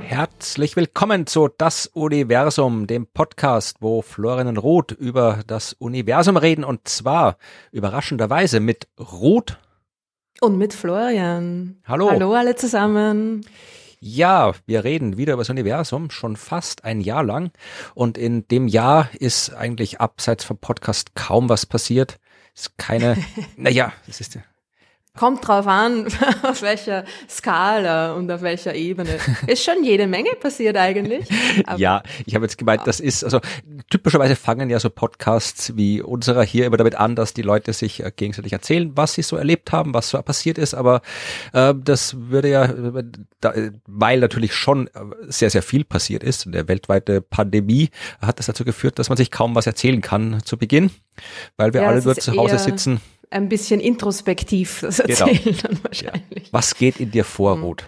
Herzlich willkommen zu Das Universum, dem Podcast, wo Florian und Ruth über das Universum reden und zwar überraschenderweise mit Ruth und mit Florian. Hallo. Hallo alle zusammen. Ja, wir reden wieder über das Universum, schon fast ein Jahr lang. Und in dem Jahr ist eigentlich abseits vom Podcast kaum was passiert. Ist keine, naja, es ist Kommt drauf an, auf welcher Skala und auf welcher Ebene. Ist schon jede Menge passiert eigentlich. ja, ich habe jetzt gemeint, das ist, also typischerweise fangen ja so Podcasts wie unserer hier immer damit an, dass die Leute sich äh, gegenseitig erzählen, was sie so erlebt haben, was so passiert ist, aber äh, das würde ja, da, weil natürlich schon äh, sehr, sehr viel passiert ist, der weltweite Pandemie hat das dazu geführt, dass man sich kaum was erzählen kann zu Beginn, weil wir ja, alle nur zu Hause sitzen ein bisschen introspektiv das genau. erzählen genau. dann wahrscheinlich. Ja. Was geht in dir vor, mhm. Ruth?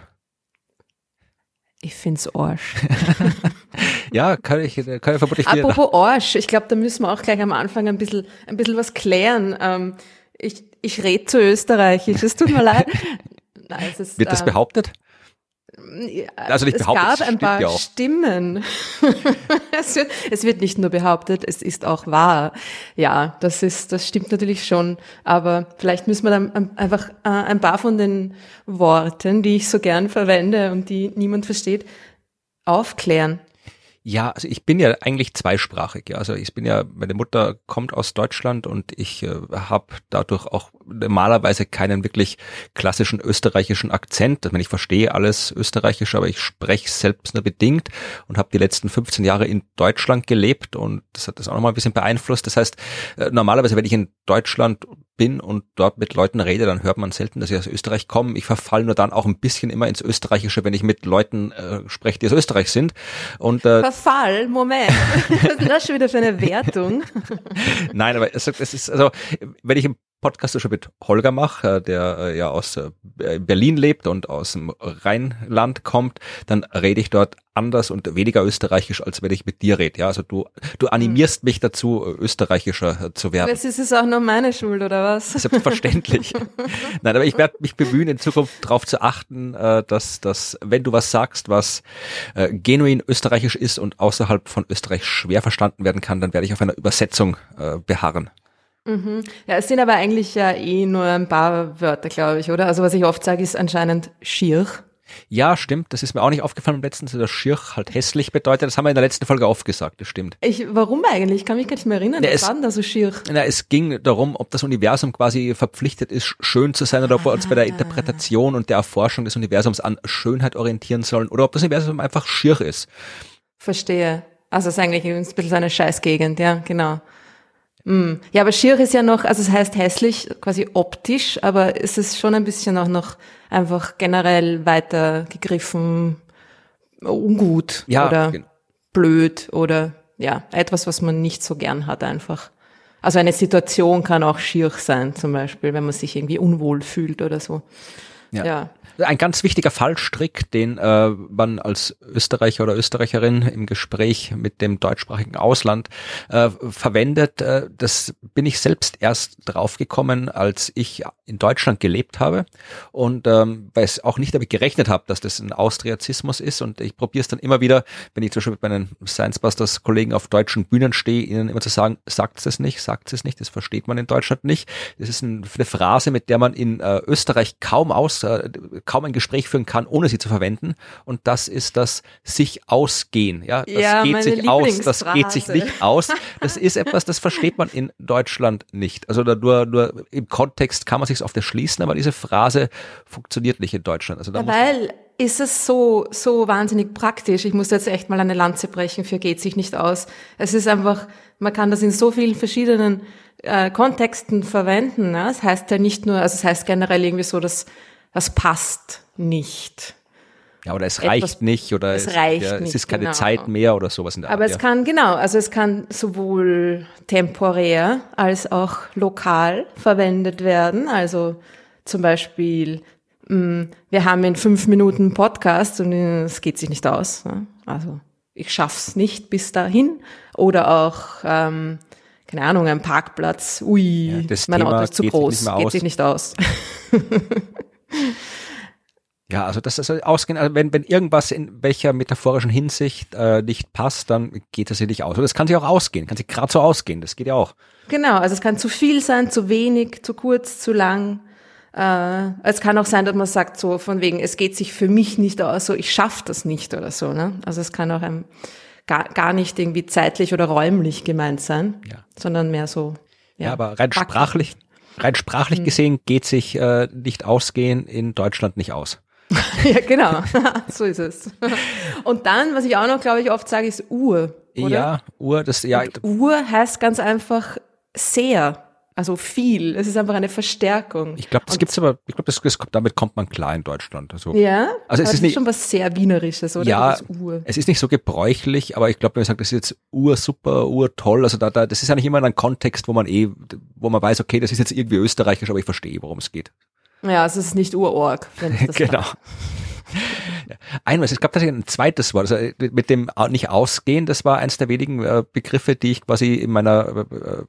Ich find's Arsch. ja, kann ich, kann ich vermutlich Apropos Arsch, ich glaube, da müssen wir auch gleich am Anfang ein bisschen, ein bisschen was klären. Ähm, ich, ich rede zu österreichisch, es tut mir leid. Nein, es ist, Wird das ähm, behauptet? Also nicht es gab ein paar ja Stimmen. es, wird, es wird nicht nur behauptet, es ist auch wahr. Ja, das ist, das stimmt natürlich schon. Aber vielleicht müssen wir dann einfach äh, ein paar von den Worten, die ich so gern verwende und die niemand versteht, aufklären. Ja, also ich bin ja eigentlich zweisprachig. Ja. Also ich bin ja, meine Mutter kommt aus Deutschland und ich äh, habe dadurch auch normalerweise keinen wirklich klassischen österreichischen Akzent. Ich, meine, ich verstehe alles österreichisch, aber ich spreche selbst nur bedingt und habe die letzten 15 Jahre in Deutschland gelebt und das hat das auch nochmal ein bisschen beeinflusst. Das heißt, äh, normalerweise, wenn ich in Deutschland bin und dort mit Leuten rede, dann hört man selten, dass ich aus Österreich komme. Ich verfall nur dann auch ein bisschen immer ins Österreichische, wenn ich mit Leuten äh, spreche, die aus Österreich sind. Und äh, Verfall, Moment. Was ist das schon wieder für eine Wertung? Nein, aber es, es ist, also, wenn ich im Podcast schon mit Holger mache, äh, der äh, ja aus äh, Berlin lebt und aus dem Rheinland kommt, dann rede ich dort anders und weniger österreichisch, als wenn ich mit dir rede. Ja, also du, du animierst mich dazu, österreichischer zu werden. Jetzt ist es auch nur meine Schuld, oder was? Selbstverständlich. Nein, aber ich werde mich bemühen, in Zukunft darauf zu achten, dass, dass, wenn du was sagst, was äh, genuin österreichisch ist und außerhalb von Österreich schwer verstanden werden kann, dann werde ich auf einer Übersetzung äh, beharren. Mhm. Ja, es sind aber eigentlich ja eh nur ein paar Wörter, glaube ich, oder? Also was ich oft sage, ist anscheinend schier. Ja, stimmt. Das ist mir auch nicht aufgefallen im letzten, dass schier halt hässlich bedeutet. Das haben wir in der letzten Folge oft gesagt, das stimmt. Ich, warum eigentlich? Ich kann mich gar nicht mehr erinnern. Ja, was war denn da so schier? Na, es ging darum, ob das Universum quasi verpflichtet ist, schön zu sein oder ob wir uns bei der ah. Interpretation und der Erforschung des Universums an Schönheit orientieren sollen oder ob das Universum einfach schier ist. Verstehe. Also es ist eigentlich ein bisschen so eine Scheißgegend, ja, genau. Mm. Ja, aber schier ist ja noch, also es heißt hässlich, quasi optisch, aber es ist schon ein bisschen auch noch einfach generell weitergegriffen, ungut ja, oder genau. blöd oder ja, etwas, was man nicht so gern hat einfach. Also eine Situation kann auch schier sein, zum Beispiel, wenn man sich irgendwie unwohl fühlt oder so. Ja. ja ein ganz wichtiger Fallstrick, den äh, man als Österreicher oder Österreicherin im Gespräch mit dem deutschsprachigen Ausland äh, verwendet. Äh, das bin ich selbst erst draufgekommen, als ich in Deutschland gelebt habe und ähm, weil ich auch nicht damit gerechnet habe, dass das ein Austriazismus ist und ich probiere es dann immer wieder, wenn ich zum Beispiel mit meinen Science Busters Kollegen auf deutschen Bühnen stehe, ihnen immer zu sagen, sagt es nicht, sagt es nicht, das versteht man in Deutschland nicht. Das ist ein, eine Phrase, mit der man in äh, Österreich kaum aus, äh, kaum ein Gespräch führen kann, ohne sie zu verwenden. Und das ist das sich ausgehen. Ja, das ja, geht sich aus, das geht sich nicht aus. Das ist etwas, das versteht man in Deutschland nicht. Also nur, nur im Kontext kann man sich auf das schließen, aber diese Phrase funktioniert nicht in Deutschland. Also da ja, weil ist es so, so wahnsinnig praktisch. Ich muss jetzt echt mal eine Lanze brechen für geht sich nicht aus. Es ist einfach, man kann das in so vielen verschiedenen äh, Kontexten verwenden. Ne? Das heißt ja nicht nur, also es das heißt generell irgendwie so, dass das passt nicht. Ja, oder es reicht Etwas, nicht oder es, reicht ja, es ist keine genau. Zeit mehr oder sowas in der Aber Art, es ja. kann, genau, also es kann sowohl temporär als auch lokal verwendet werden. Also zum Beispiel, mm, wir haben in fünf Minuten Podcast und es geht sich nicht aus. Ne? Also ich schaff's nicht bis dahin. Oder auch, ähm, keine Ahnung, ein Parkplatz, ui, Ja, das mein Thema Auto ist zu geht sich groß, nicht mehr geht sich nicht aus. Ja, also das ist ausgehen, also wenn, wenn irgendwas in welcher metaphorischen Hinsicht äh, nicht passt, dann geht das ja nicht aus. Und das kann sich auch ausgehen, kann sich gerade so ausgehen, das geht ja auch. Genau, also es kann zu viel sein, zu wenig, zu kurz, zu lang. Äh, es kann auch sein, dass man sagt so von wegen, es geht sich für mich nicht aus, so ich schaffe das nicht oder so. Ne? Also es kann auch ein, gar, gar nicht irgendwie zeitlich oder räumlich gemeint sein, Ja. sondern mehr so. Ja, aber rein Backen. sprachlich, rein sprachlich gesehen geht sich äh, nicht ausgehen in Deutschland nicht aus. ja, genau, so ist es. Und dann, was ich auch noch, glaube ich, oft sage, ist Uhr. Oder? Ja, Uhr, das ja, Uhr heißt ganz einfach sehr, also viel. Es ist einfach eine Verstärkung. ich glaube, das gibt's aber, ich glaube, das, das damit kommt man klar in Deutschland. Also ja, Also es aber ist nicht- schon was sehr Wienerisches, oder? Ja, es ist nicht so gebräuchlich, aber ich glaube, wenn man sagt, das ist jetzt ur super, ur toll, also da, da, das ist ja nicht immer in einem Kontext, wo man eh, wo man weiß, okay, das ist jetzt irgendwie österreichisch, aber ich verstehe, worum es geht. Ja, es ist nicht Urorg. Genau. Einmal, es gab tatsächlich ein zweites Wort, also äh, mit dem au- nicht ausgehen, das war eins der wenigen äh, Begriffe, die ich quasi in meiner, äh, äh,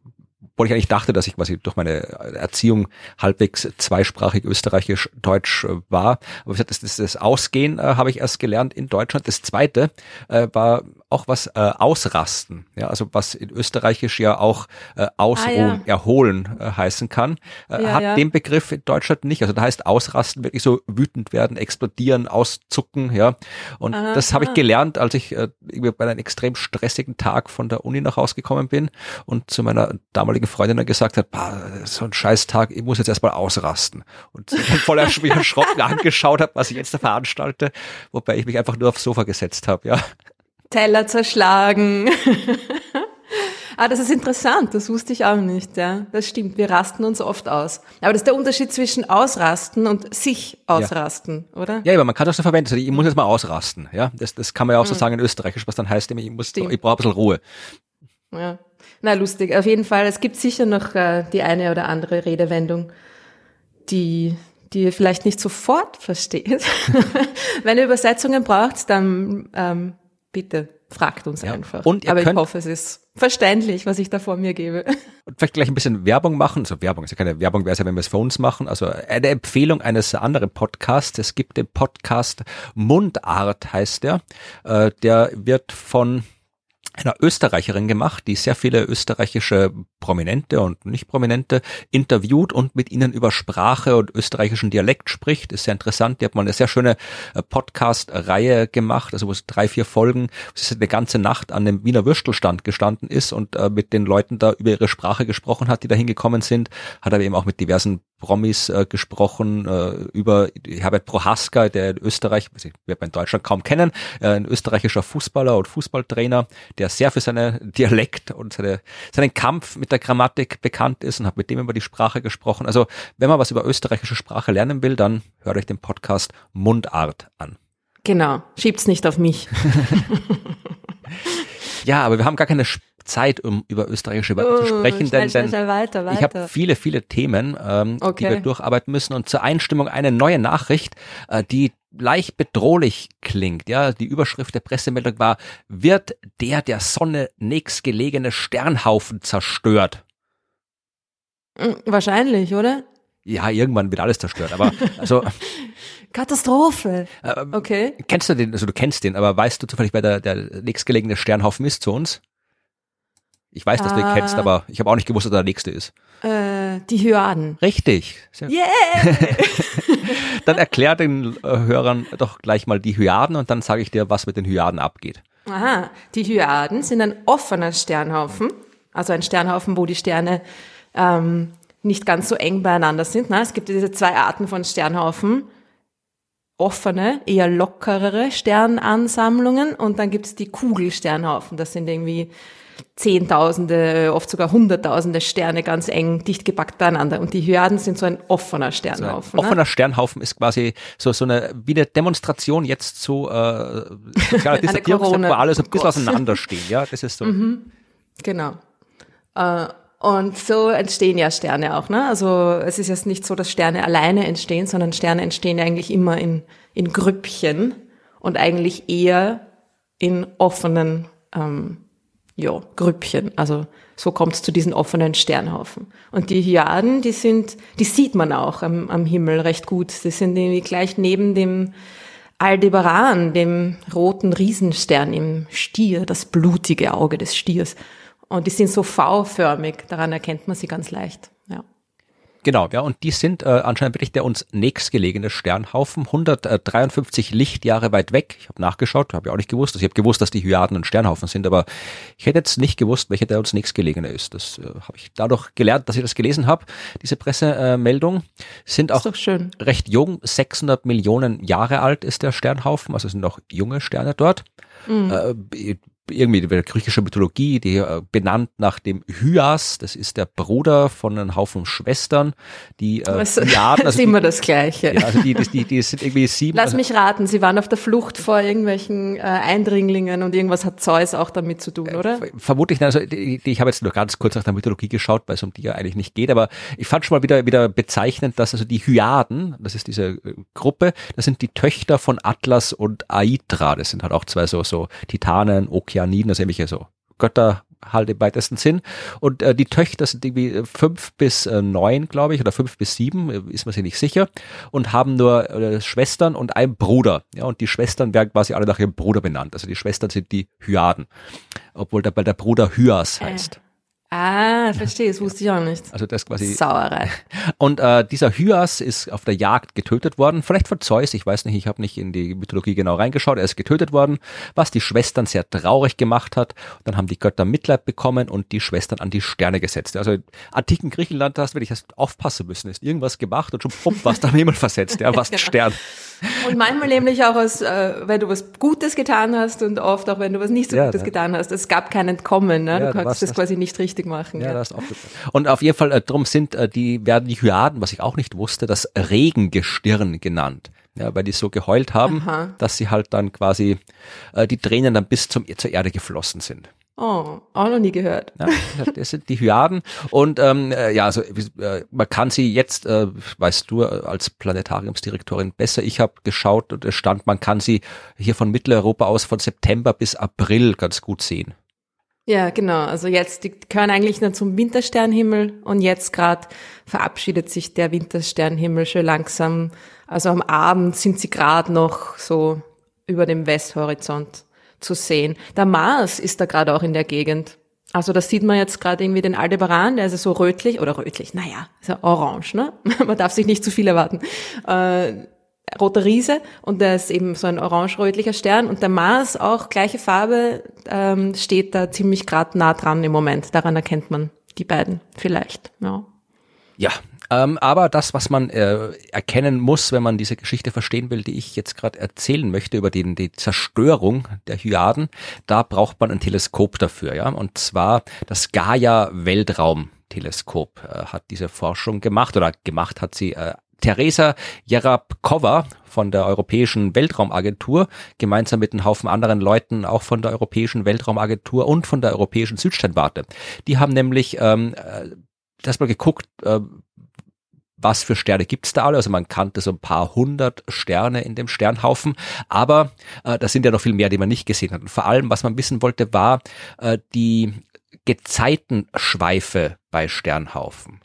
obwohl ich eigentlich dachte, dass ich quasi durch meine Erziehung halbwegs zweisprachig österreichisch-deutsch äh, war. Aber wie gesagt, das, das, das Ausgehen äh, habe ich erst gelernt in Deutschland. Das zweite äh, war auch was äh, ausrasten, ja, also was in Österreichisch ja auch äh, ausruhen, Ah, ja. erholen äh, heißen kann, äh, Ja, hat ja. den Begriff in Deutschland nicht. Also da heißt ausrasten wirklich so wütend werden, explodieren, auszucken, ja. Und Aha. das habe ich gelernt, als ich äh, bei einem extrem stressigen Tag von der Uni nach Hause gekommen bin und zu meiner damaligen Freundin dann gesagt hat, "Bah, so ein scheiß Tag, ich muss jetzt erstmal ausrasten. Und sie dann voll ersch- wie erschrocken angeschaut hat, was ich jetzt da veranstalte, wobei ich mich einfach nur aufs Sofa gesetzt habe, ja. Teller zerschlagen. ah, das ist interessant, das wusste ich auch nicht, ja. Das stimmt, wir rasten uns oft aus. Aber das ist der Unterschied zwischen ausrasten und sich ausrasten, oder? Ja, aber man kann das so verwenden. Also ich muss jetzt mal ausrasten, ja. Das, das kann man ja auch so sagen in Österreichisch, was dann heißt, ich muss, Stimmt. ich brauche ein bisschen Ruhe. Ja. Na, lustig. Auf jeden Fall, es gibt sicher noch äh, die eine oder andere Redewendung, die, die ihr vielleicht nicht sofort versteht. Wenn ihr Übersetzungen braucht, dann ähm, bitte fragt uns Ja. einfach. Und Aber ich hoffe, es ist verständlich, was ich da vor mir gebe. Und vielleicht gleich ein bisschen Werbung machen. Also Werbung ist ja keine Werbung, wäre es ja, wenn wir es für uns machen. Also eine Empfehlung eines anderen Podcasts. Es gibt den Podcast Mundart, heißt der. Äh, der wird von einer Österreicherin gemacht, die sehr viele österreichische Prominente und nicht Prominente interviewt und mit ihnen über Sprache und österreichischen Dialekt spricht. Ist sehr interessant. Die hat mal eine sehr schöne äh, Podcast-Reihe gemacht, also wo es drei, vier Folgen, wo sie eine ganze Nacht an dem Wiener Würstelstand gestanden ist und äh, mit den Leuten da über ihre Sprache gesprochen hat, die da hingekommen sind. Hat aber eben auch mit diversen Promis äh, gesprochen, äh, über Herbert Prohaska, der in Österreich, wird man in Deutschland kaum kennen, äh, ein österreichischer Fußballer und Fußballtrainer, der sehr für seine Dialekt und seine, seinen Kampf mit der Grammatik bekannt ist und hat mit dem über die Sprache gesprochen. Also wenn man was über österreichische Sprache lernen will, dann hört euch den Podcast Mundart an. Genau. Schiebt's nicht auf mich. Ja, aber wir haben gar keine Sch- Zeit, um über österreichische zu Oh, sprechen, schnell, denn, schnell, denn schnell weiter, ich habe weiter. viele, viele Themen, ähm, die Okay. wir durcharbeiten müssen. Und zur Einstimmung eine neue Nachricht, äh, die leicht bedrohlich klingt. Ja, die Überschrift der Pressemeldung war: Wird der der Sonne nächstgelegene Sternhaufen zerstört? Mm, Wahrscheinlich, oder? Ja, irgendwann wird alles zerstört. Aber also Katastrophe. äh, Okay. kennst du den? Also du kennst den, aber weißt du zufällig, wer der, der nächstgelegene Sternhaufen ist zu uns? Ich weiß, dass du Ah. kennst, aber ich habe auch nicht gewusst, dass er der nächste ist. Äh, die Hyaden. Richtig. Yeah! Dann erklär den äh, Hörern doch gleich mal die Hyaden und dann sage ich dir, was mit den Hyaden abgeht. Aha, die Hyaden sind ein offener Sternhaufen, also ein Sternhaufen, wo die Sterne ähm, nicht ganz so eng beieinander sind. Ne? Es gibt diese zwei Arten von Sternhaufen. Offene, eher lockerere Sternansammlungen und dann gibt es die Kugelsternhaufen. Das sind irgendwie Zehntausende, oft sogar Hunderttausende Sterne ganz eng dicht gepackt beieinander. Und die Hyaden sind so ein offener So ein Sternhaufen. ne? offener Sternhaufen ist quasi so, so eine, wie eine Demonstration jetzt zu äh, Distanzierung, Corona- wo alle so ein Oh bisschen Gott. auseinanderstehen. Ja, das ist so. Genau. Äh, und so entstehen ja Sterne auch. Ne? Also es ist jetzt nicht so, dass Sterne alleine entstehen, sondern Sterne entstehen ja eigentlich immer in, in Grüppchen und eigentlich eher in offenen ähm, ja, Grüppchen. Also so kommt es zu diesen offenen Sternhaufen. Und die Hyaden, die sind, die sieht man auch am, am Himmel recht gut. Die sind irgendwie gleich neben dem Aldebaran, dem roten Riesenstern im Stier, das blutige Auge des Stiers. Und die sind so V-förmig, daran erkennt man sie ganz leicht. Genau, ja, und die sind äh, anscheinend wirklich der uns nächstgelegene Sternhaufen, 153 Lichtjahre weit weg. Ich habe nachgeschaut, habe ich auch nicht gewusst. Also ich habe gewusst, dass die Hyaden ein Sternhaufen sind, aber ich hätte jetzt nicht gewusst, welcher der uns nächstgelegene ist. Das äh, habe ich dadurch gelernt, dass ich das gelesen habe. Diese Pressemeldung sind auch recht jung, 600 Millionen Jahre alt ist der Sternhaufen, also sind auch junge Sterne dort. Mhm. Äh, irgendwie der griechische Mythologie, die äh, benannt nach dem Hyas, das ist der Bruder von einem Haufen Schwestern, die äh, Jahren, also immer das Gleiche. Ja, also die, die, die, die sind irgendwie sieben. Lass also, mich raten, sie waren auf der Flucht vor irgendwelchen äh, Eindringlingen und irgendwas hat Zeus auch damit zu tun, äh, oder? Vermutlich, also die, die, ich habe jetzt nur ganz kurz nach der Mythologie geschaut, weil es um die ja eigentlich nicht geht, aber ich fand schon mal wieder wieder bezeichnend, dass also die Hyaden, das ist diese äh, Gruppe, das sind die Töchter von Atlas und Aitra, das sind halt auch zwei so so Titanen, Okean Okeaniden, also irgendwelche so Götter halt im weitesten Sinn. Und äh, die Töchter sind irgendwie fünf bis äh, neun, glaube ich, oder fünf bis sieben, äh, ist man sich nicht sicher, und haben nur äh, Schwestern und einen Bruder. Ja, und die Schwestern werden quasi alle nach ihrem Bruder benannt. Also die Schwestern sind die Hyaden, obwohl dabei der Bruder Hyas äh. heißt. Ah, verstehe, das wusste ich auch nicht. Also das quasi. Sauerei. Und äh, dieser Hyas ist auf der Jagd getötet worden, vielleicht von Zeus, ich weiß nicht, ich habe nicht in die Mythologie genau reingeschaut, er ist getötet worden, was die Schwestern sehr traurig gemacht hat. Dann haben die Götter Mitleid bekommen und die Schwestern an die Sterne gesetzt. Also antiken Griechenland hast, wenn ich das aufpassen müssen, ist irgendwas gemacht und schon pump, was am Himmel versetzt, ja, was genau. Stern. Und manchmal nämlich auch aus, äh, wenn du was Gutes getan hast und oft auch wenn du was nicht so ja, Gutes ne? getan hast. Es gab kein Entkommen, ne? Du das, das quasi nicht richtig machen. Ja, ja. das auch. Und auf jeden Fall, äh, drum sind äh, die, werden die Hyaden, was ich auch nicht wusste, das Regengestirn genannt. Ja, weil die so geheult haben, Aha. dass sie halt dann quasi äh, die Tränen dann bis zum, zur Erde geflossen sind. Oh, auch noch nie gehört. Ja, das sind die Hyaden. Und ähm, äh, ja, also äh, man kann sie jetzt, äh, weißt du als Planetariumsdirektorin besser, ich habe geschaut und es stand, man kann sie hier von Mitteleuropa aus von September bis April ganz gut sehen. Ja, genau. Also jetzt, die gehören eigentlich nur zum Wintersternhimmel und jetzt gerade verabschiedet sich der Wintersternhimmel schon langsam. Also am Abend sind sie gerade noch so über dem Westhorizont zu sehen. Der Mars ist da gerade auch in der Gegend. Also das sieht man jetzt gerade irgendwie den Aldebaran, der ist so rötlich oder rötlich, naja, ist ja orange, ne? man darf sich nicht zu viel erwarten. Äh, roter Riese und der ist eben so ein orange-rötlicher Stern und der Mars auch gleiche Farbe ähm, steht da ziemlich gerade nah dran im Moment. Daran erkennt man die beiden vielleicht. Ja. Ja, ähm, aber das, was man äh, erkennen muss, wenn man diese Geschichte verstehen will, die ich jetzt gerade erzählen möchte über den, die Zerstörung der Hyaden, da braucht man ein Teleskop dafür, ja. Und zwar das Gaia Weltraumteleskop äh, hat diese Forschung gemacht oder gemacht hat sie äh, Teresa Jerabkova von der Europäischen Weltraumagentur, gemeinsam mit einem Haufen anderen Leuten, auch von der Europäischen Weltraumagentur und von der Europäischen Südsternwarte. Die haben nämlich ähm, äh, das mal geguckt, äh, was für Sterne gibt's da alle. Also man kannte so ein paar hundert Sterne in dem Sternhaufen, aber äh, das sind ja noch viel mehr, die man nicht gesehen hat. Und vor allem, was man wissen wollte, war äh, die Gezeitenschweife bei Sternhaufen.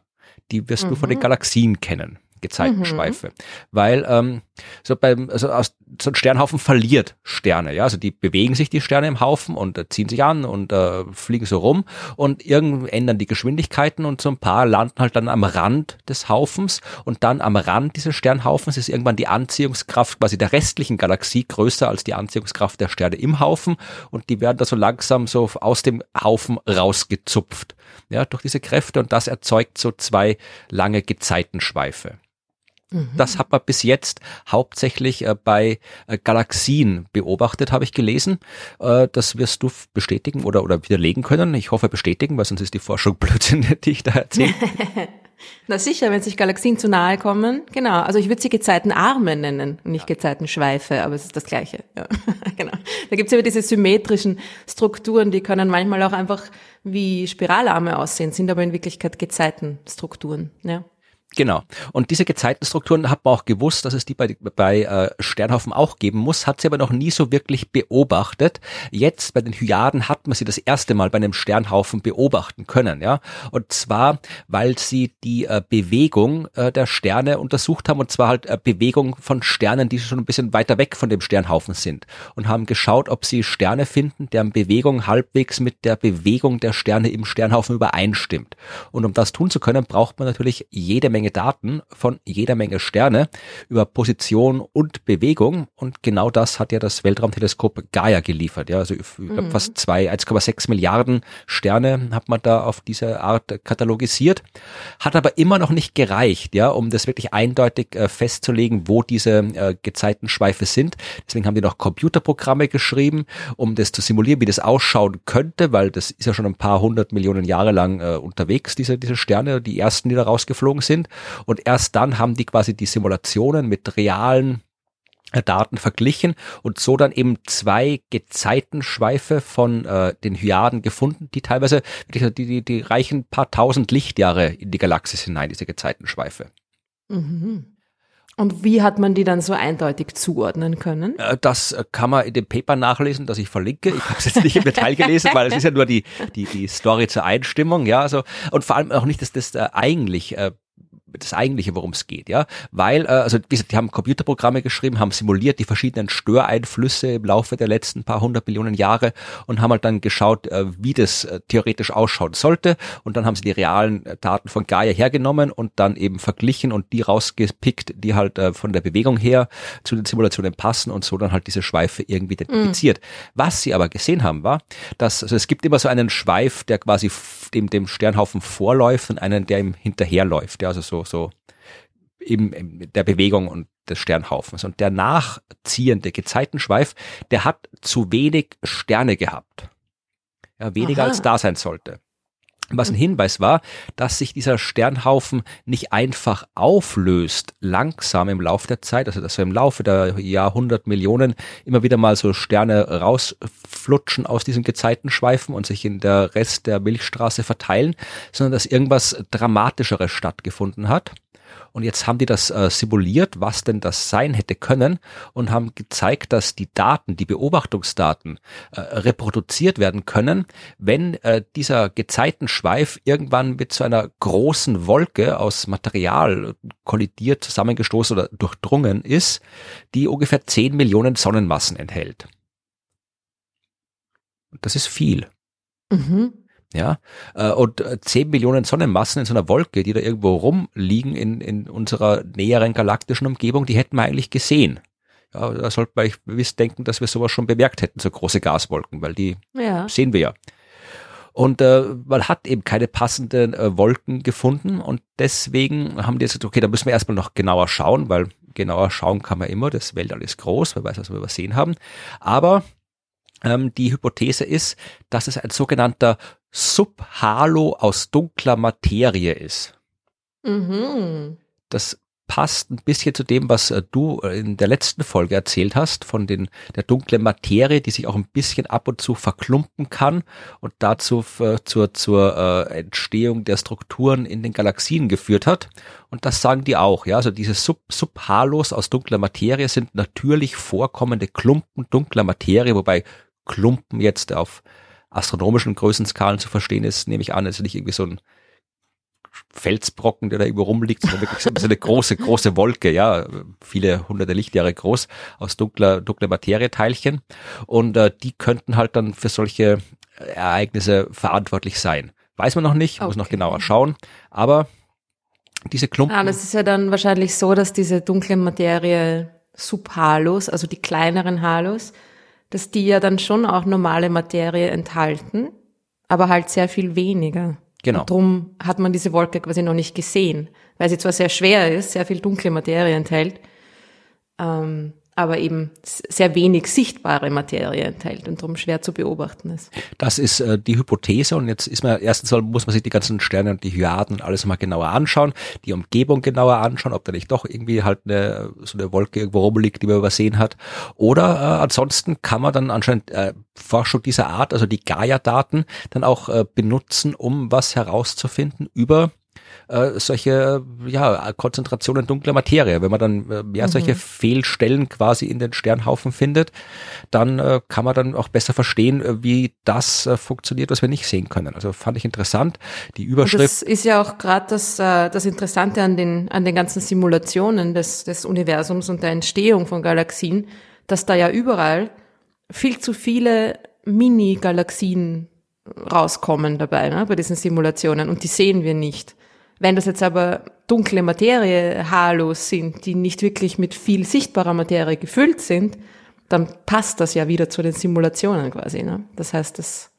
Die wirst mhm. du von den mhm. Galaxien kennen. Gezeitenschweife. Mhm. Weil ähm, so beim, also aus, so ein Sternhaufen verliert Sterne, ja. Also die bewegen sich die Sterne im Haufen und äh, ziehen sich an und äh, fliegen so rum und irgendwann ändern die Geschwindigkeiten und so ein paar landen halt dann am Rand des Haufens und dann am Rand dieses Sternhaufens ist irgendwann die Anziehungskraft quasi der restlichen Galaxie größer als die Anziehungskraft der Sterne im Haufen und die werden da so langsam so aus dem Haufen rausgezupft, ja, durch diese Kräfte und das erzeugt so zwei lange Gezeitenschweife. Mhm. Das hat man bis jetzt hauptsächlich äh, bei äh, Galaxien beobachtet, habe ich gelesen. Äh, das wirst du bestätigen oder, oder widerlegen können. Ich hoffe bestätigen, weil sonst ist die Forschung Blödsinn, die ich da erzähle. Na sicher, wenn sich Galaxien zu nahe kommen. Genau. Also ich würde sie Gezeitenarme nennen und nicht Gezeitenschweife, aber es ist das Gleiche. Ja, genau. Da gibt's immer diese symmetrischen Strukturen, die können manchmal auch einfach wie Spiralarme aussehen, sind aber in Wirklichkeit Gezeitenstrukturen. Ja. Genau. Und diese Gezeitenstrukturen hat man auch gewusst, dass es die bei, bei äh, Sternhaufen auch geben muss, hat sie aber noch nie so wirklich beobachtet. Jetzt bei den Hyaden hat man sie das erste Mal bei einem Sternhaufen beobachten können, ja. Und zwar, weil sie die äh, Bewegung äh, der Sterne untersucht haben, und zwar halt äh, Bewegung von Sternen, die schon ein bisschen weiter weg von dem Sternhaufen sind. Und haben geschaut, ob sie Sterne finden, deren Bewegung halbwegs mit der Bewegung der Sterne im Sternhaufen übereinstimmt. Und um das tun zu können, braucht man natürlich jede Menge Menge Daten von jeder Menge Sterne über Position und Bewegung und genau das hat ja das Weltraumteleskop Gaia geliefert. Ja, also mhm. fast zwei, 1,6 Milliarden Sterne hat man da auf diese Art katalogisiert, hat aber immer noch nicht gereicht, ja, um das wirklich eindeutig äh, festzulegen, wo diese äh, Gezeitenschweife sind. Deswegen haben die noch Computerprogramme geschrieben, um das zu simulieren, wie das ausschauen könnte, weil das ist ja schon ein paar hundert Millionen Jahre lang äh, unterwegs, diese, diese Sterne, die ersten, die da rausgeflogen sind. Und erst dann haben die quasi die Simulationen mit realen äh, Daten verglichen und so dann eben zwei Gezeitenschweife von äh, den Hyaden gefunden, die teilweise, die, die, die reichen paar tausend Lichtjahre in die Galaxis hinein, diese Gezeitenschweife. Mhm. Und wie hat man die dann so eindeutig zuordnen können? Äh, das kann man in dem Paper nachlesen, das ich verlinke. Ich habe es jetzt nicht im Detail gelesen, weil es ist ja nur die, die, die Story zur Einstimmung, ja, also und vor allem auch nicht, dass das äh, eigentlich äh, das eigentliche, worum es geht, ja, weil äh, also wie gesagt, die haben Computerprogramme geschrieben, haben simuliert die verschiedenen Störeinflüsse im Laufe der letzten paar hundert Millionen Jahre und haben halt dann geschaut, äh, wie das äh, theoretisch ausschauen sollte und dann haben sie die realen äh, Daten von Gaia hergenommen und dann eben verglichen und die rausgepickt, die halt äh, von der Bewegung her zu den Simulationen passen und so dann halt diese Schweife irgendwie identifiziert. Mhm. Was sie aber gesehen haben, war, dass also es gibt immer so einen Schweif, der quasi dem dem Sternhaufen vorläuft und einen, der ihm hinterherläuft, ja, also so so eben der Bewegung und des Sternhaufens. Und der nachziehende Gezeitenschweif, der hat zu wenig Sterne gehabt. Ja, weniger Aha. als da sein sollte. Was ein Hinweis war, dass sich dieser Sternhaufen nicht einfach auflöst, langsam im Laufe der Zeit, also dass wir im Laufe der Jahrhundert Millionen immer wieder mal so Sterne rausflutschen aus diesen Gezeitenschweifen und sich in der Rest der Milchstraße verteilen, sondern dass irgendwas Dramatischeres stattgefunden hat. Und jetzt haben die das äh, simuliert, was denn das sein hätte können und haben gezeigt, dass die Daten, die Beobachtungsdaten äh, reproduziert werden können, wenn äh, dieser Gezeitenschweif irgendwann mit so einer großen Wolke aus Material kollidiert, zusammengestoßen oder durchdrungen ist, die ungefähr 10 Millionen Sonnenmassen enthält. Das ist viel. Mhm. Ja, äh, und äh, zehn Millionen Sonnenmassen in so einer Wolke, die da irgendwo rumliegen in, in unserer näheren galaktischen Umgebung, die hätten wir eigentlich gesehen. Ja, da sollte man gewiss denken, dass wir sowas schon bemerkt hätten, so große Gaswolken, weil die ja. sehen wir ja. Und äh, man hat eben keine passenden äh, Wolken gefunden und deswegen haben die jetzt gesagt, okay, da müssen wir erstmal noch genauer schauen, weil genauer schauen kann man immer, das Weltall ist groß, wer weiß, was wir übersehen haben. Aber die Hypothese ist, dass es ein sogenannter Subhalo aus dunkler Materie ist. Mhm. Das passt ein bisschen zu dem, was äh, du äh, in der letzten Folge erzählt hast, von den, der dunklen Materie, die sich auch ein bisschen ab und zu verklumpen kann und dazu äh, zur, zur äh, Entstehung der Strukturen in den Galaxien geführt hat. Und das sagen die auch, ja. Also diese Sub Subhalos aus dunkler Materie sind natürlich vorkommende Klumpen dunkler Materie, wobei Klumpen jetzt auf astronomischen Größenskalen zu verstehen ist, nehme ich an, ist nicht irgendwie so ein Felsbrocken, der da irgendwo rumliegt, sondern wirklich so eine große, große Wolke, ja, viele hunderte Lichtjahre groß, aus dunkler, dunkler Materieteilchen. Und äh, die könnten halt dann für solche Ereignisse verantwortlich sein. Weiß man noch nicht, okay. muss noch genauer schauen, aber diese Klumpen. Ah, das ist ja dann wahrscheinlich so, dass diese dunkle Materie Subhalos, also die kleineren Halos, dass die ja dann schon auch normale Materie enthalten, aber halt sehr viel weniger. Genau. Und drum hat man diese Wolke quasi noch nicht gesehen, weil sie zwar sehr schwer ist, sehr viel dunkle Materie enthält, ähm, aber eben sehr wenig sichtbare Materie enthält und darum schwer zu beobachten ist. Das ist äh, die Hypothese und jetzt ist man erstens mal, muss man sich die ganzen Sterne und die Hyaden und alles mal genauer anschauen, die Umgebung genauer anschauen, ob da nicht doch irgendwie halt eine, so eine Wolke irgendwo rumliegt, die man übersehen hat. Oder äh, ansonsten kann man dann anscheinend äh, Forschung dieser Art, also die Gaia-Daten, dann auch äh, benutzen, um was herauszufinden über äh, solche ja, Konzentrationen dunkler Materie. Wenn man dann äh, ja, mhm. solche Fehlstellen quasi in den Sternhaufen findet, dann äh, kann man dann auch besser verstehen, äh, wie das äh, funktioniert, was wir nicht sehen können. Also fand ich interessant. Die Überschrift. Und das ist ja auch gerade das, das Interessante an den, an den ganzen Simulationen des, des Universums und der Entstehung von Galaxien, dass da ja überall viel zu viele Mini-Galaxien rauskommen dabei, ne, bei diesen Simulationen und die sehen wir nicht. Wenn das jetzt aber dunkle Materie, Halos sind, die nicht wirklich mit viel sichtbarer Materie gefüllt sind, dann passt das ja wieder zu den Simulationen quasi. Ne? Das heißt, das,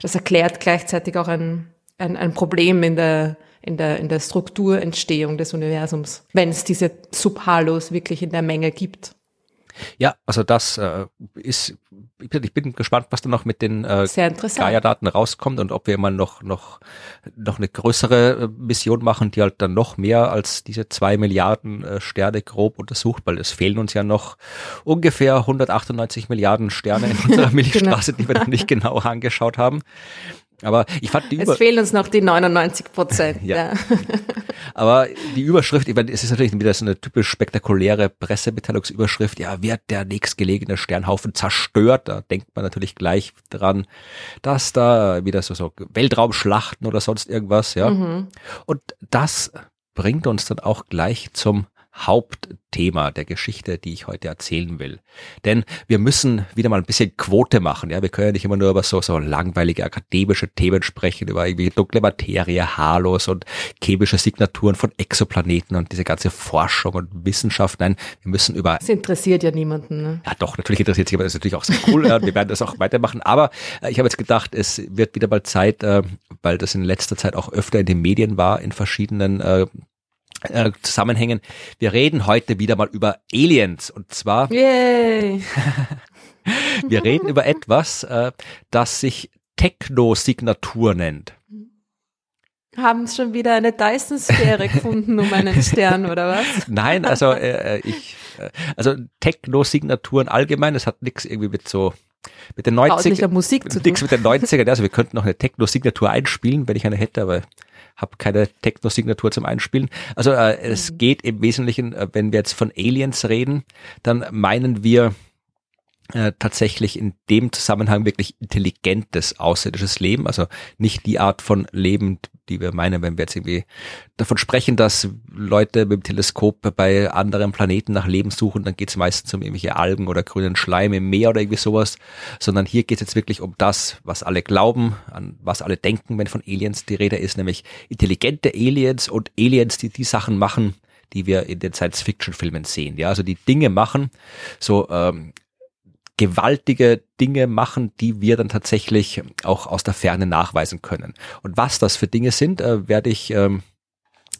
das erklärt gleichzeitig auch ein, ein, ein Problem in der, in, der, in der Strukturentstehung des Universums, wenn es diese Subhalos wirklich in der Menge gibt. Ja, also das äh, ist, ich bin gespannt, was da noch mit den äh, Gaia-Daten rauskommt und ob wir mal noch, noch, noch eine größere äh, Mission machen, die halt dann noch mehr als diese zwei Milliarden äh, Sterne grob untersucht, weil es fehlen uns ja noch ungefähr 198 Milliarden Sterne in unserer Milchstraße, genau. die wir noch nicht genau angeschaut haben. Aber ich fand die Über Es fehlen uns noch die 99 Prozent. ja. ja. Aber die Überschrift, ich meine, es ist natürlich wieder so eine typisch spektakuläre Pressemitteilungsüberschrift. Ja, wird der nächstgelegene Sternhaufen zerstört? Da denkt man natürlich gleich dran, dass da wieder so, so Weltraumschlachten oder sonst irgendwas, ja. Mhm. Und das bringt uns dann auch gleich zum Hauptthema der Geschichte, die ich heute erzählen will. Denn wir müssen wieder mal ein bisschen Quote machen. Ja, wir können ja nicht immer nur über so, so langweilige akademische Themen sprechen, über irgendwie dunkle Materie, Halos und chemische Signaturen von Exoplaneten und diese ganze Forschung und Wissenschaft. Nein, wir müssen über. Das interessiert ja niemanden. Ne? Ja, doch, natürlich interessiert sich, aber das ist natürlich auch sehr cool. wir werden das auch weitermachen. Aber äh, ich habe jetzt gedacht, es wird wieder mal Zeit, äh, weil das in letzter Zeit auch öfter in den Medien war, in verschiedenen äh, äh, Zusammenhängen. Wir reden heute wieder mal über Aliens und zwar Yay. wir reden über etwas, äh, das sich Techno-Signatur nennt. Haben es schon wieder eine Dyson-Sphäre gefunden um einen Stern oder was? Nein, also äh, äh ich, äh, also Techno-Signaturen allgemein, das hat nichts irgendwie mit so mit den 90 Musik zu tun. Nichts mit den 90ern, also wir könnten noch eine Techno-Signatur einspielen, wenn ich eine hätte, aber habe keine Techno-Signatur zum Einspielen. Also äh, es mhm. geht im Wesentlichen, äh, wenn wir jetzt von Aliens reden, dann meinen wir äh, tatsächlich in dem Zusammenhang wirklich intelligentes außerirdisches Leben, also nicht die Art von Leben, die wir meinen, wenn wir jetzt irgendwie davon sprechen, dass Leute mit dem Teleskop bei anderen Planeten nach Leben suchen, dann geht es meistens um irgendwelche Algen oder grünen Schleim im Meer oder irgendwie sowas, sondern hier geht es jetzt wirklich um das, was alle glauben, an was alle denken, wenn von Aliens die Rede ist, nämlich intelligente Aliens und Aliens, die die Sachen machen, die wir in den Science-Fiction-Filmen sehen. Ja, also die Dinge machen, so ähm, gewaltige Dinge machen, die wir dann tatsächlich auch aus der Ferne nachweisen können. Und was das für Dinge sind, äh, werde ich ähm,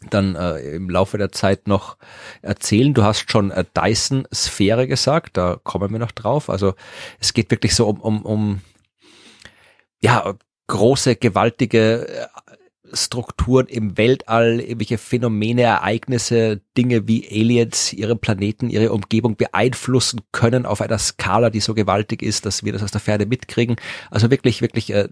dann äh, im Laufe der Zeit noch erzählen. Du hast schon äh, Dyson-Sphäre gesagt, da kommen wir noch drauf. Also es geht wirklich so um, um, um ja, große, gewaltige äh, Strukturen im Weltall, irgendwelche Phänomene, Ereignisse, Dinge wie Aliens ihre Planeten, ihre Umgebung beeinflussen können auf einer Skala, die so gewaltig ist, dass wir das aus der Ferne mitkriegen. Also wirklich, wirklich äh,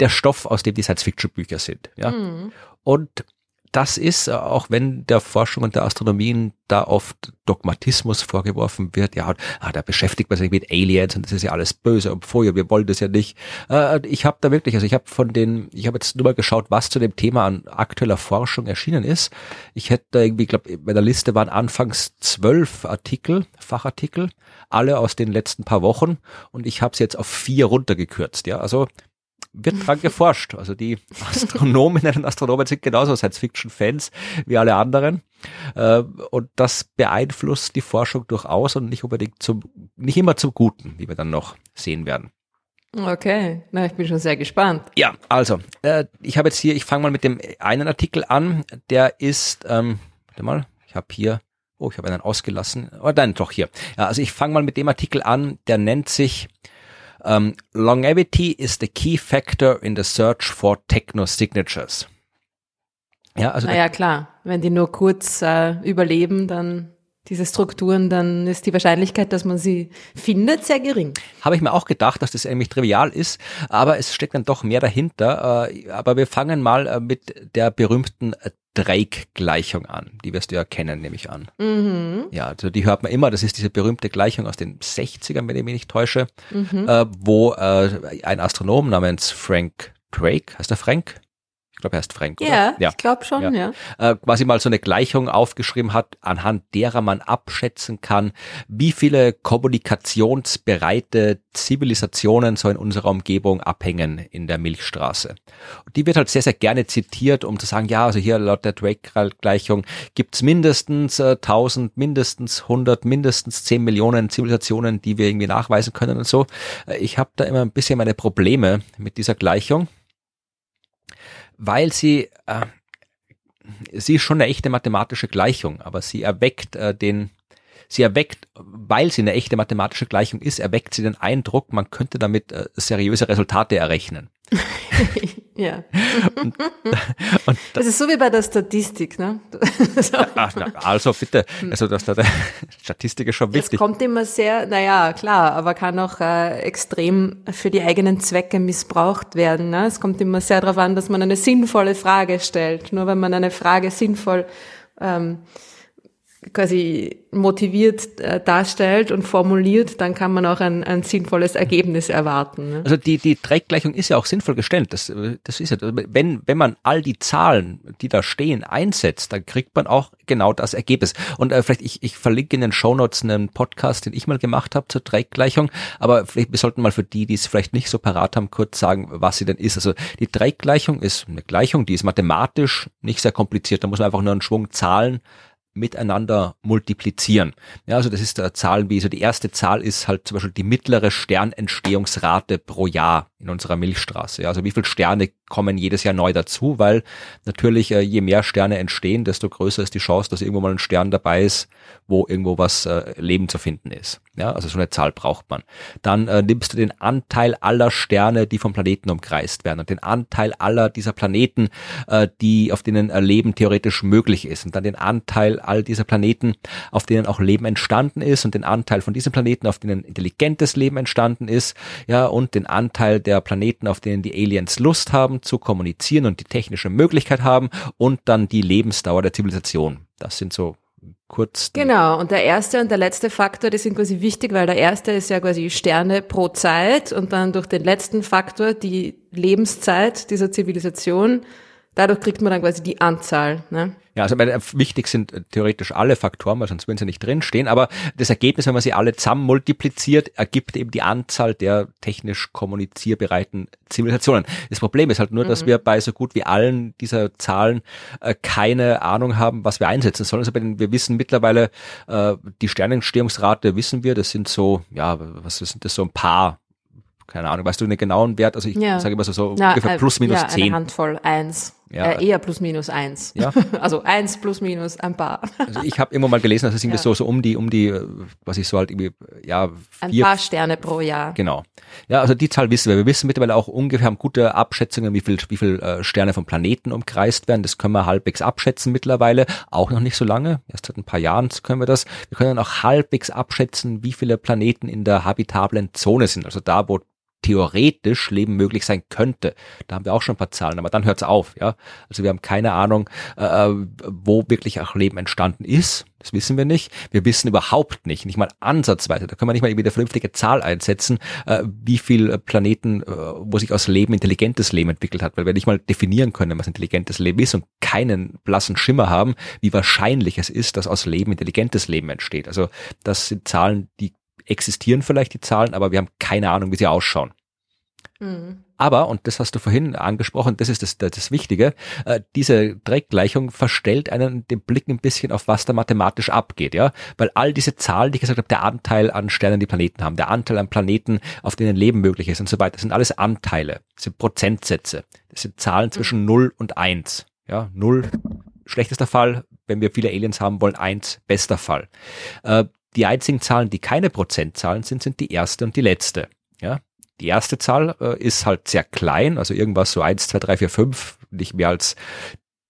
der Stoff, aus dem die Science-Fiction-Bücher sind. Ja. Mhm. Und das ist, äh, auch wenn der Forschung und der Astronomie da oft Dogmatismus vorgeworfen wird, ja, ah, da beschäftigt man sich mit Aliens und das ist ja alles böse und vorher, wir wollen das ja nicht. Äh, ich habe da wirklich, also ich habe von den, ich habe jetzt nur mal geschaut, was zu dem Thema an aktueller Forschung erschienen ist. Ich hätte irgendwie, glaube bei der Liste waren anfangs zwölf Artikel, Fachartikel, alle aus den letzten paar Wochen und ich habe es jetzt auf vier runtergekürzt. Ja, also wird dran geforscht. Also die Astronominnen und Astronomen sind genauso Science-Fiction-Fans wie alle anderen. Äh, und das beeinflusst die Forschung durchaus und nicht unbedingt zum, nicht immer zum Guten, wie wir dann noch sehen werden. Okay, na, ich bin schon sehr gespannt. Ja, also, äh, ich habe jetzt hier, ich fange mal mit dem einen Artikel an, der ist, ähm, warte mal, ich habe hier, oh, ich habe einen ausgelassen, oh nein, doch hier. Ja, also ich fange mal mit dem Artikel an, der nennt sich um, longevity is the key factor in the search for techno-signatures. Ja, also. Naja, klar. Wenn die nur kurz äh, überleben, dann diese Strukturen, dann ist die Wahrscheinlichkeit, dass man sie findet, sehr gering. Habe ich mir auch gedacht, dass das eigentlich trivial ist, aber es steckt dann doch mehr dahinter. Äh, aber wir fangen mal äh, mit der berühmten Drake-Gleichung an. Die wirst du ja kennen, nehme ich an. Mhm. Ja, also die hört man immer. Das ist diese berühmte Gleichung aus den 60ern, wenn ich mich nicht täusche, mhm. äh, wo äh, ein Astronom namens Frank Drake, heißt er Frank? Glaube, er heißt Frank. Ja, ja. ich glaube schon, ja. ja. Äh, quasi mal so eine Gleichung aufgeschrieben hat, anhand derer man abschätzen kann, wie viele kommunikationsbereite Zivilisationen so in unserer Umgebung abhängen in der Milchstraße. Und die wird halt sehr, sehr gerne zitiert, um zu sagen, ja, also hier laut der Drake-Gleichung gibt's mindestens äh, 1000, mindestens 100, mindestens 10 Millionen Zivilisationen, die wir irgendwie nachweisen können und so. Äh, ich habe da immer ein bisschen meine Probleme mit dieser Gleichung weil sie, äh, sie ist schon eine echte mathematische Gleichung, aber sie erweckt äh, den, sie erweckt, weil sie eine echte mathematische Gleichung ist, erweckt sie den Eindruck, man könnte damit äh, seriöse Resultate errechnen. ja. Und, und das ist so wie bei der Statistik, ne? also bitte, also dass da der Statistik ist schon wichtig. Es kommt immer sehr, naja, klar, aber kann auch äh, extrem für die eigenen Zwecke missbraucht werden. Ne? Es kommt immer sehr darauf an, dass man eine sinnvolle Frage stellt. Nur wenn man eine Frage sinnvoll ähm, quasi motiviert äh, darstellt und formuliert, dann kann man auch ein, ein sinnvolles Ergebnis erwarten. Ne? Also die, die Dreckgleichung ist ja auch sinnvoll gestellt. Das, das ist ja, wenn, wenn man all die Zahlen, die da stehen, einsetzt, dann kriegt man auch genau das Ergebnis. Und äh, vielleicht, ich, ich verlinke in den Shownotes einen Podcast, den ich mal gemacht habe zur Dreckgleichung, aber vielleicht, wir sollten mal für die, die es vielleicht nicht so parat haben, kurz sagen, was sie denn ist. Also die Dreckgleichung ist eine Gleichung, die ist mathematisch nicht sehr kompliziert. Da muss man einfach nur einen Schwung Zahlen miteinander multiplizieren. Ja, also das ist der Zahl wie so die erste Zahl ist halt zum Beispiel die mittlere Sternentstehungsrate pro Jahr in unserer Milchstraße. Ja, also wie viele Sterne kommen jedes Jahr neu dazu, weil natürlich äh, je mehr Sterne entstehen, desto größer ist die Chance, dass irgendwo mal ein Stern dabei ist, wo irgendwo was äh, Leben zu finden ist. Ja, also so eine Zahl braucht man. Dann äh, nimmst du den Anteil aller Sterne, die vom Planeten umkreist werden und den Anteil aller dieser Planeten, die auf denen Leben theoretisch möglich ist und dann den Anteil all dieser Planeten, auf denen auch Leben entstanden ist und den Anteil von diesen Planeten, auf denen intelligentes Leben entstanden ist, ja und den Anteil der Planeten, auf denen die Aliens Lust haben zu kommunizieren und die technische Möglichkeit haben und dann die Lebensdauer der Zivilisation. Das sind so kurz. Genau, und der erste und der letzte Faktor, die sind quasi wichtig, weil der erste ist ja quasi Sterne pro Zeit und dann durch den letzten Faktor die Lebenszeit dieser Zivilisation dadurch kriegt man dann quasi die Anzahl. Ne? Ja, also meine, wichtig sind äh, theoretisch alle Faktoren, weil sonst würden sie nicht drinstehen. Aber das Ergebnis, wenn man sie alle zusammen multipliziert, ergibt eben die Anzahl der technisch kommunizierbereiten Zivilisationen. Das Problem ist halt nur, mhm. dass wir bei so gut wie allen dieser Zahlen äh, keine Ahnung haben, was wir einsetzen sollen. Also bei den, wir wissen mittlerweile, äh, die Sternentstehungsrate wissen wir, das sind so, ja, was sind das so ein paar keine Ahnung, weißt du einen genauen Wert? Also ich ja. sage immer so, so ja, ungefähr plus minus ja, zehn. Eine Handvoll eins. Ja. Äh, eher plus minus eins. Ja. also eins plus minus ein paar. Also ich habe immer mal gelesen, dass es irgendwie ja. so, so um die, um die, was ich so halt irgendwie, ja, vier, ein paar Sterne pro Jahr. Genau. Ja, also die Zahl wissen wir. Wir wissen mittlerweile auch ungefähr, haben gute Abschätzungen, wie viel, wie viel äh, Sterne vom Planeten umkreist werden. Das können wir halbwegs abschätzen mittlerweile. Auch noch nicht so lange. Erst seit ein paar Jahren können wir das. Wir können auch halbwegs abschätzen, wie viele Planeten in der habitablen Zone sind. Also da, wo theoretisch Leben möglich sein könnte. Da haben wir auch schon ein paar Zahlen, aber dann hört es auf. Ja, Also wir haben keine Ahnung, äh, wo wirklich auch Leben entstanden ist. Das wissen wir nicht. Wir wissen überhaupt nicht, nicht mal ansatzweise, da können wir nicht mal irgendwie eine vernünftige Zahl einsetzen, äh, wie viel Planeten, äh, wo sich aus Leben intelligentes Leben entwickelt hat, weil wir nicht mal definieren können, was intelligentes Leben ist und keinen blassen Schimmer haben, wie wahrscheinlich es ist, dass aus Leben intelligentes Leben entsteht. Also das sind Zahlen, die existieren vielleicht die Zahlen, aber wir haben keine Ahnung, wie sie ausschauen. Mhm. Aber, und das hast du vorhin angesprochen, das ist das, das, das Wichtige, äh, diese Dreckgleichung verstellt einen den Blick ein bisschen auf, was da mathematisch abgeht, ja, weil all diese Zahlen, die ich gesagt habe, der Anteil an Sternen, die Planeten haben, der Anteil an Planeten, auf denen Leben möglich ist und so weiter, das sind alles Anteile, das sind Prozentsätze, das sind Zahlen mhm. zwischen 0 und 1, ja, 0 schlechtester Fall, wenn wir viele Aliens haben wollen, 1 bester Fall. Äh, die einzigen Zahlen, die keine Prozentzahlen sind, sind die erste und die letzte. Ja, die erste Zahl äh, ist halt sehr klein, also irgendwas so eins, zwei, drei, vier, fünf, nicht mehr als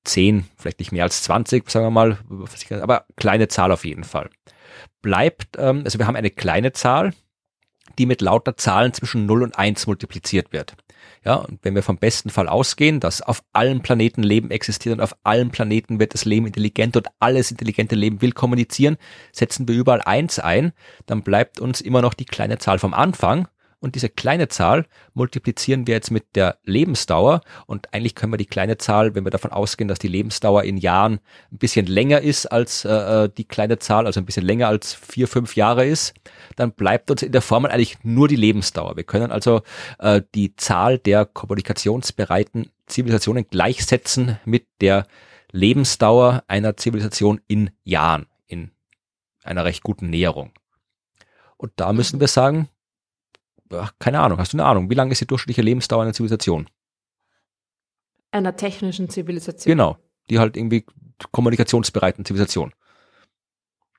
10, vielleicht nicht mehr als 20, sagen wir mal, aber kleine Zahl auf jeden Fall. Bleibt, ähm, also wir haben eine kleine Zahl, die mit lauter Zahlen zwischen 0 und 1 multipliziert wird. Ja, und wenn wir vom besten Fall ausgehen, dass auf allen Planeten Leben existiert und auf allen Planeten wird das Leben intelligent und alles intelligente Leben will kommunizieren, setzen wir überall eins ein, dann bleibt uns immer noch die kleine Zahl vom Anfang und diese kleine Zahl multiplizieren wir jetzt mit der Lebensdauer und eigentlich können wir die kleine Zahl, wenn wir davon ausgehen, dass die Lebensdauer in Jahren ein bisschen länger ist als äh, äh, die kleine Zahl, also ein bisschen länger als vier, fünf Jahre ist, dann bleibt uns in der Formel eigentlich nur die Lebensdauer. Wir können also äh, die Zahl der kommunikationsbereiten Zivilisationen gleichsetzen mit der Lebensdauer einer Zivilisation in Jahren, in einer recht guten Näherung. Und da müssen wir sagen, ach, keine Ahnung, hast du eine Ahnung, wie lange ist die durchschnittliche Lebensdauer einer Zivilisation? Einer technischen Zivilisation. Genau, die halt irgendwie kommunikationsbereiten Zivilisation.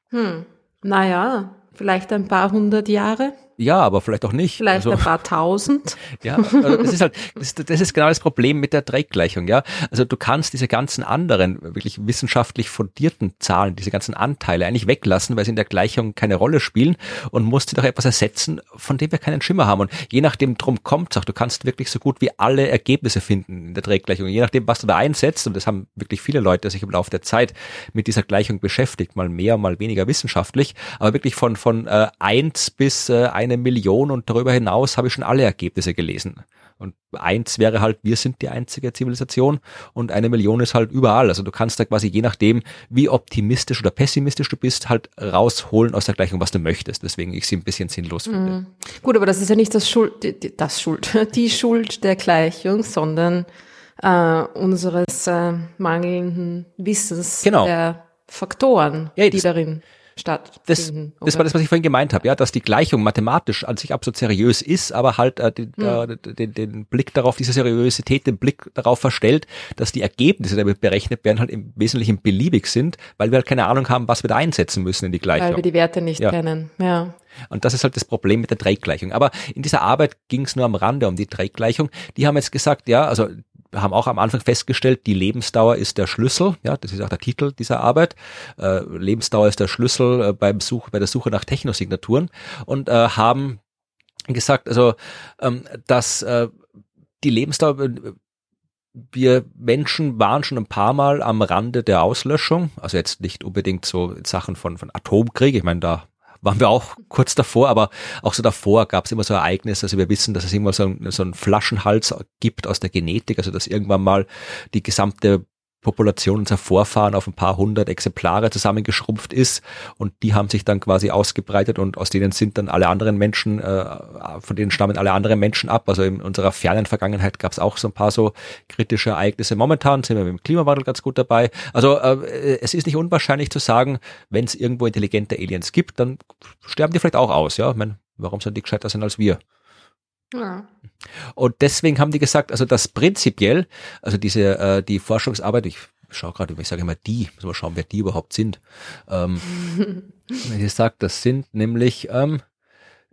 Hm, naja, vielleicht ein paar hundert Jahre. Ja, aber vielleicht auch nicht. Vielleicht also, ein paar tausend. Ja, also das ist halt, das, ist genau das Problem mit der Dreckgleichung, ja. Also du kannst diese ganzen anderen, wirklich wissenschaftlich fundierten Zahlen, diese ganzen Anteile eigentlich weglassen, weil sie in der Gleichung keine Rolle spielen und musst sie doch etwas ersetzen, von dem wir keinen Schimmer haben. Und je nachdem drum kommt, auch du kannst wirklich so gut wie alle Ergebnisse finden in der Dreckgleichung. Je nachdem, was du da einsetzt, und das haben wirklich viele Leute sich im Laufe der Zeit mit dieser Gleichung beschäftigt, mal mehr, mal weniger wissenschaftlich, aber wirklich von, von äh, eins bis äh, eine Million und darüber hinaus habe ich schon alle Ergebnisse gelesen. Und eins wäre halt, wir sind die einzige Zivilisation und eine Million ist halt überall. Also du kannst da quasi je nachdem, wie optimistisch oder pessimistisch du bist, halt rausholen aus der Gleichung, was du möchtest. Deswegen ich sie ein bisschen sinnlos finde. Mhm. Gut, aber das ist ja nicht das Schuld, das Schuld, die Schuld der Gleichung, sondern äh, unseres äh, mangelnden Wissens genau. der Faktoren, ja, die darin stattfinden. Das, das war das, was ich vorhin gemeint habe, ja, dass die Gleichung mathematisch an sich absolut seriös ist, aber halt äh, den, hm. äh, den, den Blick darauf, diese Seriosität, den Blick darauf verstellt, dass die Ergebnisse, die damit berechnet werden, halt im Wesentlichen beliebig sind, weil wir halt keine Ahnung haben, was wir da einsetzen müssen in die Gleichung. Weil wir die Werte nicht ja. kennen, ja. Und das ist halt das Problem mit der Drehgleichung. Aber in dieser Arbeit ging es nur am Rande um die Drehgleichung. Die haben jetzt gesagt, ja, also haben auch am Anfang festgestellt, die Lebensdauer ist der Schlüssel. Ja, das ist auch der Titel dieser Arbeit. Äh, Lebensdauer ist der Schlüssel äh, beim Such, bei der Suche nach Technosignaturen und äh, haben gesagt, also ähm, dass äh, die Lebensdauer wir Menschen waren schon ein paar Mal am Rande der Auslöschung, also jetzt nicht unbedingt so Sachen von, von Atomkrieg, ich meine, da waren wir auch kurz davor, aber auch so davor gab es immer so Ereignisse. Also wir wissen, dass es irgendwann so, ein, so einen Flaschenhals gibt aus der Genetik, also dass irgendwann mal die gesamte Population unserer Vorfahren auf ein paar hundert Exemplare zusammengeschrumpft ist und die haben sich dann quasi ausgebreitet und aus denen sind dann alle anderen Menschen, äh, von denen stammen alle anderen Menschen ab. Also in unserer fernen Vergangenheit gab es auch so ein paar so kritische Ereignisse. Momentan sind wir mit dem Klimawandel ganz gut dabei. Also äh, es ist nicht unwahrscheinlich zu sagen, wenn es irgendwo intelligente Aliens gibt, dann sterben die vielleicht auch aus. Ja, ich meine, warum sollen die gescheiter sein als wir? Ja. Und deswegen haben die gesagt, also das prinzipiell, also diese äh, die Forschungsarbeit, ich schaue gerade, ich sage immer die, muss mal schauen, wer die überhaupt sind. Ähm, wie gesagt, das sind nämlich ähm,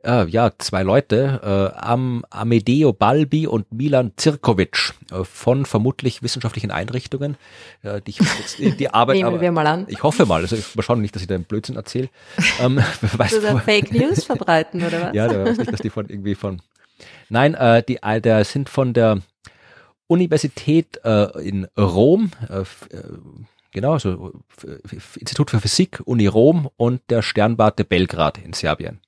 äh, ja zwei Leute, äh, Am Amedeo Balbi und Milan Zirkovic äh, von vermutlich wissenschaftlichen Einrichtungen, äh, die, jetzt, die, die Arbeit. Nehmen wir mal an. Ich hoffe mal, also ich, mal schauen nicht, dass ich da einen Blödsinn erzähle. Ähm, weißt, du Fake News verbreiten oder was? Ja, der weiß nicht, dass die von irgendwie von Nein, äh, die äh, der sind von der Universität äh, in Rom, äh, äh genau, also Institut für Physik, Uni Rom und der Sternwarte Belgrad in Serbien.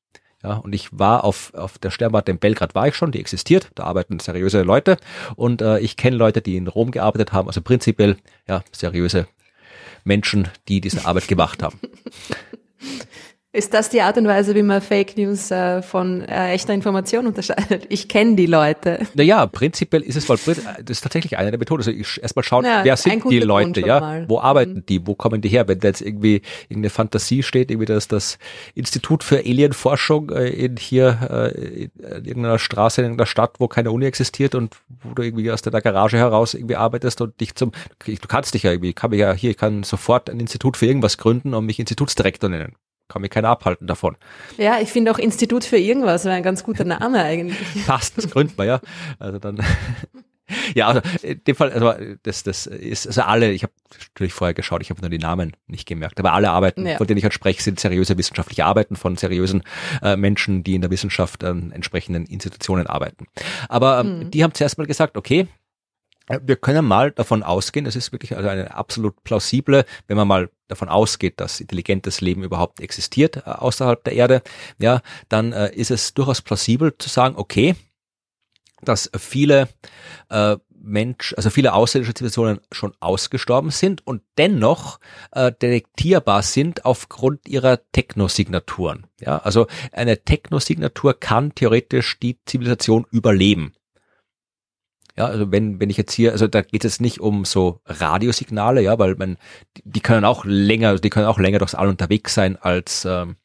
Ja, und ich war auf, auf der Sternwarte in Belgrad war ich schon, die existiert, da arbeiten seriöse Leute und äh, ich kenne Leute, die in Rom gearbeitet haben, also prinzipiell ja seriöse Menschen, die diese Arbeit gemacht haben. Ist das die Art und Weise, wie man Fake News äh, von äh, echter Information unterscheidet? Ich kenne die Leute. Naja, prinzipiell ist es voll, das ist tatsächlich eine der Methoden. Also ich erstmal schauen, ja, wer sind die Leute, ja? Mal. Wo arbeiten mhm. die? Wo kommen die her? Wenn da jetzt irgendwie irgendeine Fantasie steht, irgendwie dass das Institut für Alienforschung äh, in hier äh, in irgendeiner Straße in irgendeiner Stadt, wo keine Uni existiert und wo du irgendwie aus der Garage heraus irgendwie arbeitest und dich zum, du kannst dich ja irgendwie, kann mich ja hier, ich kann sofort ein Institut für irgendwas gründen und mich Institutsdirektor nennen kann mich keiner abhalten davon. Ja, ich finde auch Institut für irgendwas wäre ein ganz guter Name eigentlich. Passt, das gründen wir, ja. Also dann. ja, also in dem Fall, also das, das ist, also alle, ich habe natürlich vorher geschaut, ich habe nur die Namen nicht gemerkt, aber alle Arbeiten, ja. von denen ich halt spreche, sind seriöse wissenschaftliche Arbeiten von seriösen äh, Menschen, die in der Wissenschaft an entsprechenden Institutionen arbeiten. Aber ähm, hm. die haben zuerst mal gesagt, okay, äh, wir können mal davon ausgehen, es ist wirklich also eine absolut plausible, wenn man mal davon ausgeht, dass intelligentes Leben überhaupt existiert äh, außerhalb der Erde, ja, dann äh, ist es durchaus plausibel zu sagen, okay, dass viele äh, Mensch, also viele außerirdische Zivilisationen schon ausgestorben sind und dennoch äh, detektierbar sind aufgrund ihrer Technosignaturen. Ja, also eine Technosignatur kann theoretisch die Zivilisation überleben. Ja, also wenn, wenn ich jetzt hier, also da geht es nicht um so Radiosignale, ja, weil man, die können auch länger, die können auch länger durchs All unterwegs sein als, ähm,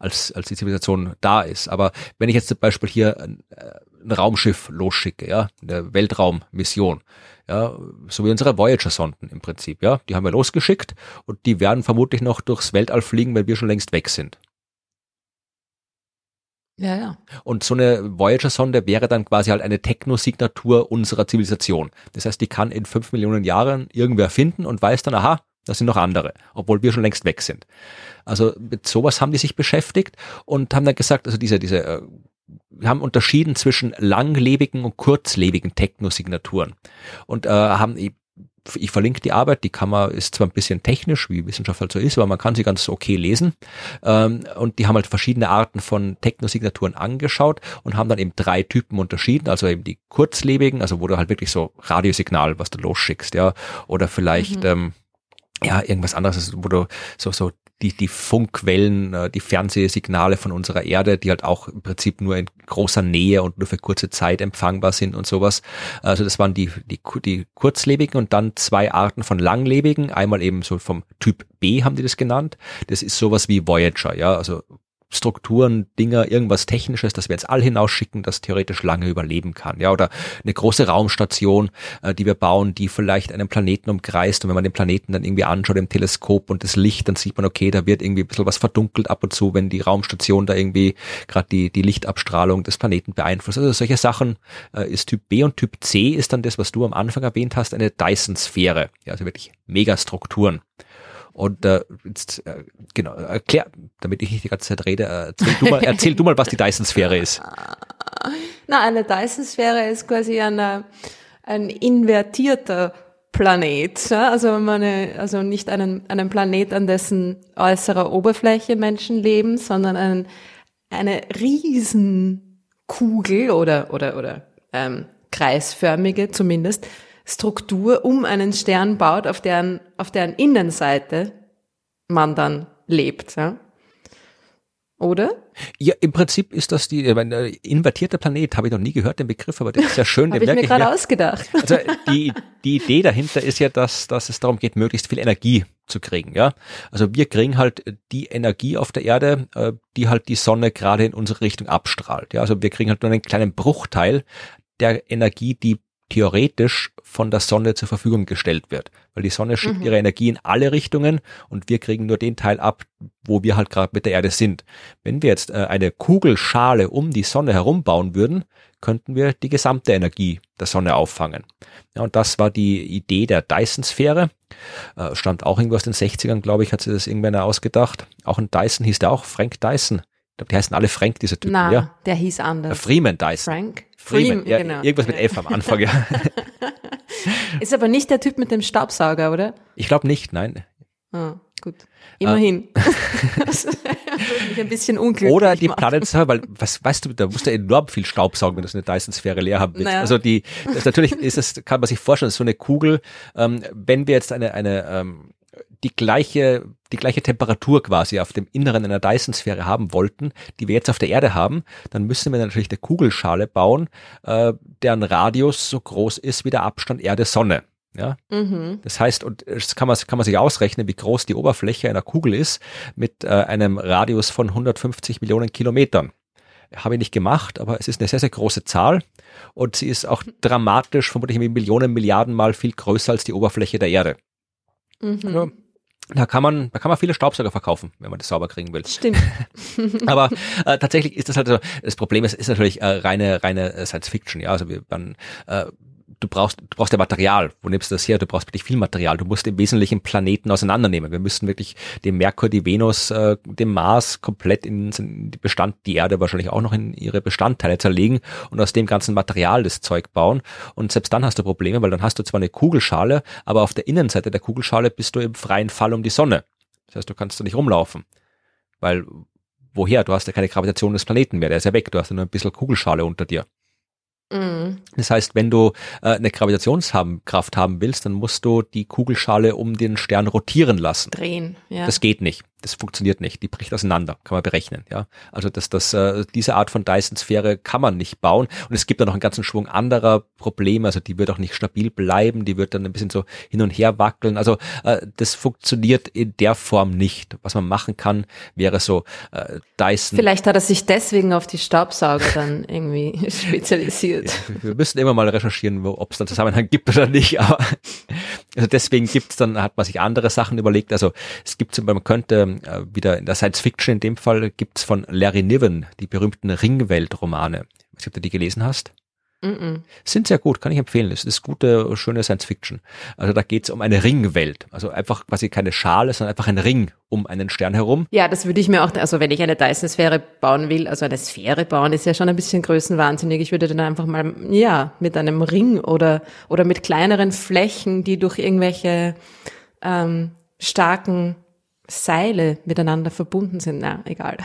als, als die Zivilisation da ist. Aber wenn ich jetzt zum Beispiel hier ein, äh, ein Raumschiff losschicke, ja, eine Weltraummission, ja, so wie unsere Voyager-Sonden im Prinzip, ja, die haben wir losgeschickt und die werden vermutlich noch durchs Weltall fliegen, weil wir schon längst weg sind. Ja, ja. Und so eine Voyager-Sonde wäre dann quasi halt eine Technosignatur unserer Zivilisation. Das heißt, die kann in fünf Millionen Jahren irgendwer finden und weiß dann, aha, das sind noch andere, obwohl wir schon längst weg sind. Also mit sowas haben die sich beschäftigt und haben dann gesagt, also diese, diese, äh, haben unterschieden zwischen langlebigen und kurzlebigen Technosignaturen und äh, haben ich verlinke die Arbeit, die Kammer ist zwar ein bisschen technisch, wie Wissenschaft halt so ist, aber man kann sie ganz okay lesen. Ähm, und die haben halt verschiedene Arten von Technosignaturen angeschaut und haben dann eben drei Typen unterschieden, also eben die kurzlebigen, also wo du halt wirklich so Radiosignal, was du losschickst, ja, oder vielleicht mhm. ähm, ja, irgendwas anderes, wo du so, so die, die Funkwellen, äh, die Fernsehsignale von unserer Erde, die halt auch im Prinzip nur in großer Nähe und nur für kurze Zeit empfangbar sind und sowas. Also das waren die, die, die kurzlebigen und dann zwei Arten von langlebigen. Einmal eben so vom Typ B haben die das genannt. Das ist sowas wie Voyager, ja, also Strukturen, Dinger, irgendwas Technisches, das wir ins All hinausschicken, das theoretisch lange überleben kann. Ja, oder eine große Raumstation, äh, die wir bauen, die vielleicht einen Planeten umkreist. Und wenn man den Planeten dann irgendwie anschaut im Teleskop und das Licht, dann sieht man, okay, da wird irgendwie ein bisschen was verdunkelt ab und zu, wenn die Raumstation da irgendwie gerade die, die Lichtabstrahlung des Planeten beeinflusst. Also solche Sachen äh, ist Typ B und Typ C ist dann das, was du am Anfang erwähnt hast, eine Dyson-Sphäre. Ja, also wirklich Megastrukturen. Und äh, jetzt, äh, genau, erklär, damit ich nicht die ganze Zeit rede, äh, erzähl du mal, erzähl du mal was die Dyson-Sphäre ist. Na, eine Dyson-Sphäre ist quasi eine, ein invertierter Planet. Ja? Also man also nicht einen, einen Planet, an dessen äußerer Oberfläche Menschen leben, sondern ein, eine Riesenkugel oder, oder, oder ähm, kreisförmige zumindest, Struktur um einen Stern baut, auf deren, auf deren Innenseite man dann lebt. Ja? Oder? Ja, im Prinzip ist das die, mein, äh, invertierte Planet, habe ich noch nie gehört, den Begriff, aber der ist ja schön. habe ich mir gerade ausgedacht. Also die, die Idee dahinter ist ja, dass, dass es darum geht, möglichst viel Energie zu kriegen. Ja, Also wir kriegen halt die Energie auf der Erde, äh, die halt die Sonne gerade in unsere Richtung abstrahlt. Ja, Also wir kriegen halt nur einen kleinen Bruchteil der Energie, die theoretisch von der Sonne zur Verfügung gestellt wird. Weil die Sonne schickt mhm. ihre Energie in alle Richtungen und wir kriegen nur den Teil ab, wo wir halt gerade mit der Erde sind. Wenn wir jetzt äh, eine Kugelschale um die Sonne herum bauen würden, könnten wir die gesamte Energie der Sonne auffangen. Ja, und das war die Idee der Dyson-Sphäre. Äh, stammt auch irgendwo aus den 60ern, glaube ich, hat sie das irgendwann ausgedacht. Auch ein Dyson hieß der auch, Frank Dyson. Ich glaube, die heißen alle Frank, diese Typen, Na, ja. der hieß anders. Freeman Dyson. Frank? Freeman, ja, genau. Irgendwas mit F am Anfang, ja. Ist aber nicht der Typ mit dem Staubsauger, oder? Ich glaube nicht, nein. Ah, gut. Immerhin. Ah. das würde mich ein bisschen unglücklich Oder die Planet weil was weißt du, da musst du enorm viel Staubsaugen, wenn du so eine Dyson-Sphäre leer haben willst. Naja. Also die, das natürlich ist es, kann man sich vorstellen, so eine Kugel, ähm, wenn wir jetzt eine, eine ähm, die gleiche, die gleiche Temperatur quasi auf dem Inneren einer Dyson-Sphäre haben wollten, die wir jetzt auf der Erde haben, dann müssen wir natürlich eine Kugelschale bauen, äh, deren Radius so groß ist wie der Abstand Erde-Sonne. Ja, mhm. das heißt, und das kann man, kann man sich ausrechnen, wie groß die Oberfläche einer Kugel ist mit äh, einem Radius von 150 Millionen Kilometern. Habe ich nicht gemacht, aber es ist eine sehr, sehr große Zahl und sie ist auch dramatisch, vermutlich Millionen, Milliarden Mal viel größer als die Oberfläche der Erde. Mhm. Also, da kann man, da kann man viele Staubsauger verkaufen, wenn man das sauber kriegen will. Stimmt. Aber äh, tatsächlich ist das halt so, das Problem ist, ist natürlich äh, reine, reine äh, Science Fiction, ja. Also wir, man, äh, du brauchst, du brauchst ja Material. Wo nimmst du das her? Du brauchst wirklich viel Material. Du musst im Wesentlichen Planeten auseinandernehmen. Wir müssten wirklich den Merkur, die Venus, äh, den Mars komplett in, die Bestand, die Erde wahrscheinlich auch noch in ihre Bestandteile zerlegen und aus dem ganzen Material das Zeug bauen. Und selbst dann hast du Probleme, weil dann hast du zwar eine Kugelschale, aber auf der Innenseite der Kugelschale bist du im freien Fall um die Sonne. Das heißt, du kannst da nicht rumlaufen. Weil woher? Du hast ja keine Gravitation des Planeten mehr, der ist ja weg, du hast ja nur ein bisschen Kugelschale unter dir. Mhm. Das heißt, wenn du äh, eine Gravitationskraft haben willst, dann musst du die Kugelschale um den Stern rotieren lassen. Drehen, ja. Das geht nicht das funktioniert nicht, die bricht auseinander, kann man berechnen, ja. Also das, das, äh, diese Art von Dyson-Sphäre kann man nicht bauen und es gibt da noch einen ganzen Schwung anderer Probleme, also die wird auch nicht stabil bleiben, die wird dann ein bisschen so hin und her wackeln, also äh, das funktioniert in der Form nicht. Was man machen kann, wäre so äh, Dyson. Vielleicht hat er sich deswegen auf die Staubsauger dann irgendwie spezialisiert. Wir müssen immer mal recherchieren, ob es da Zusammenhang gibt oder nicht, aber also deswegen gibt's dann, hat man sich andere Sachen überlegt, also es gibt zum Beispiel, man könnte äh, wieder in der Science Fiction in dem Fall gibt's von Larry Niven die berühmten Ringwelt-Romane. Ich weiß nicht, ob du die gelesen hast. Mm -mm. Sind sehr gut, kann ich empfehlen. Es ist gute, schöne Science Fiction. Also da geht's um eine Ringwelt. Also einfach quasi keine Schale, sondern einfach ein Ring um einen Stern herum. Ja, das würde ich mir auch, also wenn ich eine Dyson-Sphäre bauen will, also eine Sphäre bauen, ist ja schon ein bisschen größenwahnsinnig. Ich würde dann einfach mal, ja, mit einem Ring oder, oder mit kleineren Flächen, die durch irgendwelche ähm, starken Seile miteinander verbunden sind. Na, egal.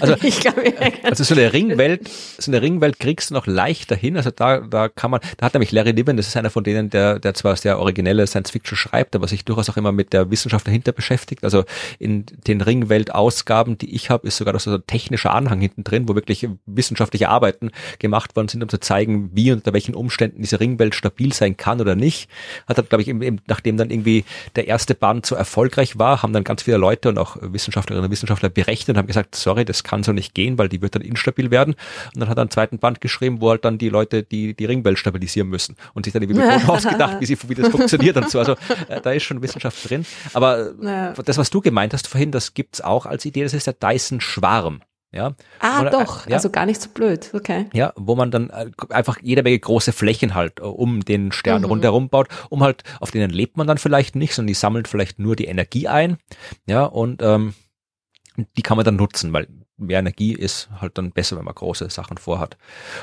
Also, ich glaub, also so eine Ringwelt, so eine Ringwelt kriegst du noch leichter hin. Also da, da kann man, da hat nämlich Larry Niven, das ist einer von denen, der, der zwar sehr originelle Science Fiction schreibt, aber sich durchaus auch immer mit der Wissenschaft dahinter beschäftigt. Also in den Ringwelt-Ausgaben, die ich habe, ist sogar noch so ein technischer Anhang hinten drin, wo wirklich wissenschaftliche Arbeiten gemacht worden sind, um zu zeigen, wie und unter welchen Umständen diese Ringwelt stabil sein kann oder nicht. Hat dann, glaube ich, eben, nachdem dann irgendwie der erste Band so erfolgreich war, haben dann ganz viele Leute und auch Wissenschaftlerinnen und Wissenschaftler berechnet und haben gesagt, sorry, das kann so nicht gehen, weil die wird dann instabil werden. Und dann hat er einen zweiten Band geschrieben, wo halt dann die Leute die, die Ringwelt stabilisieren müssen und sich dann irgendwie ausgedacht, wie, sie, wie das funktioniert und so. Also äh, da ist schon Wissenschaft drin. Aber ja. das, was du gemeint hast vorhin, das gibt's auch als Idee, das ist der Dyson Schwarm. Ja. Ah, man, doch, ja, also gar nicht so blöd, okay. Ja, wo man dann äh, einfach jede Menge große Flächen halt äh, um den Stern mhm. rundherum baut, um halt, auf denen lebt man dann vielleicht nicht, sondern die sammeln vielleicht nur die Energie ein. Ja, und ähm, die kann man dann nutzen, weil mehr Energie ist halt dann besser, wenn man große Sachen vorhat.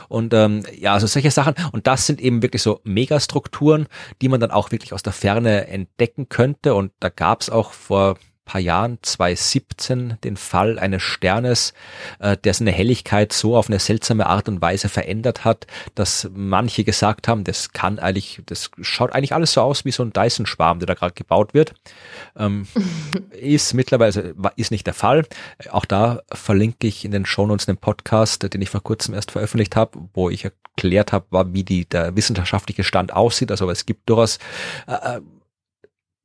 Und ähm, ja, also solche Sachen. Und das sind eben wirklich so Megastrukturen, die man dann auch wirklich aus der Ferne entdecken könnte. Und da gab es auch vor paar Jahren, 2017, den Fall eines Sternes, äh, der seine Helligkeit so auf eine seltsame Art und Weise verändert hat, dass manche gesagt haben, das kann eigentlich, das schaut eigentlich alles so aus wie so ein Dyson-Schwarm, der da gerade gebaut wird. Ähm, ist mittlerweile, ist nicht der Fall. Auch da verlinke ich in den Shownotes einen Podcast, den ich vor kurzem erst veröffentlicht habe, wo ich erklärt habe, wie die, der wissenschaftliche Stand aussieht. Also es gibt durchaus äh, äh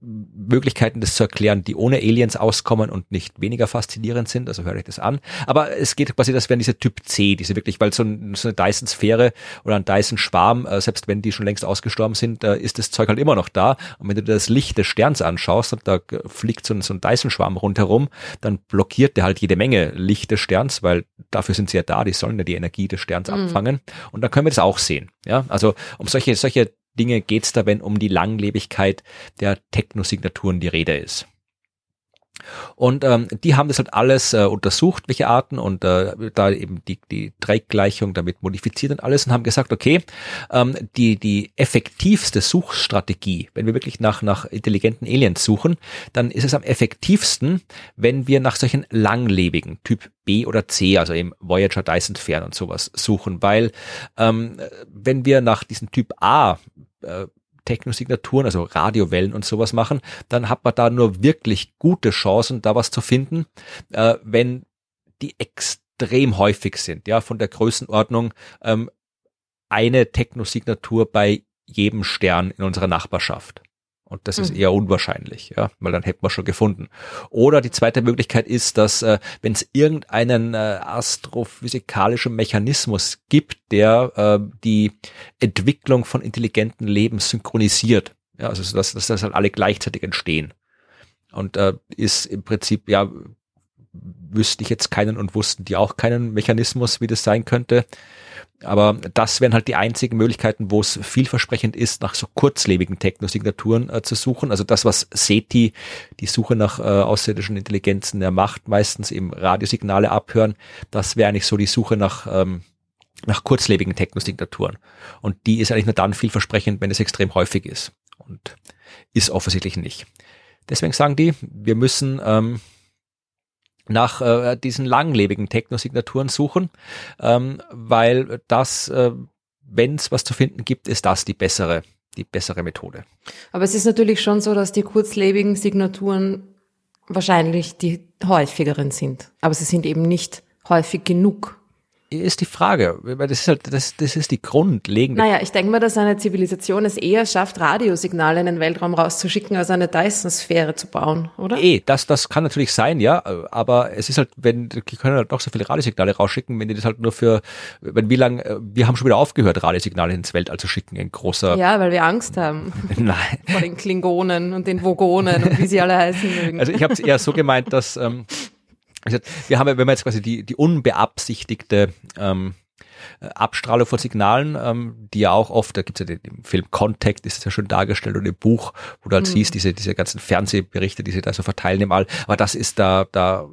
Möglichkeiten, das zu erklären, die ohne Aliens auskommen und nicht weniger faszinierend sind. Also höre ich das an. Aber es geht quasi, das wären diese Typ C, diese wirklich, weil so, ein, so eine Dyson-Sphäre oder ein Dyson-Schwarm, äh, selbst wenn die schon längst ausgestorben sind, äh, ist das Zeug halt immer noch da. Und wenn du das Licht des Sterns anschaust und da fliegt so ein, so ein Dyson-Schwarm rundherum, dann blockiert der halt jede Menge Licht des Sterns, weil dafür sind sie ja da, die sollen ja die Energie des Sterns mhm. abfangen. Und dann können wir das auch sehen. Ja, also um solche, solche Dinge geht es da, wenn um die Langlebigkeit der Technosignaturen die Rede ist. Und ähm, die haben das halt alles äh, untersucht, welche Arten und äh, da eben die, die Drake-Gleichung damit modifiziert und alles und haben gesagt, okay, ähm, die, die effektivste Suchstrategie, wenn wir wirklich nach, nach intelligenten Aliens suchen, dann ist es am effektivsten, wenn wir nach solchen langlebigen Typ B oder C, also eben Voyager, Dyson Fern und sowas suchen, weil ähm, wenn wir nach diesem Typ A äh, Technosignaturen, also Radiowellen und sowas machen, dann hat man da nur wirklich gute Chancen, da was zu finden, äh, wenn die extrem häufig sind, ja, von der Größenordnung ähm, eine Technosignatur bei jedem Stern in unserer Nachbarschaft. Und das ist mhm. eher unwahrscheinlich, ja, weil dann hätten wir schon gefunden. Oder die zweite Möglichkeit ist, dass äh, wenn es irgendeinen äh, astrophysikalischen Mechanismus gibt, der äh, die Entwicklung von intelligenten Leben synchronisiert, ja, also dass, dass das halt alle gleichzeitig entstehen. Und äh, ist im Prinzip, ja, wüsste ich jetzt keinen und wussten die auch keinen Mechanismus, wie das sein könnte. Aber das wären halt die einzigen Möglichkeiten, wo es vielversprechend ist, nach so kurzlebigen Technosignaturen äh, zu suchen. Also das, was SETI, die Suche nach äh, außerirdischen Intelligenzen der Macht, meistens eben Radiosignale abhören, das wäre eigentlich so die Suche nach ähm, nach kurzlebigen Technosignaturen. Und die ist eigentlich nur dann vielversprechend, wenn es extrem häufig ist. Und ist offensichtlich nicht. Deswegen sagen die, wir müssen ähm, nach äh, diesen langlebigen Technosignaturen suchen, ähm, weil das, äh, wenn es was zu finden gibt, ist das die bessere, die bessere Methode. Aber es ist natürlich schon so, dass die kurzlebigen Signaturen wahrscheinlich die häufigeren sind. Aber sie sind eben nicht häufig genug ist die Frage, weil das ist halt, das, das ist die grundlegende. Naja, ich denke mal, dass eine Zivilisation es eher schafft, Radiosignale in den Weltraum rauszuschicken, als eine Dyson-Sphäre zu bauen, oder? Eh, das, das kann natürlich sein, ja, aber es ist halt, wenn, die können halt noch so viele Radiosignale rausschicken, wenn die das halt nur für, wenn wie lang, wir haben schon wieder aufgehört, Radiosignale ins Weltall zu schicken, in großer. Ja, weil wir Angst haben. Nein. Vor den Klingonen und den Vogonen und wie sie alle heißen mögen. Also ich habe es eher so gemeint, dass, ähm, wir haben, wenn wir jetzt quasi die, die unbeabsichtigte ähm, Abstrahlung von Signalen, ähm, die ja auch oft, da gibt es ja den, im Film Contact, ist es ja schon dargestellt und im Buch, wo du halt mhm. siehst, diese, diese ganzen Fernsehberichte, die sie da so verteilen im All, aber das ist da, da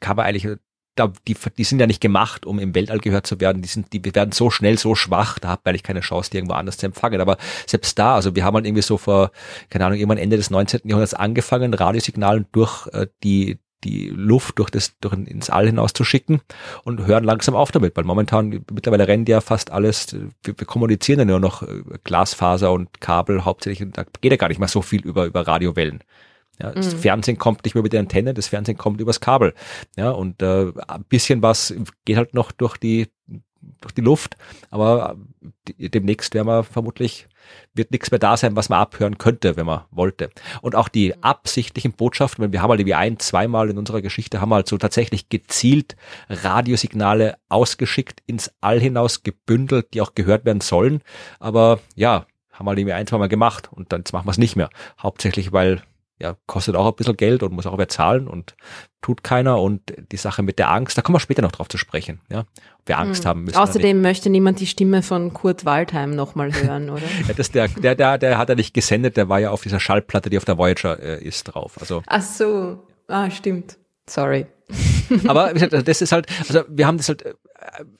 kann man eigentlich, da, die, die sind ja nicht gemacht, um im Weltall gehört zu werden, die sind, die werden so schnell, so schwach, da hat man eigentlich keine Chance, die irgendwo anders zu empfangen, aber selbst da, also wir haben halt irgendwie so vor, keine Ahnung, irgendwann Ende des 19. Jahrhunderts angefangen, Radiosignalen durch äh, die, die Luft durch das durch ins All hinaus zu schicken und hören langsam auf damit, weil momentan mittlerweile rennt ja fast alles, wir, wir kommunizieren ja nur noch äh, Glasfaser und Kabel hauptsächlich und da geht ja gar nicht mal so viel über über Radiowellen. Ja, das mhm. Fernsehen kommt nicht mehr über die Antenne, das Fernsehen kommt übers Kabel. Ja, und äh, ein bisschen was geht halt noch durch die durch die Luft, aber demnächst werden wir vermutlich wird nichts mehr da sein, was man abhören könnte, wenn man wollte. Und auch die mhm. absichtlichen Botschaften, wenn wir haben halt wie ein, zweimal in unserer Geschichte haben halt so tatsächlich gezielt Radiosignale ausgeschickt, ins All hinaus gebündelt, die auch gehört werden sollen. Aber ja, haben wir halt irgendwie ein, zweimal gemacht und dann machen wir es nicht mehr. Hauptsächlich, weil ja, kostet auch ein bisschen Geld und muss auch wer zahlen und tut keiner und die Sache mit der Angst, da kommen wir später noch drauf zu sprechen, ja, ob wir Angst hm. haben müssen. Außerdem möchte niemand die Stimme von Kurt Waldheim nochmal hören, oder? ja, das der, der, der, der hat er nicht gesendet, der war ja auf dieser Schallplatte, die auf der Voyager äh, ist, drauf. Also. Ach so, ah, stimmt. Sorry. Aber wie gesagt, das ist halt, also wir haben das halt äh,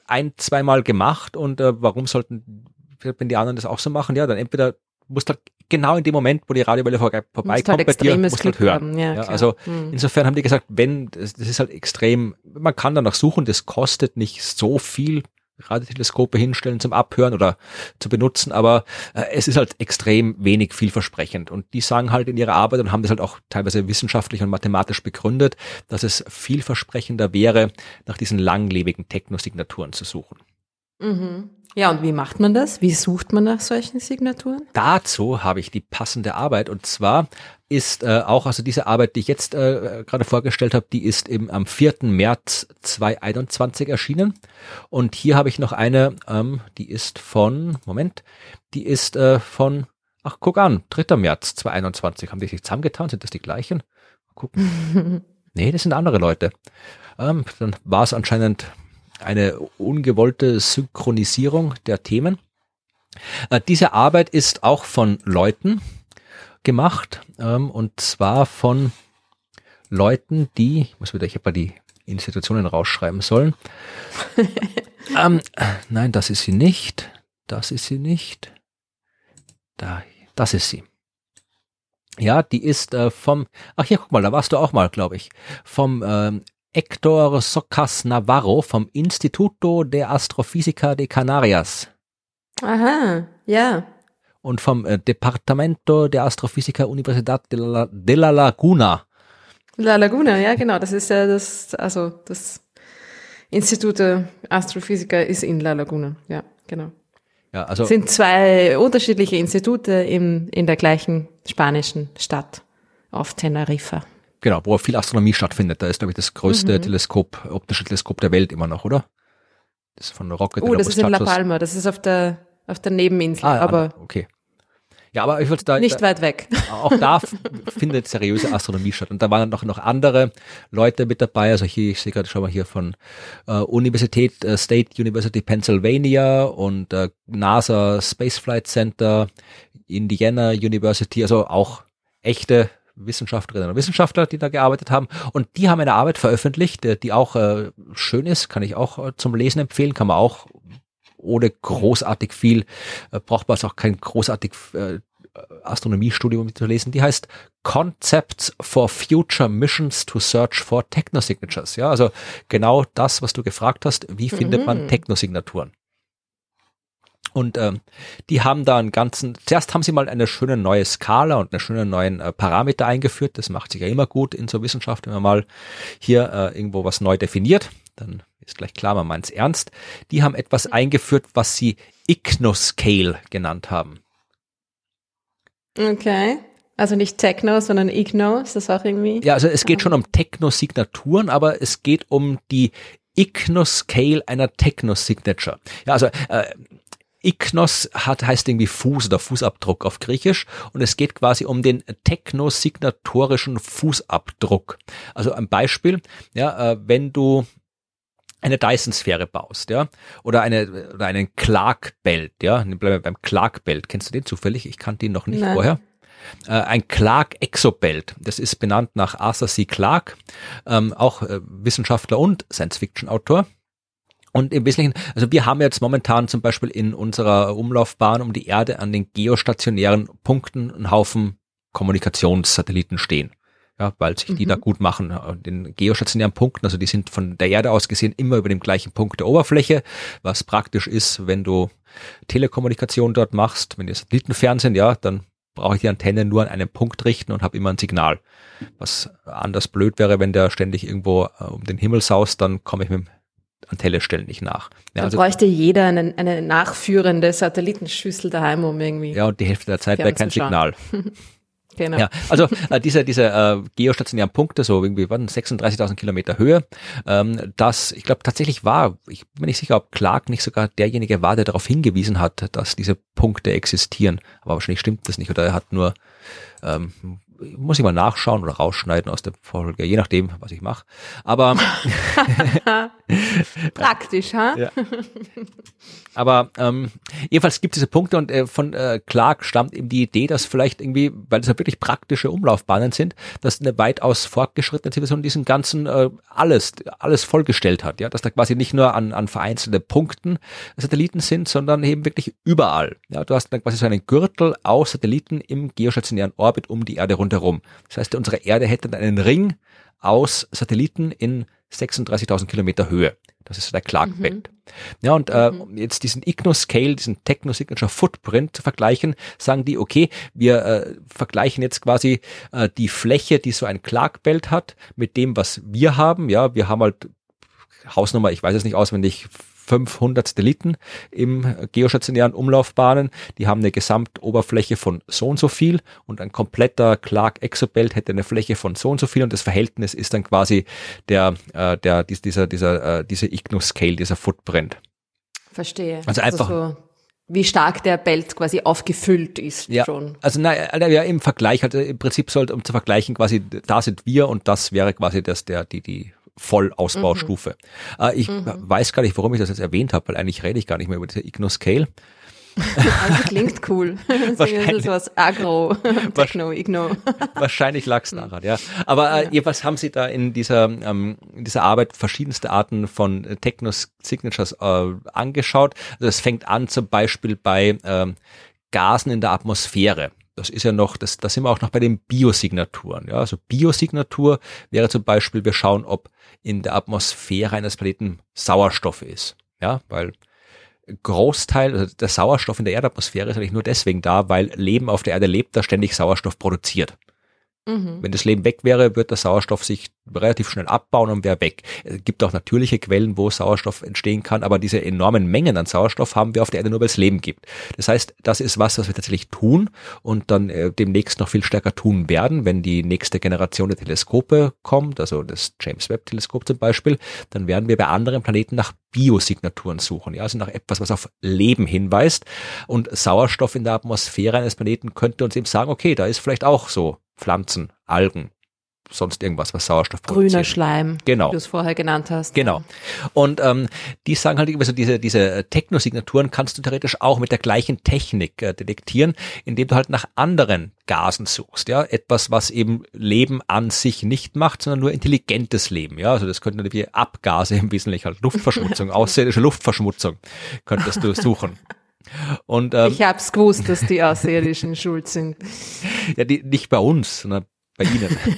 ein, zweimal gemacht und äh, warum sollten, wenn die anderen das auch so machen, ja, dann entweder musst halt genau in dem Moment, wo die Radiowelle vor, vorbeikommt halt bei dir, musst du halt hören. Ja, ja, also hm. insofern haben die gesagt, wenn, das, das ist halt extrem, man kann danach suchen, das kostet nicht so viel, Radioteleskope hinstellen zum Abhören oder zu benutzen, aber äh, es ist halt extrem wenig vielversprechend. Und die sagen halt in ihrer Arbeit und haben das halt auch teilweise wissenschaftlich und mathematisch begründet, dass es vielversprechender wäre, nach diesen langlebigen Technosignaturen zu suchen. Mhm. Ja, und wie macht man das? Wie sucht man nach solchen Signaturen? Dazu habe ich die passende Arbeit und zwar ist äh, auch, also diese Arbeit, die ich jetzt äh, gerade vorgestellt habe, die ist eben am 4. März 2021 erschienen und hier habe ich noch eine, ähm, die ist von, Moment, die ist äh, von, ach guck an, 3. März 2021, haben die sich zusammengetan, sind das die gleichen? Gucken. nee, das sind andere Leute. Ähm, dann war es anscheinend eine ungewollte Synchronisierung der Themen. Äh, diese Arbeit ist auch von Leuten gemacht ähm, und zwar von Leuten, die, ich muss wieder, ich habe mal die Institutionen rausschreiben sollen. ähm, nein, das ist sie nicht. Das ist sie nicht. Da, das ist sie. Ja, die ist äh, vom, ach ja, guck mal, da warst du auch mal, glaube ich, vom ähm, Héctor Socas Navarro vom Instituto de Astrofísica de Canarias. Aha, ja. Und vom äh, Departamento de Astrofísica Universidad de la, de la Laguna. La Laguna, ja, genau. Das ist ja das, also das Institut de Astrofísica ist in La Laguna, ja, genau. Ja, also sind zwei unterschiedliche Institute im, in der gleichen spanischen Stadt auf Teneriffa. Genau, wo viel Astronomie stattfindet. Da ist, glaube ich, das größte mhm. Teleskop, optische Teleskop der Welt immer noch, oder? Das ist von Rocket. Oh, das ist in La Palma, das ist auf der, auf der Nebeninsel. Ah, aber okay. Ja, aber ich wollte da nicht da, weit weg. Auch da findet seriöse Astronomie statt. Und da waren noch noch andere Leute mit dabei. Also hier, ich sehe gerade schon mal hier von äh, Universität äh, State University Pennsylvania und äh, NASA Space Flight Center, Indiana University. Also auch echte Wissenschaftlerinnen und Wissenschaftler, die da gearbeitet haben. Und die haben eine Arbeit veröffentlicht, äh, die auch äh, schön ist, kann ich auch äh, zum Lesen empfehlen, kann man auch ohne großartig viel, äh, braucht man es auch kein großartig äh, Astronomiestudium zu lesen, die heißt Concepts for Future Missions to Search for Technosignatures. Ja, also genau das, was du gefragt hast, wie findet mhm. man Technosignaturen? Und ähm, die haben da einen ganzen, zuerst haben sie mal eine schöne neue Skala und eine schöne neuen äh, Parameter eingeführt. Das macht sich ja immer gut in so Wissenschaft, wenn man mal hier äh, irgendwo was neu definiert. Dann ist gleich klar, man meint es ernst. Die haben etwas eingeführt, was sie Ignoscale genannt haben. Okay. Also nicht Techno, sondern Igno, ist das auch irgendwie? Ja, also es geht schon um Techno-Signaturen, aber es geht um die Ignoscale einer Techno-Signature. Ja, also äh, Ignos hat, heißt irgendwie Fuß oder Fußabdruck auf Griechisch und es geht quasi um den technosignatorischen Fußabdruck. Also ein Beispiel, ja, äh, wenn du eine Dyson-Sphäre baust, ja, oder eine oder einen Clark-Belt, ja, bleiben wir beim Clark-Belt. Kennst du den zufällig? Ich kannte ihn noch nicht Nein. vorher. Äh, ein Clark Exobelt, das ist benannt nach Arthur C. Clarke, ähm, auch äh, Wissenschaftler und Science-Fiction-Autor. Und im Wesentlichen, also wir haben jetzt momentan zum Beispiel in unserer Umlaufbahn um die Erde an den geostationären Punkten einen Haufen Kommunikationssatelliten stehen. Ja, weil sich die mhm. da gut machen. Den geostationären Punkten, also die sind von der Erde aus gesehen immer über dem gleichen Punkt der Oberfläche, was praktisch ist, wenn du Telekommunikation dort machst, wenn die Satellitenfernsehen, ja, dann brauche ich die Antenne nur an einen Punkt richten und habe immer ein Signal. Was anders blöd wäre, wenn der ständig irgendwo äh, um den Himmel saust, dann komme ich mit dem Antennestellen nicht nach. Ja, also, bräuchte jeder eine, eine nachführende Satellitenschüssel daheim, um irgendwie. Ja, und die Hälfte der Zeit wäre kein Signal. Genau. Ja, also äh, diese, diese äh, geostationären Punkte, so irgendwie waren 36.000 Kilometer Höhe, ähm, das, ich glaube tatsächlich war, ich bin nicht sicher, ob Clark nicht sogar derjenige war, der darauf hingewiesen hat, dass diese Punkte existieren. Aber wahrscheinlich stimmt das nicht oder er hat nur ähm, muss ich mal nachschauen oder rausschneiden aus der Folge, je nachdem, was ich mache. Aber praktisch, ha? Ja. Aber ähm, jedenfalls gibt es diese Punkte und äh, von äh, Clark stammt eben die Idee, dass vielleicht irgendwie, weil es ja wirklich praktische Umlaufbahnen sind, dass eine weitaus fortgeschrittene Zivilisation diesen ganzen äh, alles alles vollgestellt hat, ja, dass da quasi nicht nur an an vereinzelte Punkten Satelliten sind, sondern eben wirklich überall. Ja, du hast dann quasi so einen Gürtel aus Satelliten im geostationären Orbit um die Erde rund rundherum. Das heißt, unsere Erde hätte dann einen Ring aus Satelliten in 36.000 Kilometer Höhe. Das ist der Clark-Belt. Mhm. Ja, und äh, um jetzt diesen Igno-Scale, diesen Techno-Signature Footprint zu vergleichen, sagen die, okay, wir äh, vergleichen jetzt quasi äh, die Fläche, die so ein Clark-Belt hat, mit dem, was wir haben. Ja, wir haben halt Hausnummer, ich weiß es nicht auswendig, 500 Satelliten im geostationären Umlaufbahnen. Die haben eine Gesamtoberfläche von so und so viel und ein kompletter Clark Exobelt hätte eine Fläche von so und so viel und das Verhältnis ist dann quasi der, äh, der, dieser, dieser, äh, diese Igno-Scale, dieser Footprint. Verstehe. Also einfach. Also so wie stark der Belt quasi aufgefüllt ist ja, schon. Also na, ja, im Vergleich, also im Prinzip sollte, um zu vergleichen, quasi, da sind wir und das wäre quasi das, der, die, die Vollausbaustufe. Mhm. Äh, ich mhm. weiß gar nicht, warum ich das jetzt erwähnt habe, weil eigentlich rede ich gar nicht mehr über diese Igno-Scale. Also klingt cool. Wahrscheinlich, so was Agro, Techno, Igno. Wahrscheinlich lag es daran, ja. Aber äh, ja. jedenfalls haben sie da in dieser, ähm, in dieser Arbeit verschiedenste Arten von äh, Techno-Signatures äh, angeschaut. Also es fängt an zum Beispiel bei ähm, Gasen in der Atmosphäre das ist ja noch, das, da sind wir auch noch bei den Biosignaturen. Ja, also Biosignatur wäre zum Beispiel, wir schauen, ob in der Atmosphäre eines Planeten Sauerstoff ist. Ja, weil Großteil, also der Sauerstoff in der Erdatmosphäre ist eigentlich nur deswegen da, weil Leben auf der Erde lebt, da ständig Sauerstoff produziert. Mhm. Wenn das Leben weg wäre, wird der Sauerstoff sich relativ schnell abbauen und wäre weg. Es gibt auch natürliche Quellen, wo Sauerstoff entstehen kann, aber diese enormen Mengen an Sauerstoff haben wir auf der Erde nur, weil es Leben gibt. Das heißt, das ist was, was wir tatsächlich tun und dann äh, demnächst noch viel stärker tun werden, wenn die nächste Generation der Teleskope kommt, also das James Webb Teleskop zum Beispiel, dann werden wir bei anderen Planeten nach Biosignaturen suchen, ja, also nach etwas, was auf Leben hinweist und Sauerstoff in der Atmosphäre eines Planeten könnte uns eben sagen, okay, da ist vielleicht auch so Pflanzen, Algen, sonst irgendwas, was Sauerstoff produziert. Grüner Schleim, genau. wie du es vorher genannt hast. Genau. Und ähm, die sagen halt, also diese, diese Technosignaturen kannst du theoretisch auch mit der gleichen Technik äh, detektieren, indem du halt nach anderen Gasen suchst. Ja, etwas, was eben Leben an sich nicht macht, sondern nur intelligentes Leben. Ja, also das könnten wie Abgase im Wesentlichen halt Luftverschmutzung, außerirdische Luftverschmutzung könntest du suchen. Und, ähm, ich hab's gewusst, dass die Außerirdischen schuld sind. Ja, die, nicht bei uns, sondern bei Ihnen.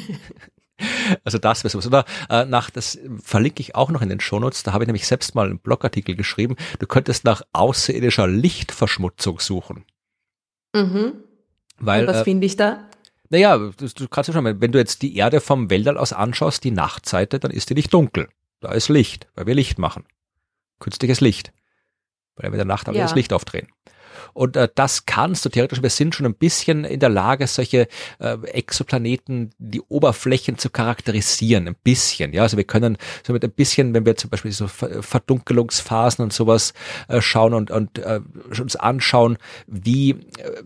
Also das wäre sowas. Oder äh, nach, das verlinke ich auch noch in den Shownotes, da habe ich nämlich selbst mal einen Blogartikel geschrieben, du könntest nach außerirdischer Lichtverschmutzung suchen. Mhm. Weil, Und was äh, finde ich da? Naja, du, du kannst ja schon mal, wenn du jetzt die Erde vom Weltall aus anschaust, die Nachtseite, dann ist die nicht dunkel. Da ist Licht, weil wir Licht machen. Künstliches Licht. Weil wir in der Nacht ja. das Licht aufdrehen. Und äh, das kannst du theoretisch, wir sind schon ein bisschen in der Lage, solche äh, Exoplaneten, die Oberflächen zu charakterisieren, ein bisschen. Ja, also wir können so mit ein bisschen, wenn wir zum Beispiel so Verdunkelungsphasen und sowas äh, schauen und, und äh, uns anschauen, wie, äh,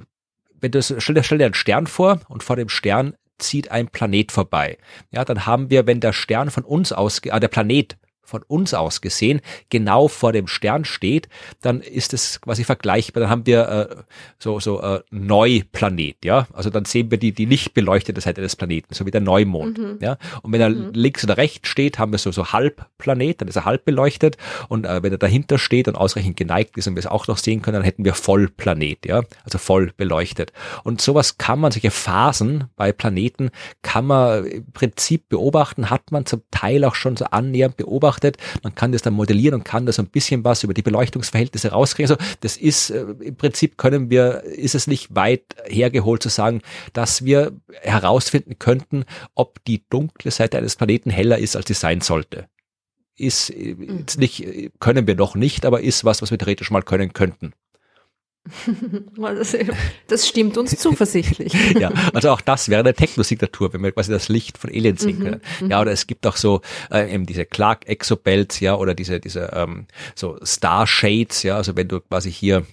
wenn du stell dir, stell dir einen Stern vor und vor dem Stern zieht ein Planet vorbei. Ja, dann haben wir, wenn der Stern von uns aus, äh, der Planet von uns aus gesehen genau vor dem Stern steht, dann ist es quasi vergleichbar. Dann haben wir äh, so so äh, Neuplanet, ja. Also dann sehen wir die die nicht beleuchtete Seite des Planeten, so wie der Neumond, mhm. ja. Und wenn er mhm. links oder rechts steht, haben wir so so Halbplanet, dann ist er halb beleuchtet. Und äh, wenn er dahinter steht und ausreichend geneigt ist und wir es auch noch sehen können, dann hätten wir Vollplanet, ja. Also voll beleuchtet. Und sowas kann man, solche Phasen bei Planeten kann man im Prinzip beobachten, hat man zum Teil auch schon so annähernd beobachtet beobachtet. Man kann das dann modellieren und kann da so ein bisschen was über die Beleuchtungsverhältnisse rauskriegen. Also das ist äh, im Prinzip können wir, ist es nicht weit hergeholt zu sagen, dass wir herausfinden könnten, ob die dunkle Seite eines Planeten heller ist, als sie sein sollte. Ist äh, mhm. nicht, können wir noch nicht, aber ist was, was wir theoretisch mal können könnten. Das stimmt uns zuversichtlich. ja, also auch das wäre eine Technosignatur, wenn wir quasi das Licht von Aliens sehen können. Mhm, ja, oder es gibt auch so äh, eben diese Clark Exobelts, ja, oder diese diese ähm, so Star Shades, ja, also wenn du quasi hier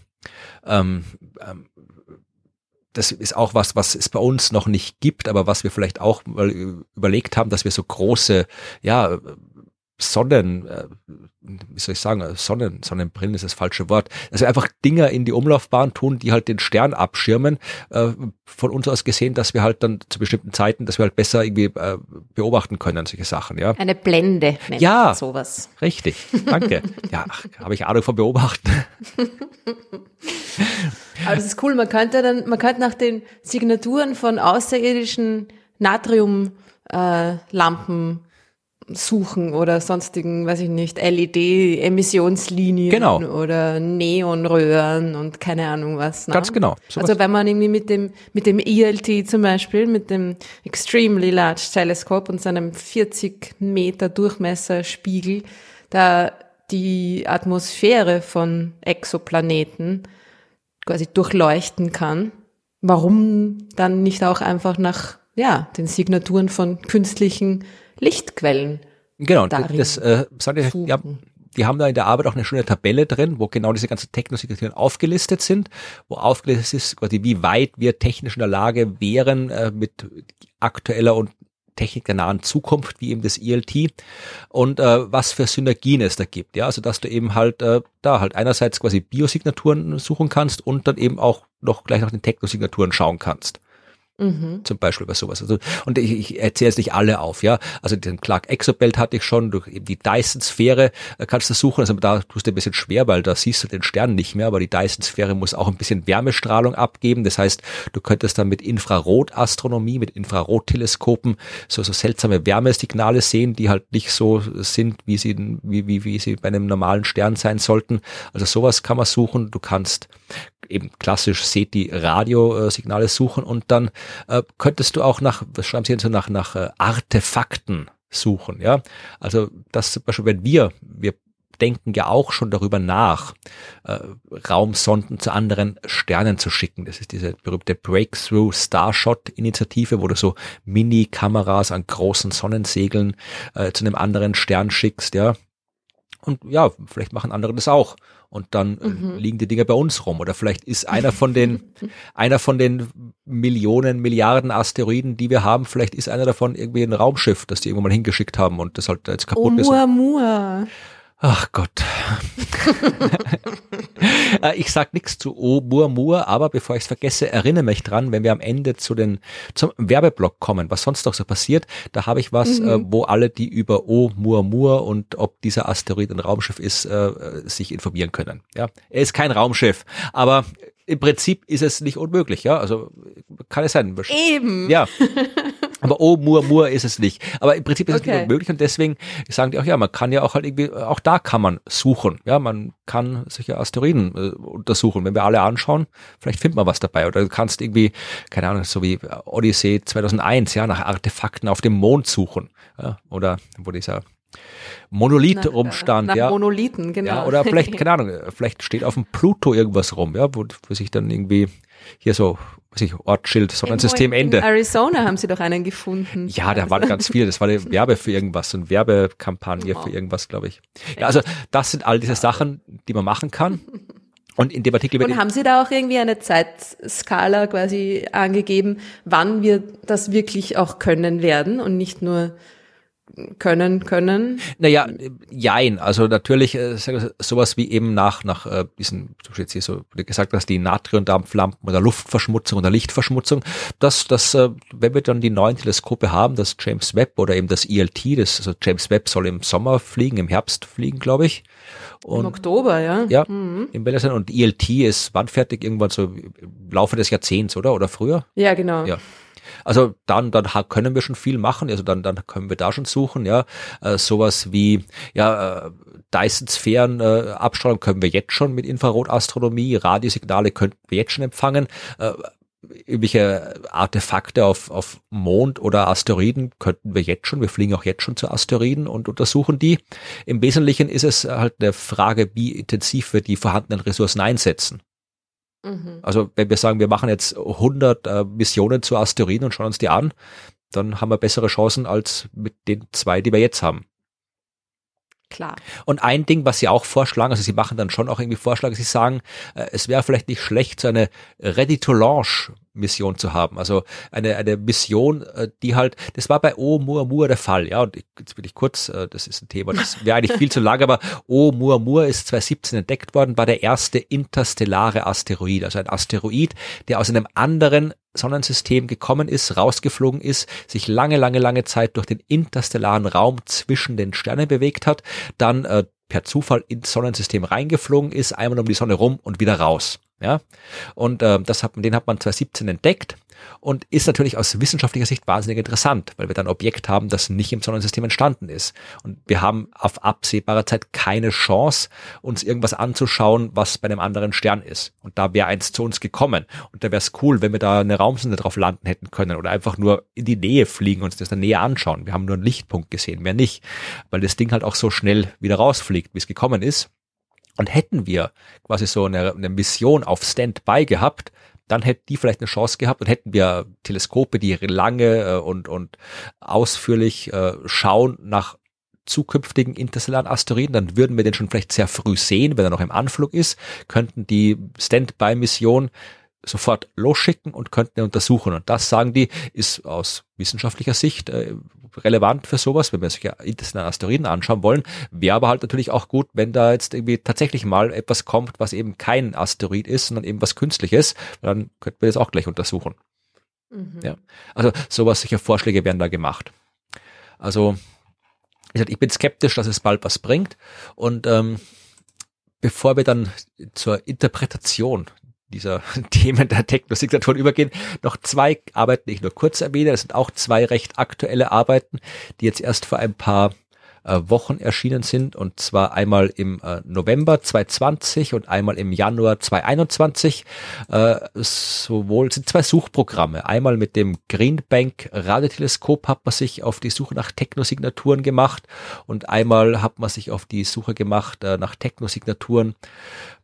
ähm, ähm, das ist auch was, was es bei uns noch nicht gibt, aber was wir vielleicht auch mal überlegt haben, dass wir so große, ja, Sonnen, äh, wie soll ich sagen, Sonnen, Sonnenbrillen ist das falsche Wort. Also einfach Dinger in die Umlaufbahn tun, die halt den Stern abschirmen. Äh, von uns aus gesehen, dass wir halt dann zu bestimmten Zeiten, dass wir halt besser irgendwie äh, beobachten können, solche Sachen, ja. Eine Blende nennt ja, man sowas. Richtig, danke. ja, habe ich Ahnung von Beobachten. Aber das ist cool, man könnte dann, man könnte nach den Signaturen von außerirdischen Natriumlampen äh, suchen oder sonstigen, weiß ich nicht, LED-Emissionslinien genau. oder Neonröhren und keine Ahnung was. Ne? Ganz genau. So also wenn man irgendwie mit dem, mit dem ELT zum Beispiel, mit dem Extremely Large Telescope und seinem 40 Meter Durchmesserspiegel, da die Atmosphäre von Exoplaneten quasi durchleuchten kann, warum dann nicht auch einfach nach ja, den Signaturen von künstlichen Lichtquellen. Genau, das äh, ich, ja, die haben da in der Arbeit auch eine schöne Tabelle drin, wo genau diese ganzen Technosignaturen aufgelistet sind, wo aufgelistet ist, quasi wie weit wir technisch in der Lage wären, äh, mit aktueller und Technik der nahen Zukunft, wie eben das ELT und äh, was für Synergien es da gibt. Ja, also dass du eben halt äh, da halt einerseits quasi Biosignaturen suchen kannst und dann eben auch noch gleich nach den Technosignaturen schauen kannst. Mhm. Zum Beispiel bei sowas. Also, und ich, ich erzähle es nicht alle auf, ja. Also den Clark Exobelt hatte ich schon, durch die Dyson-Sphäre äh, kannst du suchen. Also da tust du ein bisschen schwer, weil da siehst du den Stern nicht mehr, aber die Dyson-Sphäre muss auch ein bisschen Wärmestrahlung abgeben. Das heißt, du könntest dann mit Infrarotastronomie, mit Infrarotteleskopen so, so seltsame Wärmesignale sehen, die halt nicht so sind, wie sie, wie, wie, wie sie bei einem normalen Stern sein sollten. Also sowas kann man suchen. Du kannst eben klassisch SETI-Radiosignale suchen und dann äh, könntest du auch nach, was schreiben Sie so, nach, nach äh, Artefakten suchen, ja. Also das zum Beispiel, wenn wir, wir denken ja auch schon darüber nach, äh, Raumsonden zu anderen Sternen zu schicken. Das ist diese berühmte Breakthrough Starshot Initiative, wo du so Mini-Kameras an großen Sonnensegeln äh, zu einem anderen Stern schickst, ja. Und ja, vielleicht machen andere das auch. Und dann äh, mhm. liegen die Dinger bei uns rum. Oder vielleicht ist einer von den, einer von den Millionen, Milliarden Asteroiden, die wir haben, vielleicht ist einer davon irgendwie ein Raumschiff, das die irgendwann mal hingeschickt haben und das halt jetzt kaputt oh, ist. Mua. Ach Gott. Äh, ich sag nichts zu O Mur aber bevor ich es vergesse, erinnere mich dran, wenn wir am Ende zu den zum Werbeblock kommen, was sonst noch so passiert, da habe ich was, mhm. äh, wo alle, die über O Mur und ob dieser Asteroid ein Raumschiff ist, äh, sich informieren können. Ja, er ist kein Raumschiff, aber im Prinzip ist es nicht unmöglich, ja. Also kann es sein. Eben. Ja. Aber oh, Mur, Mur ist es nicht. Aber im Prinzip ist okay. es nicht unmöglich und deswegen sagen die auch, ja, man kann ja auch halt irgendwie, auch da kann man suchen. Ja, man kann solche Asteroiden äh, untersuchen. Wenn wir alle anschauen, vielleicht findet man was dabei. Oder du kannst irgendwie, keine Ahnung, so wie Odyssey 2001, ja, nach Artefakten auf dem Mond suchen. Ja, oder wo dieser Monolith nach, rumstand, nach ja. Monolithen, genau. Ja, oder vielleicht, keine Ahnung, vielleicht steht auf dem Pluto irgendwas rum, ja, wo, wo sich dann irgendwie hier so, weiß ich, Ortsschild, Sonnensystem Ende. In Arizona haben sie doch einen gefunden. Ja, da waren ganz viele. Das war eine Werbe für irgendwas, eine Werbekampagne wow. für irgendwas, glaube ich. Ja, also das sind all diese Sachen, die man machen kann. Und in dem Artikel Und haben Sie da auch irgendwie eine Zeitskala quasi angegeben, wann wir das wirklich auch können werden und nicht nur können können? Naja, jein. Also natürlich äh, sowas wie eben nach nach äh, diesen, du jetzt hier so gesagt hast, die Natriumdampflampen oder Luftverschmutzung oder Lichtverschmutzung, dass das, äh, wenn wir dann die neuen Teleskope haben, das James Webb oder eben das ELT, das also James Webb soll im Sommer fliegen, im Herbst fliegen, glaube ich. Und, Im Oktober, ja. Ja, mhm. im Weltall und ELT ist wann fertig? Irgendwann so im Laufe des Jahrzehnts, oder? Oder früher? Ja, genau. Ja. Also dann, dann können wir schon viel machen, also dann, dann können wir da schon suchen, ja. Äh, sowas wie, ja, äh, Dyson-Sphären äh, Abstrahlung können wir jetzt schon mit Infrarotastronomie, Radiosignale könnten wir jetzt schon empfangen. Äh, irgendwelche Artefakte auf, auf Mond oder Asteroiden könnten wir jetzt schon, wir fliegen auch jetzt schon zu Asteroiden und untersuchen die. Im Wesentlichen ist es halt eine Frage, wie intensiv wir die vorhandenen Ressourcen einsetzen. Mhm. Also wenn wir sagen, wir machen jetzt 100 äh, Missionen zu Asteroiden und schauen uns die an, dann haben wir bessere Chancen als mit den zwei, die wir jetzt haben. Klar. Und ein Ding, was sie auch vorschlagen, also sie machen dann schon auch irgendwie Vorschläge, sie sagen, äh, es wäre vielleicht nicht schlecht, so eine Ready-to-Launch Mission zu haben. Also eine, eine Mission, äh, die halt, das war bei Oumuamua der Fall, ja, und jetzt bin ich kurz, äh, das ist ein Thema, das wäre eigentlich viel zu lang, aber Oumuamua ist 2017 entdeckt worden, war der erste interstellare Asteroid, also ein Asteroid, der aus einem anderen Sonnensystem gekommen ist, rausgeflogen ist, sich lange, lange, lange Zeit durch den interstellaren Raum zwischen den Sternen bewegt hat, dann äh, per Zufall ins Sonnensystem reingeflogen ist, einmal um die Sonne rum und wieder raus. Ja, und äh, das hat, den hat man 2017 entdeckt und ist natürlich aus wissenschaftlicher Sicht wahnsinnig interessant, weil wir dann ein Objekt haben, das nicht im Sonnensystem entstanden ist. Und wir haben auf absehbare Zeit keine Chance, uns irgendwas anzuschauen, was bei einem anderen Stern ist. Und da wäre eins zu uns gekommen. Und da wäre es cool, wenn wir da eine Raumsonde drauf landen hätten können oder einfach nur in die Nähe fliegen und uns das dann näher anschauen. Wir haben nur einen Lichtpunkt gesehen, mehr nicht, weil das Ding halt auch so schnell wieder rausfliegt, wie es gekommen ist. Und hätten wir quasi so eine, eine Mission auf Standby gehabt, dann hätte die vielleicht eine Chance gehabt und hätten wir Teleskope, die lange äh, und, und ausführlich äh, schauen nach zukünftigen interstellaren Asteroiden, dann würden wir den schon vielleicht sehr früh sehen, wenn er noch im Anflug ist, könnten die Standby-Mission sofort losschicken und könnten untersuchen. Und das, sagen die, ist aus wissenschaftlicher Sicht äh, relevant für sowas, wenn wir sich ja interstellaren Asteroiden anschauen wollen. Wäre aber halt natürlich auch gut, wenn da jetzt irgendwie tatsächlich mal etwas kommt, was eben kein Asteroid ist, sondern eben was Künstliches, dann könnten wir das auch gleich untersuchen. Mhm. Ja. Also sowas, solche Vorschläge werden da gemacht. Also ich bin skeptisch, dass es bald was bringt. Und ähm, bevor wir dann zur Interpretation dieser Themen der Technosignaturen übergehen, noch zwei Arbeiten, die ich nur kurz erwähne. Das sind auch zwei recht aktuelle Arbeiten, die jetzt erst vor ein paar äh, Wochen erschienen sind und zwar einmal im äh, November 2020 und einmal im Januar 2021. Äh, sowohl sind zwei Suchprogramme. Einmal mit dem Greenbank Radioteleskop hat man sich auf die Suche nach Technosignaturen gemacht und einmal hat man sich auf die Suche gemacht äh, nach Technosignaturen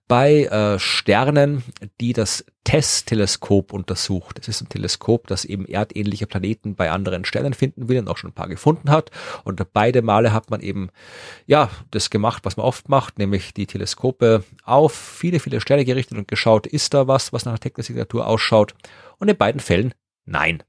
bei äh, Sternen, die das TESS-Teleskop untersucht. Das ist ein Teleskop, das eben erdähnliche Planeten bei anderen Sternen finden will und auch schon ein paar gefunden hat. Und beide Male hat man eben, ja, das gemacht, was man oft macht, nämlich die Teleskope auf viele, viele Sterne gerichtet und geschaut, ist da was, was nach einer Technosignatur ausschaut. Und in beiden Fällen nein.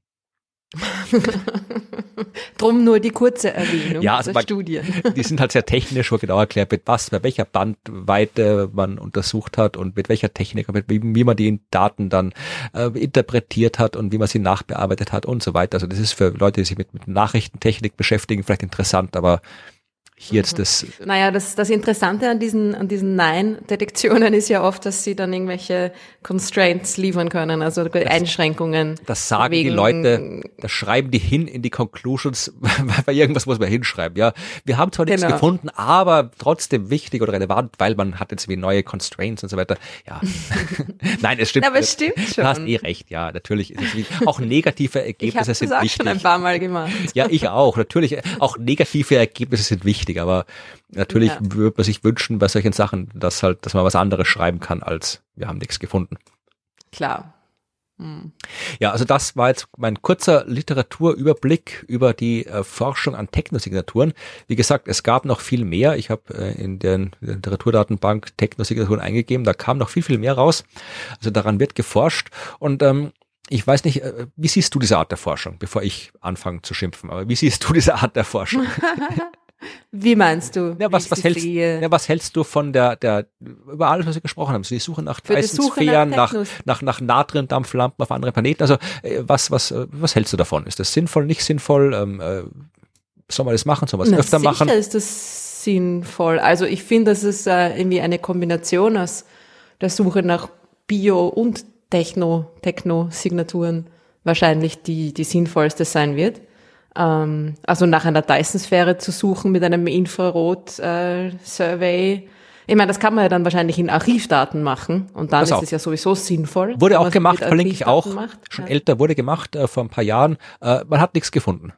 Drum nur die kurze Erwähnung ja, also der Studie. Die sind halt sehr technisch, wo genau erklärt wird, was, bei welcher Bandweite man untersucht hat und mit welcher Technik, mit wie, wie man die Daten dann äh, interpretiert hat und wie man sie nachbearbeitet hat und so weiter. Also das ist für Leute, die sich mit, mit Nachrichtentechnik beschäftigen, vielleicht interessant, aber hier jetzt mhm. das. Naja, das, das Interessante an diesen, an diesen Nein-Detektionen ist ja oft, dass sie dann irgendwelche Constraints liefern können, also das, Einschränkungen. Das sagen wegen, die Leute, das schreiben die hin in die Conclusions, weil irgendwas muss man hinschreiben, ja. Wir haben zwar nichts genau. gefunden, aber trotzdem wichtig oder relevant, weil man hat jetzt wie neue Constraints und so weiter. Ja. Nein, es stimmt. aber es stimmt schon. Du hast eh recht, ja. Natürlich ist es auch negative Ergebnisse sind das wichtig. Ich habe das auch schon ein paar Mal gemacht. Ja, ich auch. Natürlich, auch negative Ergebnisse sind wichtig wichtig, aber natürlich ja. würde man sich wünschen bei solchen Sachen, dass halt, dass man was anderes schreiben kann, als wir haben nichts gefunden. Klar. Hm. Ja, also das war jetzt mein kurzer Literaturüberblick über die äh, Forschung an Technosignaturen. Wie gesagt, es gab noch viel mehr. Ich habe äh, in der Literaturdatenbank Technosignaturen eingegeben, da kam noch viel, viel mehr raus. Also daran wird geforscht und ähm, ich weiß nicht, äh, wie siehst du diese Art der Forschung, bevor ich anfange zu schimpfen, aber wie siehst du diese Art der Forschung? Wie meinst du? Ja, was, was, hältst, ja, was hältst du von der, der, über alles, was wir gesprochen haben, so die Suche nach Dyson-Sphären, nach, nach, nach, nach Natriumdampflampen auf andere Planeten, also äh, was, was, äh, was hältst du davon? Ist das sinnvoll, nicht sinnvoll? Ähm, äh, soll man das machen, soll man es öfter sicher machen? Sicher ist das sinnvoll. Also ich finde, das ist äh, irgendwie eine Kombination aus der Suche nach Bio- und Techno, Techno-Signaturen wahrscheinlich die, die sinnvollste sein wird ähm, also nach einer Dyson-Sphäre zu suchen mit einem Infrarot-Survey. Äh, ich meine, das kann man ja dann wahrscheinlich in Archivdaten machen und dann ist es ja sowieso sinnvoll. Wurde auch gemacht, verlinke ich auch, macht. schon ja. älter, wurde gemacht äh, vor ein paar Jahren. Äh, man hat nichts gefunden.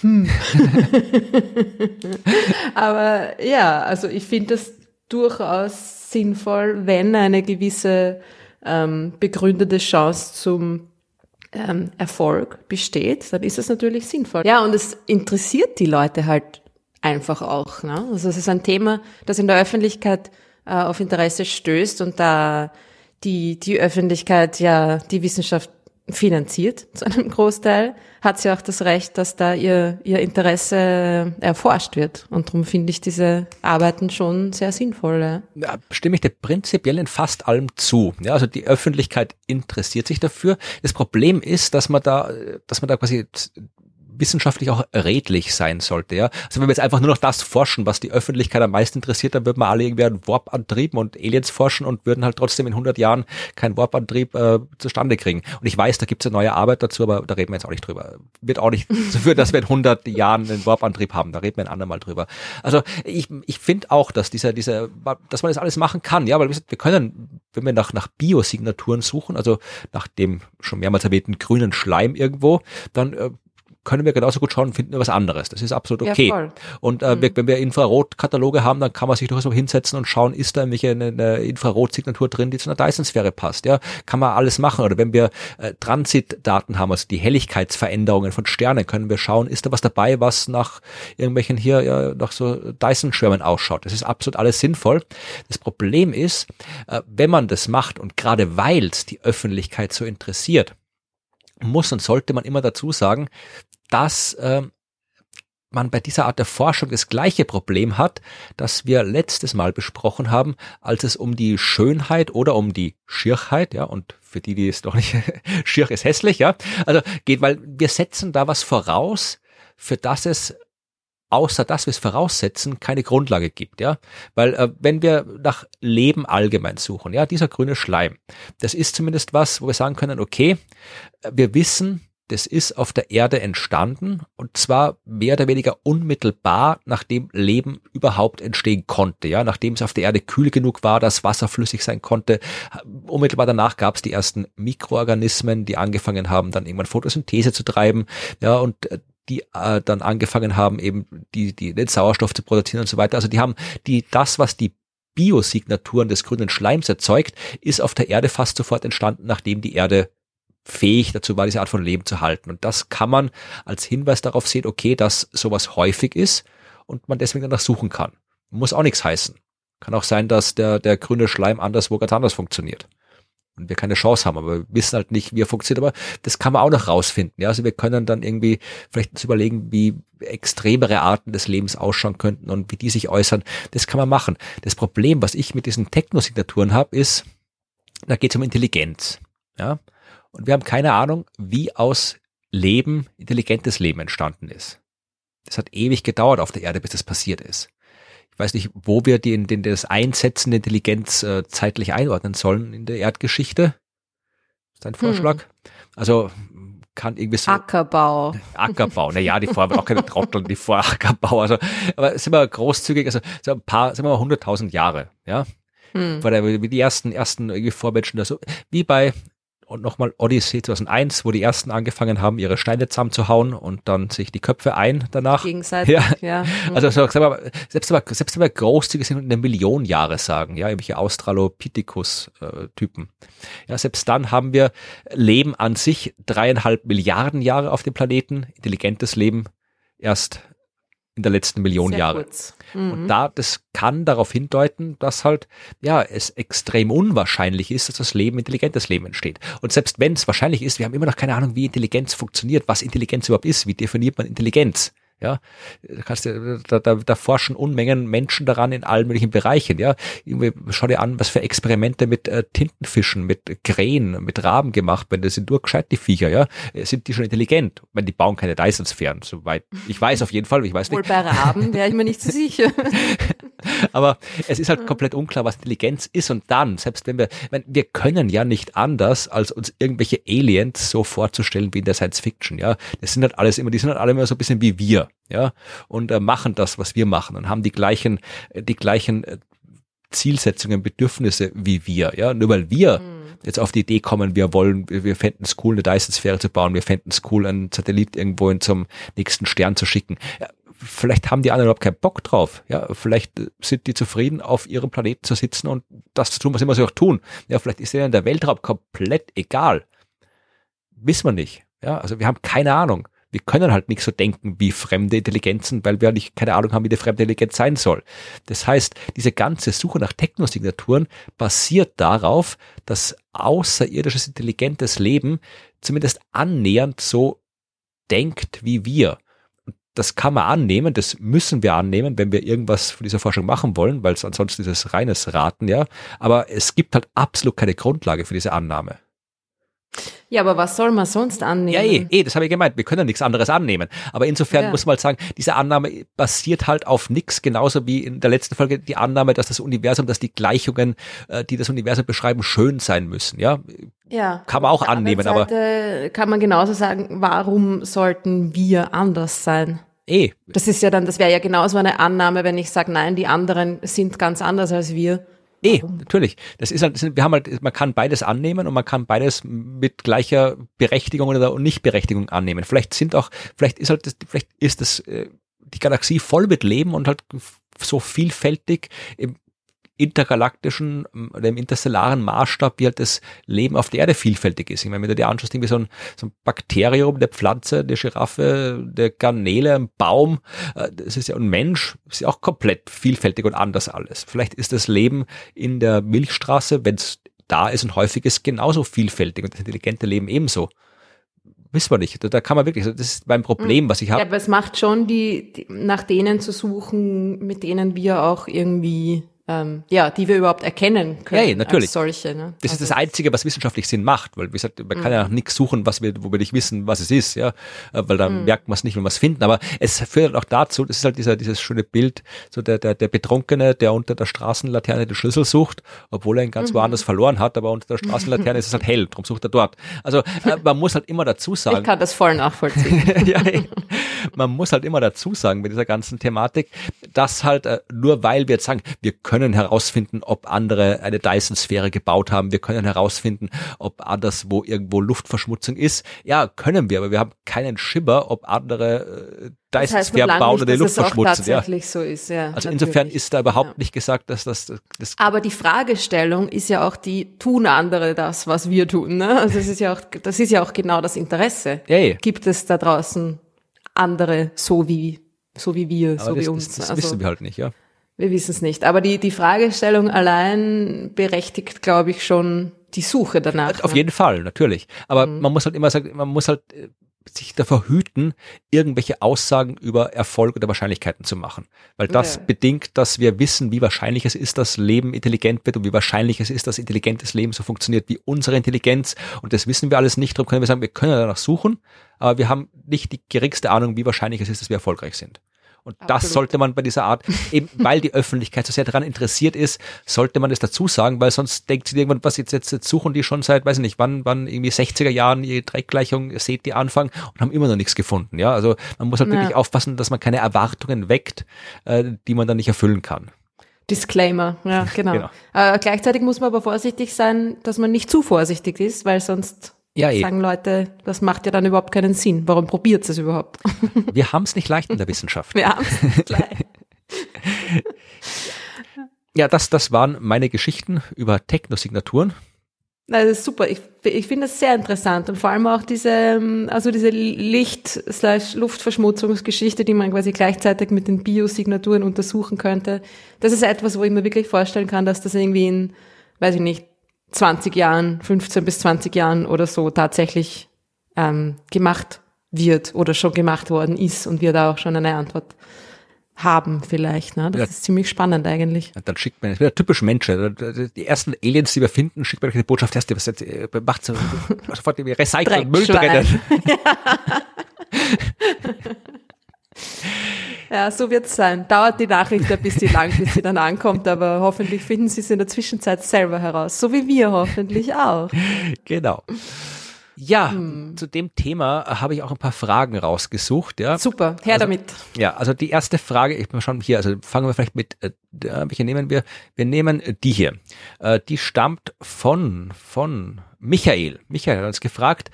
Hm. Aber ja, also ich finde das durchaus sinnvoll, wenn eine gewisse ähm, begründete Chance zum ähm, Erfolg besteht, dann ist es natürlich sinnvoll. Ja, und es interessiert die Leute halt einfach auch. Ne? Also es ist ein Thema, das in der Öffentlichkeit äh, auf Interesse stößt und da die, die Öffentlichkeit ja die Wissenschaft finanziert zu einem Großteil, hat sie auch das Recht, dass da ihr, ihr Interesse erforscht wird. Und darum finde ich diese Arbeiten schon sehr sinnvoll. Ja. ja, stimme ich dir prinzipiell in fast allem zu. Ja, also die Öffentlichkeit interessiert sich dafür. Das Problem ist, dass man da, dass man da quasi wissenschaftlich auch redlich sein sollte. Ja? Also wenn wir jetzt einfach nur noch das forschen, was die Öffentlichkeit am meisten interessiert, dann würden wir alle irgendwie einen Warp-Antrieb und Aliens forschen und würden halt trotzdem in 100 Jahren keinen Warp-Antrieb äh, zustande kriegen. Und ich weiß, da gibt es eine neue Arbeit dazu, aber da reden wir jetzt auch nicht drüber. Wird auch nicht so führen, dass wir in 100 Jahren einen Warp-Antrieb haben. Da reden wir ein andermal drüber. Also ich, ich finde auch, dass dieser, dieser, dass man das alles machen kann. Ja, weil wir können, wenn wir nach, nach Biosignaturen suchen, also nach dem schon mehrmals erwähnten grünen Schleim irgendwo, dann äh, können wir genauso gut schauen und finden wir was anderes. Das ist absolut okay. Ja, und äh, mhm. wenn wir Infrarotkataloge haben, dann kann man sich durchaus mal hinsetzen und schauen, ist da irgendwelche eine, eine Infrarotsignatur drin, die zu einer Dyson-Sphäre passt. Ja, kann man alles machen. Oder wenn wir äh, Transitdaten haben, also die Helligkeitsveränderungen von Sternen, können wir schauen, ist da was dabei, was nach irgendwelchen hier ja, nach so Dyson-Schwärmen ausschaut. Das ist absolut alles sinnvoll. Das Problem ist, äh, wenn man das macht und gerade weil es die Öffentlichkeit so interessiert, muss und sollte man immer dazu sagen, dass äh, man bei dieser Art der Forschung das gleiche Problem hat, das wir letztes Mal besprochen haben, als es um die Schönheit oder um die Schierheit, ja, und für die, die es doch nicht, schier ist hässlich, ja, also geht, weil wir setzen da was voraus, für das es außer dass wir es voraussetzen, keine Grundlage gibt, ja, weil äh, wenn wir nach Leben allgemein suchen, ja, dieser grüne Schleim, das ist zumindest was, wo wir sagen können, okay, wir wissen, das ist auf der Erde entstanden und zwar mehr oder weniger unmittelbar, nachdem Leben überhaupt entstehen konnte. Ja, nachdem es auf der Erde kühl genug war, dass Wasser flüssig sein konnte. Unmittelbar danach gab es die ersten Mikroorganismen, die angefangen haben, dann irgendwann Photosynthese zu treiben. Ja, und äh, die äh, dann angefangen haben, eben die, die den Sauerstoff zu produzieren und so weiter. Also die haben die das, was die Biosignaturen des grünen Schleims erzeugt, ist auf der Erde fast sofort entstanden, nachdem die Erde fähig dazu war, diese Art von Leben zu halten. Und das kann man als Hinweis darauf sehen, okay, dass sowas häufig ist und man deswegen danach suchen kann. Muss auch nichts heißen. Kann auch sein, dass der, der grüne Schleim anderswo ganz anders funktioniert. Und wir keine Chance haben, aber wir wissen halt nicht, wie er funktioniert, aber das kann man auch noch rausfinden. Ja, also wir können dann irgendwie vielleicht uns überlegen, wie extremere Arten des Lebens ausschauen könnten und wie die sich äußern. Das kann man machen. Das Problem, was ich mit diesen Technosignaturen habe, ist, da geht es um Intelligenz. Ja, und wir haben keine Ahnung, wie aus Leben intelligentes Leben entstanden ist. Das hat ewig gedauert auf der Erde, bis das passiert ist. Ich weiß nicht, wo wir den, den, das Einsetzen der Intelligenz äh, zeitlich einordnen sollen in der Erdgeschichte. ist ein Vorschlag. Hm. Also kann irgendwie so. Ackerbau. Ackerbau. Naja, die vorher auch keine Trottel, die vor Ackerbau. Also, aber sind wir großzügig, also so ein paar, sind wir mal 100.000 Jahre, ja. Hm. War der, wie die ersten, ersten irgendwie Vormenschen, also, wie bei und nochmal Odyssey 2001, wo die ersten angefangen haben, ihre Steine zusammenzuhauen und dann sich die Köpfe ein danach. Gegenseitig, ja. ja. Also so, sagen wir, selbst wenn wir, selbst wenn wir großzügig sind und eine Million Jahre sagen, ja, irgendwelche Australopithecus-Typen. Ja, selbst dann haben wir Leben an sich dreieinhalb Milliarden Jahre auf dem Planeten, intelligentes Leben erst in der letzten Million Sehr Jahre. Mhm. Und da, das kann darauf hindeuten, dass halt, ja, es extrem unwahrscheinlich ist, dass das Leben, intelligentes Leben entsteht. Und selbst wenn es wahrscheinlich ist, wir haben immer noch keine Ahnung, wie Intelligenz funktioniert, was Intelligenz überhaupt ist, wie definiert man Intelligenz. Ja, da, kannst du, da, da, da forschen Unmengen Menschen daran in allen möglichen Bereichen. Ja, schau dir an, was für Experimente mit äh, Tintenfischen, mit Krähen, mit Raben gemacht werden. Das sind nur gescheit die Viecher. Ja, sind die schon intelligent? Wenn die bauen keine Dyson-Sphären, soweit ich weiß auf jeden Fall. Ich weiß Wohl nicht. bei Raben wäre ich mir nicht so sicher. Aber es ist halt komplett unklar, was Intelligenz ist. Und dann, selbst wenn wir, wenn, wir können ja nicht anders, als uns irgendwelche Aliens so vorzustellen wie in der Science Fiction. Ja, das sind halt alles immer, die sind halt alle immer so ein bisschen wie wir ja, und äh, machen das, was wir machen und haben die gleichen, äh, die gleichen äh, Zielsetzungen, Bedürfnisse wie wir, ja, nur weil wir mhm. jetzt auf die Idee kommen, wir wollen, wir, wir fänden es cool, eine Dyson-Sphäre zu bauen, wir fänden es cool, einen Satellit irgendwo in zum nächsten Stern zu schicken. Ja, vielleicht haben die anderen überhaupt keinen Bock drauf. Ja, vielleicht äh, sind die zufrieden, auf ihrem Planeten zu sitzen und das zu tun, was immer sie auch tun. Ja, vielleicht ist ihnen der Weltraum komplett egal. Wissen wir nicht. Ja, also wir haben keine Ahnung wir können halt nicht so denken wie fremde Intelligenzen, weil wir nicht keine Ahnung haben, wie die fremde Intelligenz sein soll. Das heißt, diese ganze Suche nach Technosignaturen basiert darauf, dass außerirdisches intelligentes Leben zumindest annähernd so denkt wie wir. Das kann man annehmen, das müssen wir annehmen, wenn wir irgendwas von dieser Forschung machen wollen, weil es ansonsten ist es reines Raten, ja. Aber es gibt halt absolut keine Grundlage für diese Annahme. Ja, aber was soll man sonst annehmen? Ja, eh, eh das habe ich gemeint. Wir können ja nichts anderes annehmen. Aber insofern ja. muss man halt sagen, diese Annahme basiert halt auf nichts, genauso wie in der letzten Folge die Annahme, dass das Universum, dass die Gleichungen, äh, die das Universum beschreiben, schön sein müssen. Ja, ja. kann man auch annehmen. Aber kann man genauso sagen, warum sollten wir anders sein? Eh. Das ist ja dann, das wäre ja genauso eine Annahme, wenn ich sage, nein, die anderen sind ganz anders als wir. Nee, natürlich. Das ist halt, wir haben halt, man kann beides annehmen und man kann beides mit gleicher Berechtigung oder Nichtberechtigung annehmen. Vielleicht sind auch, vielleicht ist halt, das, vielleicht ist das, äh, die Galaxie voll mit Leben und halt so vielfältig im intergalaktischen oder im interstellaren Maßstab, wie halt das Leben auf der Erde vielfältig ist. Ich meine, wenn du dir anschaust, irgendwie so ein, so ein Bakterium, der Pflanze, der Giraffe, der Garnele, ein Baum, äh, das ist ja ein Mensch, ist ja auch komplett vielfältig und anders alles. Vielleicht ist das Leben in der Milchstraße, wenn es da ist und häufig ist, genauso vielfältig und das intelligente Leben ebenso wissen wir nicht. Da kann man wirklich, das ist mein Problem, was ich habe. Ja, aber es macht schon die, die, nach denen zu suchen, mit denen wir auch irgendwie ähm, ja, die wir überhaupt erkennen können. Ja, natürlich. Als solche. Ne? Das also, ist das Einzige, was wissenschaftlich Sinn macht, weil wie gesagt, man kann ja nach nichts suchen, was wir, wo wir nicht wissen, was es ist, ja, äh, weil dann mhm. merkt man es nicht, wenn wir es finden. Aber es führt halt auch dazu, das ist halt dieser, dieses schöne Bild, so der, der, der Betrunkene, der unter der Straßenlaterne den Schlüssel sucht, obwohl er ihn ganz mhm. woanders verloren hat, aber unter der Straßenlaterne ist es halt hell, darum sucht er dort. Also äh, man muss halt immer dazu sagen. Ich kann das voll nachvollziehen. ja, man muss halt immer dazu sagen bei dieser ganzen Thematik, dass halt äh, nur weil wir jetzt sagen, wir können herausfinden, ob andere eine Dyson-Sphäre gebaut haben, wir können herausfinden, ob anderswo irgendwo Luftverschmutzung ist. Ja, können wir, aber wir haben keinen Schimmer, ob andere äh, Dyson-Sphären bauen oder Luft verschmutzen. tatsächlich ja. so ist, ja. Also natürlich. insofern ist da überhaupt ja. nicht gesagt, dass das, das Aber die Fragestellung ist ja auch die, tun andere das, was wir tun, ne? Also das ist ja auch, das ist ja auch genau das Interesse. Ja. Gibt es da draußen andere so wie, so wie wir, Aber so das, wie uns. Das, das also, wissen wir halt nicht, ja. Wir wissen es nicht. Aber die, die Fragestellung allein berechtigt, glaube ich, schon die Suche danach. Auf ne? jeden Fall, natürlich. Aber mhm. man muss halt immer sagen, man muss halt äh, sich davor hüten, irgendwelche Aussagen über Erfolg oder Wahrscheinlichkeiten zu machen. Weil das okay. bedingt, dass wir wissen, wie wahrscheinlich es ist, dass Leben intelligent wird und wie wahrscheinlich es ist, dass intelligentes Leben so funktioniert wie unsere Intelligenz. Und das wissen wir alles nicht. Darum können wir sagen, wir können danach suchen, aber wir haben nicht die geringste Ahnung, wie wahrscheinlich es ist, dass wir erfolgreich sind. Und Absolut. das sollte man bei dieser Art, eben weil die Öffentlichkeit so sehr daran interessiert ist, sollte man es dazu sagen, weil sonst denkt sie irgendwann, was jetzt, jetzt, jetzt suchen die schon seit, weiß ich nicht, wann, wann irgendwie 60er Jahren ihre Dreckgleichung, seht die anfangen und haben immer noch nichts gefunden. Ja, also man muss halt ja. wirklich aufpassen, dass man keine Erwartungen weckt, äh, die man dann nicht erfüllen kann. Disclaimer, ja, genau. genau. Äh, gleichzeitig muss man aber vorsichtig sein, dass man nicht zu vorsichtig ist, weil sonst ja, eh. sagen Leute, das macht ja dann überhaupt keinen Sinn. Warum probiert es überhaupt? Wir haben es nicht leicht in der Wissenschaft. Wir haben es nicht leicht. ja, das, das waren meine Geschichten über Technosignaturen. Das ist super. Ich, ich finde das sehr interessant und vor allem auch diese, ähm, also diese Licht-Luftverschmutzungsgeschichte, die man quasi gleichzeitig mit den Biosignaturen untersuchen könnte. Das ist etwas, wo ich mir wirklich vorstellen kann, dass das irgendwie in, weiß ich nicht, 20 Jahren, 15 bis 20 Jahren oder so tatsächlich ähm, gemacht wird oder schon gemacht worden ist und wir da auch schon eine Antwort haben vielleicht. Ne? Das ja. ist ziemlich spannend eigentlich. Ja, dann schickt man, das wieder typisch Menschen. Die ersten Aliens, die wir finden, schickt man eine Botschaft, erst was jetzt, äh, macht so, sofort Recycle und Müll trennen. Ja, so wird's sein. Dauert die Nachricht ein bisschen lang, bis sie dann ankommt, aber hoffentlich finden sie es in der Zwischenzeit selber heraus. So wie wir hoffentlich auch. Genau. Ja, hm. zu dem Thema habe ich auch ein paar Fragen rausgesucht. Ja. Super, her also, damit. Ja, also die erste Frage, ich mal schauen hier, also fangen wir vielleicht mit, äh, welche nehmen wir? Wir nehmen die hier. Äh, die stammt von, von Michael. Michael hat uns gefragt,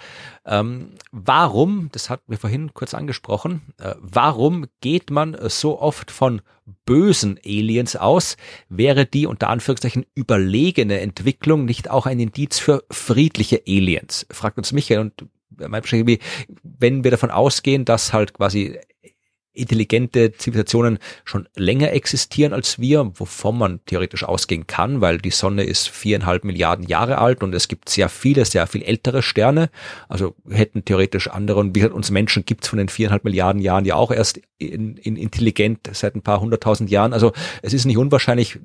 ähm, warum, das hatten wir vorhin kurz angesprochen, äh, warum geht man so oft von bösen Aliens aus? Wäre die unter Anführungszeichen überlegene Entwicklung nicht auch ein Indiz für friedliche Aliens? Fragt uns Michael und meint wenn wir davon ausgehen, dass halt quasi intelligente Zivilisationen schon länger existieren als wir, wovon man theoretisch ausgehen kann, weil die Sonne ist viereinhalb Milliarden Jahre alt und es gibt sehr viele, sehr viel ältere Sterne. Also hätten theoretisch andere, und wie gesagt, uns Menschen gibt's von den viereinhalb Milliarden Jahren ja auch erst in, in intelligent seit ein paar hunderttausend Jahren. Also es ist nicht unwahrscheinlich,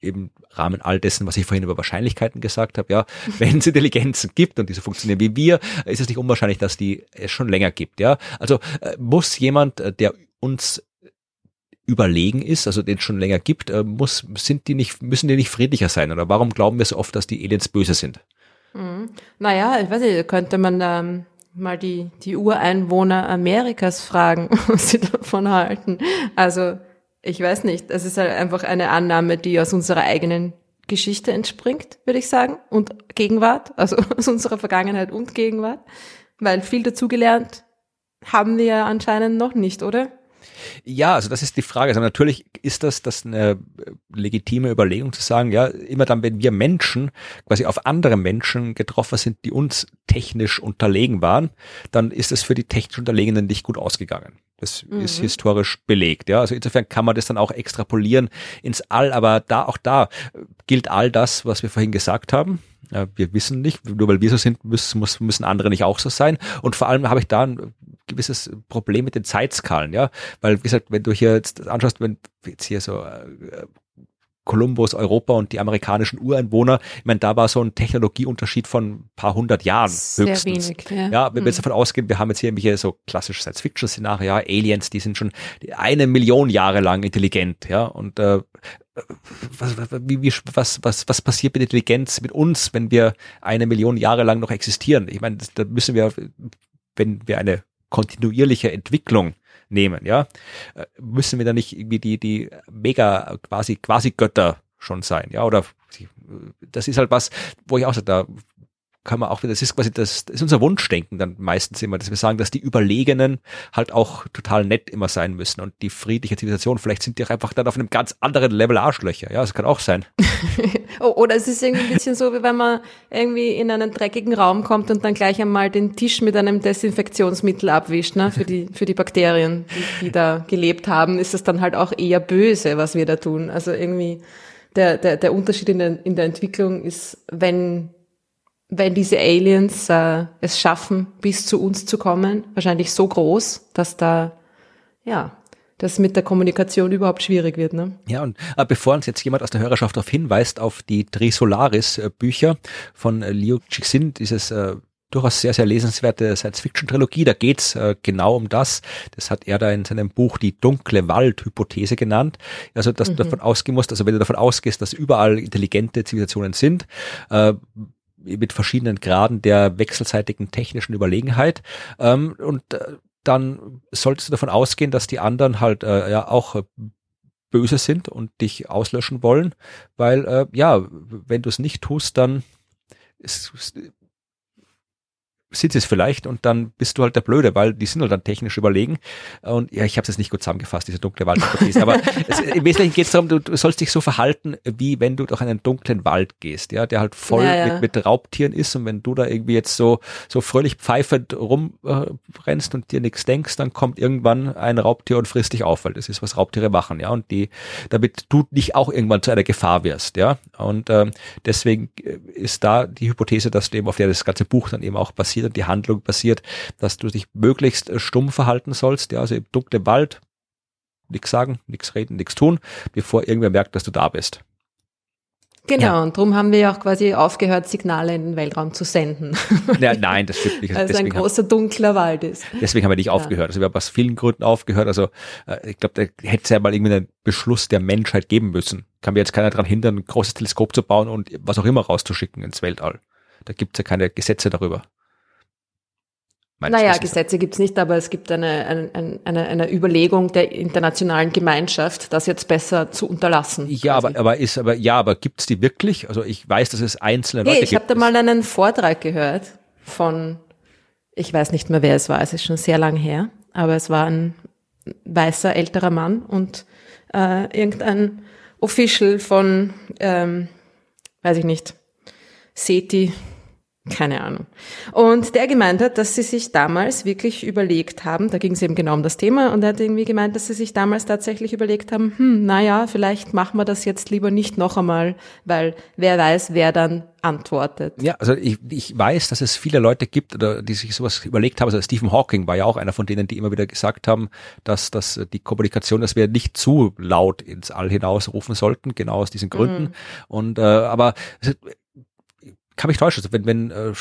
im Rahmen all dessen, was ich vorhin über Wahrscheinlichkeiten gesagt habe, ja, wenn es Intelligenzen gibt und diese funktionieren wie wir, ist es nicht unwahrscheinlich, dass die es schon länger gibt, ja. Also äh, muss jemand, äh, der uns überlegen ist, also den es schon länger gibt, äh, muss, sind die nicht, müssen die nicht friedlicher sein? Oder warum glauben wir so oft, dass die Aliens böse sind? Hm. Naja, ich weiß nicht, könnte man ähm, mal die, die Ureinwohner Amerikas fragen, was sie davon halten. Also ich weiß nicht, es ist halt einfach eine Annahme, die aus unserer eigenen Geschichte entspringt, würde ich sagen, und Gegenwart, also aus unserer Vergangenheit und Gegenwart, weil viel dazugelernt haben wir ja anscheinend noch nicht, oder? Ja, also das ist die Frage. Also natürlich ist das, das eine legitime Überlegung zu sagen, ja, immer dann, wenn wir Menschen quasi auf andere Menschen getroffen sind, die uns technisch unterlegen waren, dann ist es für die technisch Unterlegenen nicht gut ausgegangen. Das mhm. ist historisch belegt. Ja, also insofern kann man das dann auch extrapolieren ins All. Aber da, auch da gilt all das, was wir vorhin gesagt haben. Wir wissen nicht, nur weil wir so sind, müssen, müssen andere nicht auch so sein. Und vor allem habe ich da ein gewisses Problem mit den Zeitskalen, ja. Weil, wie gesagt, wenn du hier jetzt anschaust, wenn jetzt hier so äh, Kolumbus Europa und die amerikanischen Ureinwohner. Ich meine, da war so ein Technologieunterschied von ein paar hundert Jahren Sehr höchstens. Wenig, ja. ja, wenn wir jetzt hm. davon ausgehen, wir haben jetzt hier irgendwelche so klassische Science-Fiction-Szenarien, ja, Aliens, die sind schon eine Million Jahre lang intelligent, ja, und äh, was, wie, wie, was, was, was passiert mit Intelligenz mit uns, wenn wir eine Million Jahre lang noch existieren? Ich meine, da müssen wir, wenn wir eine kontinuierliche Entwicklung nehmen, ja, äh, müssen wir da nicht irgendwie die, die mega quasi, quasi Götter schon sein, ja, oder das ist halt was, wo ich auch sage, da kann man auch wieder, das ist quasi das, das ist unser Wunschdenken dann meistens immer, dass wir sagen, dass die Überlegenen halt auch total nett immer sein müssen und die friedliche Zivilisation, vielleicht sind die auch einfach dann auf einem ganz anderen Level Arschlöcher, ja, das kann auch sein. Oh, oder es ist irgendwie ein bisschen so, wie wenn man irgendwie in einen dreckigen Raum kommt und dann gleich einmal den Tisch mit einem Desinfektionsmittel abwischt, ne, für die, für die Bakterien, die, die da gelebt haben, ist es dann halt auch eher böse, was wir da tun. Also irgendwie, der, der, der Unterschied in der, in der Entwicklung ist, wenn wenn diese Aliens äh, es schaffen, bis zu uns zu kommen, wahrscheinlich so groß, dass da, ja, das mit der Kommunikation überhaupt schwierig wird. Ne? Ja, und äh, bevor uns jetzt jemand aus der Hörerschaft darauf hinweist, auf die Trisolaris-Bücher äh, von äh, Liu Cixin, dieses äh, durchaus sehr, sehr lesenswerte Science-Fiction-Trilogie. Da geht's äh, genau um das. Das hat er da in seinem Buch die dunkle Wald-Hypothese genannt. Also, dass mhm. du davon ausgehen musst, also wenn du davon ausgehst, dass überall intelligente Zivilisationen sind, äh, mit verschiedenen Graden der wechselseitigen technischen Überlegenheit. Ähm, und äh, dann solltest du davon ausgehen, dass die anderen halt äh, ja auch äh, böse sind und dich auslöschen wollen, weil äh, ja, wenn du es nicht tust, dann ist, sind sie es vielleicht und dann bist du halt der Blöde, weil die sind halt dann technisch überlegen. Und ja, ich habe es jetzt nicht gut zusammengefasst, diese dunkle Waldhypothese, aber es, im Wesentlichen geht es darum, du, du, sollst dich so verhalten, wie wenn du durch einen dunklen Wald gehst, ja, der halt voll ja, ja. Mit, mit Raubtieren ist und wenn du da irgendwie jetzt so, so fröhlich pfeifend rumrennst äh, und dir nichts denkst, dann kommt irgendwann ein Raubtier und frisst dich auf, weil das ist, was Raubtiere machen, ja, und die, damit du nicht auch irgendwann zu einer Gefahr wirst, ja, und ähm, deswegen äh, ist da die Hypothese, dass du eben auf der das ganze Buch dann eben auch basiert, und die Handlung passiert, dass du dich möglichst äh, stumm verhalten sollst, ja, also im dunklen Wald, nichts sagen, nichts reden, nichts tun, bevor irgendwer merkt, dass du da bist. Genau, ja. und darum haben wir ja auch quasi aufgehört, Signale in den Weltraum zu senden. Ja, nein, das stimmt nicht. Also Weil es ein großer dunkler Wald ist. Deswegen haben wir nicht ja. aufgehört. Also wir haben aus vielen Gründen aufgehört. Also äh, ich glaube, da hätte es ja mal irgendwie einen Beschluss der Menschheit geben müssen. Kann mir jetzt keiner daran hindern, ein großes Teleskop zu bauen und was auch immer rauszuschicken ins Weltall. Da gibt es ja keine Gesetze darüber. Naja, Gesetze gibt's nicht, aber es gibt eine, eine, eine, eine Überlegung der internationalen Gemeinschaft, das jetzt besser zu unterlassen. Ja, aber, aber ist aber ja, aber gibt's die wirklich? Also ich weiß, dass es einzelne hey, Leute ich gibt. Ich habe da mal einen Vortrag gehört von, ich weiß nicht mehr, wer es war, es ist schon sehr lang her, aber es war ein weißer älterer Mann und äh, irgendein Official von, ähm, weiß ich nicht, SETI, keine Ahnung. Und der gemeint hat, dass sie sich damals wirklich überlegt haben, da ging es eben genau um das Thema, und er hat irgendwie gemeint, dass sie sich damals tatsächlich überlegt haben, hm, naja, vielleicht machen wir das jetzt lieber nicht noch einmal, weil wer weiß, wer dann antwortet. Ja, also ich, ich weiß, dass es viele Leute gibt, oder die sich sowas überlegt haben. Also Stephen Hawking war ja auch einer von denen, die immer wieder gesagt haben, dass, dass die Kommunikation, dass wir nicht zu laut ins All hinaus rufen sollten, genau aus diesen Gründen. Mhm. Und äh, aber kann mich täuschen. Also wenn, wenn, äh,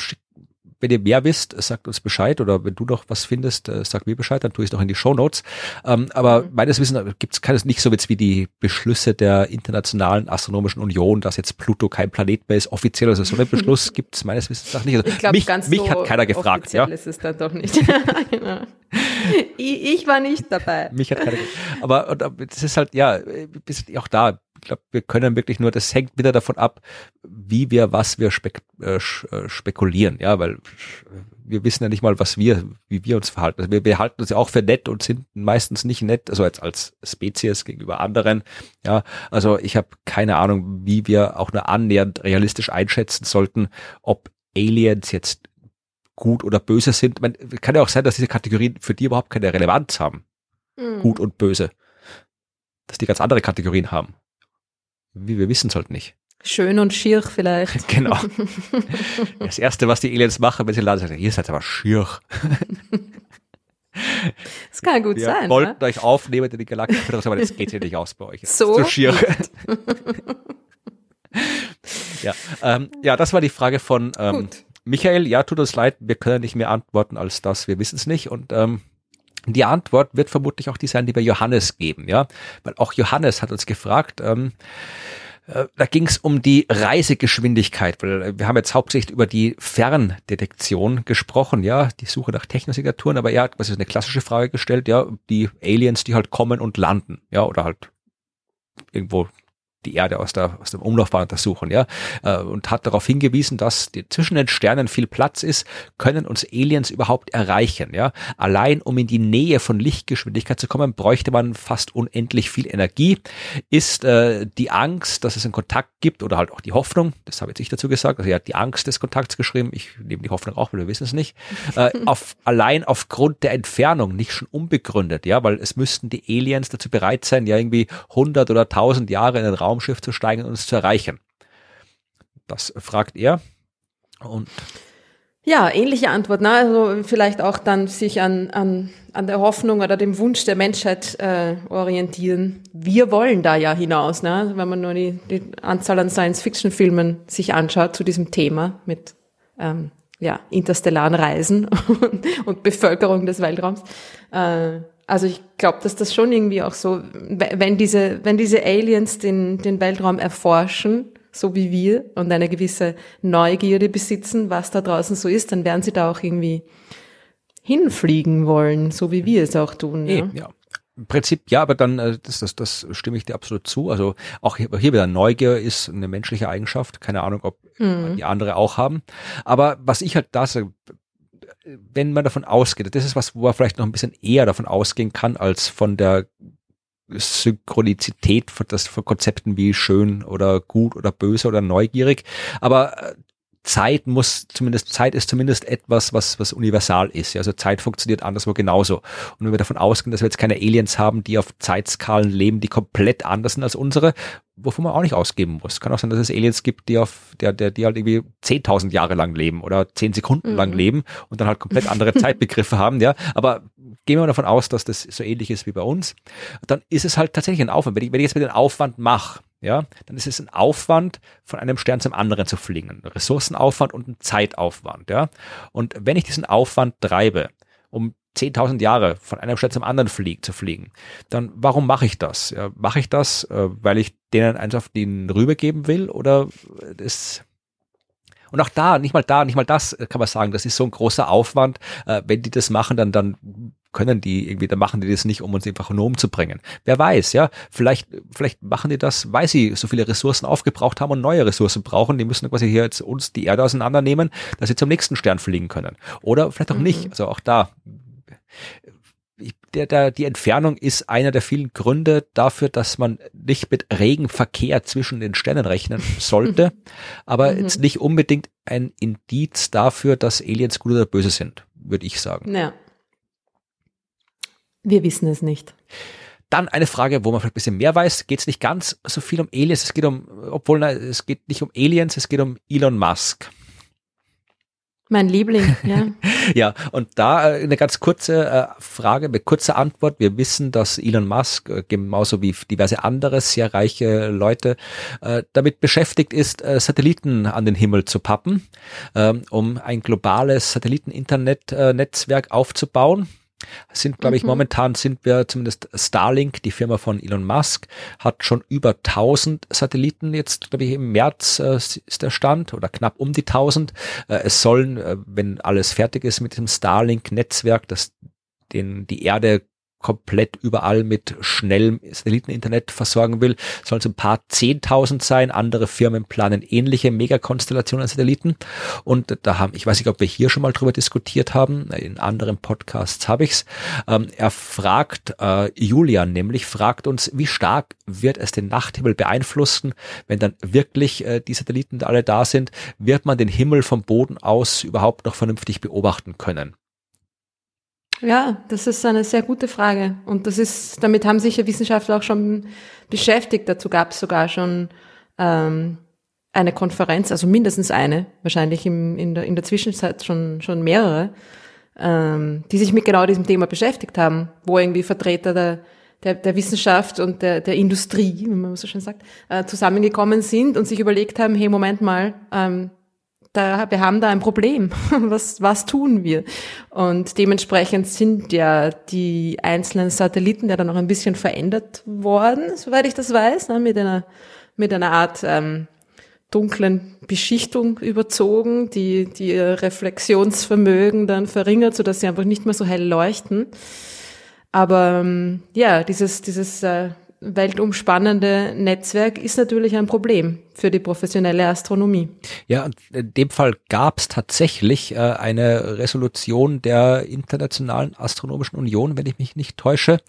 wenn ihr mehr wisst, sagt uns Bescheid oder wenn du noch was findest, äh, sag mir Bescheid, dann tue ich es noch in die Show Notes. Ähm, aber mhm. meines Wissens gibt es keines nicht so jetzt wie die Beschlüsse der Internationalen Astronomischen Union, dass jetzt Pluto kein Planet mehr ist, offiziell. Also so einen Beschluss gibt es meines Wissens nach nicht. Also ich glaub, mich ganz mich so hat keiner gefragt. Ja? ist es dann doch nicht. ich, ich, war nicht dabei. Mich hat keiner gefragt. Aber und, das ist halt, ja, auch da glaube, wir können wirklich nur, das hängt wieder davon ab, wie wir, was wir spek äh, äh, spekulieren, ja, weil wir wissen ja nicht mal, was wir, wie wir uns verhalten. Also wir, wir halten uns ja auch für nett und sind meistens nicht nett, also jetzt als Spezies gegenüber anderen, ja. Also ich habe keine Ahnung, wie wir auch nur annähernd realistisch einschätzen sollten, ob Aliens jetzt gut oder böse sind. Man, kann ja auch sein, dass diese Kategorien für die überhaupt keine Relevanz haben. Mhm. Gut und böse. Dass die ganz andere Kategorien haben. Wie wir wissen es halt nicht. Schön und schier vielleicht. genau. Das erste, was die Aliens machen, wenn sie laden, sagen, ihr seid aber schier. Das kann gut Wir sein. wollten ne? euch aufnehmen in die Galaktik, aber das geht ja nicht aus bei euch. Das So? Zu schier. ja, ähm, ja, das war die Frage von ähm. Michael. Ja, tut uns leid, wir können nicht mehr antworten als das. Wir wissen es nicht. Und ähm, die Antwort wird vermutlich auch die sein, die wir Johannes geben, ja, weil auch Johannes hat uns gefragt. Ähm, äh, da ging es um die Reisegeschwindigkeit, weil wir haben jetzt hauptsächlich über die Ferndetektion gesprochen, ja, die Suche nach Technosignaturen, aber er hat quasi eine klassische Frage gestellt, ja, die Aliens, die halt kommen und landen, ja, oder halt irgendwo die Erde aus, der, aus dem Umlaufbahn untersuchen, ja, äh, und hat darauf hingewiesen, dass die, zwischen den Sternen viel Platz ist, können uns Aliens überhaupt erreichen, ja. Allein um in die Nähe von Lichtgeschwindigkeit zu kommen, bräuchte man fast unendlich viel Energie. Ist äh, die Angst, dass es einen Kontakt gibt oder halt auch die Hoffnung, das habe jetzt ich dazu gesagt, also er hat die Angst des Kontakts geschrieben, ich nehme die Hoffnung auch, weil wir wissen es nicht, äh, auf, allein aufgrund der Entfernung nicht schon unbegründet, ja, weil es müssten die Aliens dazu bereit sein, ja irgendwie 100 oder 1000 Jahre in ein Raumschiff zu steigen und uns zu erreichen. Das fragt er. Und Ja, ähnliche Antwort. Ne? Also vielleicht auch dann sich an, an, an der Hoffnung oder dem Wunsch der Menschheit äh, orientieren. Wir wollen da ja hinaus, ne? Also wenn man nur die, die Anzahl an Science-Fiction-Filmen sich anschaut zu diesem Thema mit ähm, ja, interstellaren Reisen und, und Bevölkerung des Weltraums. Äh, also ich glaube, dass das schon irgendwie auch so, we- wenn diese, wenn diese Aliens den, den Weltraum erforschen, so wie wir, und eine gewisse Neugierde besitzen, was da draußen so ist, dann werden sie da auch irgendwie hinfliegen wollen, so wie wir es auch tun. Ja. ja. Im Prinzip ja, aber dann, äh, das, das, das stimme ich dir absolut zu. Also auch hier, hier wieder Neugier ist eine menschliche Eigenschaft. Keine Ahnung, ob die andere auch haben. Aber was ich halt da wenn man davon ausgeht, das ist was, wo man vielleicht noch ein bisschen eher davon ausgehen kann, als von der Synchronizität von, das, von Konzepten wie schön oder gut oder böse oder neugierig. Aber äh, Zeit muss zumindest, Zeit ist zumindest etwas, was, was universal ist. Ja, also Zeit funktioniert anderswo genauso. Und wenn wir davon ausgehen, dass wir jetzt keine Aliens haben, die auf Zeitskalen leben, die komplett anders sind als unsere, wovon man auch nicht ausgeben muss. Kann auch sein, dass es Aliens gibt, die auf, der, der, die halt irgendwie 10.000 Jahre lang leben oder 10 Sekunden lang leben und dann halt komplett andere Zeitbegriffe haben, ja. Aber gehen wir mal davon aus, dass das so ähnlich ist wie bei uns. Dann ist es halt tatsächlich ein Aufwand. Wenn ich, wenn ich jetzt mit den Aufwand mache, ja, dann ist es ein Aufwand, von einem Stern zum anderen zu fliegen. Ein Ressourcenaufwand und ein Zeitaufwand, ja. Und wenn ich diesen Aufwand treibe, um 10.000 Jahre von einem Stern zum anderen flieg, zu fliegen, dann warum mache ich das? Ja, mache ich das, äh, weil ich denen eins auf den rübergeben will oder ist und auch da, nicht mal da, nicht mal das äh, kann man sagen, das ist so ein großer Aufwand. Äh, wenn die das machen, dann, dann können die irgendwie, dann machen die das nicht, um uns einfach nur umzubringen. Wer weiß, ja, vielleicht, vielleicht machen die das, weil sie so viele Ressourcen aufgebraucht haben und neue Ressourcen brauchen. Die müssen quasi hier jetzt uns die Erde auseinandernehmen, dass sie zum nächsten Stern fliegen können. Oder vielleicht auch nicht. Also auch da. Ich, der, der, die Entfernung ist einer der vielen Gründe dafür, dass man nicht mit Regenverkehr zwischen den Sternen rechnen sollte, aber jetzt nicht unbedingt ein Indiz dafür, dass Aliens gut oder böse sind, würde ich sagen. ja. Wir wissen es nicht. Dann eine Frage, wo man vielleicht ein bisschen mehr weiß, geht es nicht ganz so viel um Aliens, es geht um, obwohl na, es geht nicht um Aliens, es geht um Elon Musk. Mein Liebling, ja. Ja, und da äh, eine ganz kurze äh, Frage mit kurzer Antwort. Wir wissen, dass Elon Musk, äh, genauso wie diverse andere sehr reiche Leute, damit beschäftigt ist, Satelliten an den Himmel zu pappen, ähm, um ein globales Satelliten-Internet-Netzwerk aufzubauen. Sind, glaube ich, momentan sind wir zumindest Starlink, die Firma von Elon Musk, hat schon über 1000 Satelliten jetzt, glaube ich, im März äh, ist der Stand oder knapp um die 1000. Äh, es sollen, äh, wenn alles fertig ist mit diesem Starlink-Netzwerk, das den die Erde komplett überall mit schnellem Satelliteninternet versorgen will, sollen es ein paar Zehntausend sein. Andere Firmen planen ähnliche Megakonstellationen an Satelliten. Und da haben, ich weiß nicht, ob wir hier schon mal drüber diskutiert haben, in anderen Podcasts habe ich's. Ähm, er fragt, äh, Julian nämlich, fragt uns, wie stark wird es den Nachthimmel beeinflussen, wenn dann wirklich äh, die Satelliten alle da sind? Wird man den Himmel vom Boden aus überhaupt noch vernünftig beobachten können? Ja, das ist eine sehr gute Frage. Und das ist, damit haben sich ja Wissenschaftler auch schon beschäftigt. Dazu gab es sogar schon ähm, eine Konferenz, also mindestens eine, wahrscheinlich im, in, der, in der Zwischenzeit schon, schon mehrere, ähm, die sich mit genau diesem Thema beschäftigt haben, wo irgendwie Vertreter der, der, der Wissenschaft und der, der Industrie, wie man so schön sagt, äh, zusammengekommen sind und sich überlegt haben, hey, Moment mal, ähm, da, wir haben da ein Problem. Was, was tun wir? Und dementsprechend sind ja die einzelnen Satelliten ja dann noch ein bisschen verändert worden, soweit ich das weiß, ne, mit einer, mit einer Art ähm, dunklen Beschichtung überzogen, die, die ihr Reflexionsvermögen dann verringert, sodass sie einfach nicht mehr so hell leuchten. Aber ähm, ja, dieses, dieses äh, weltumspannende Netzwerk ist natürlich ein Problem für die professionelle Astronomie. Ja, in dem Fall gab es tatsächlich äh, eine Resolution der Internationalen Astronomischen Union, wenn ich mich nicht täusche.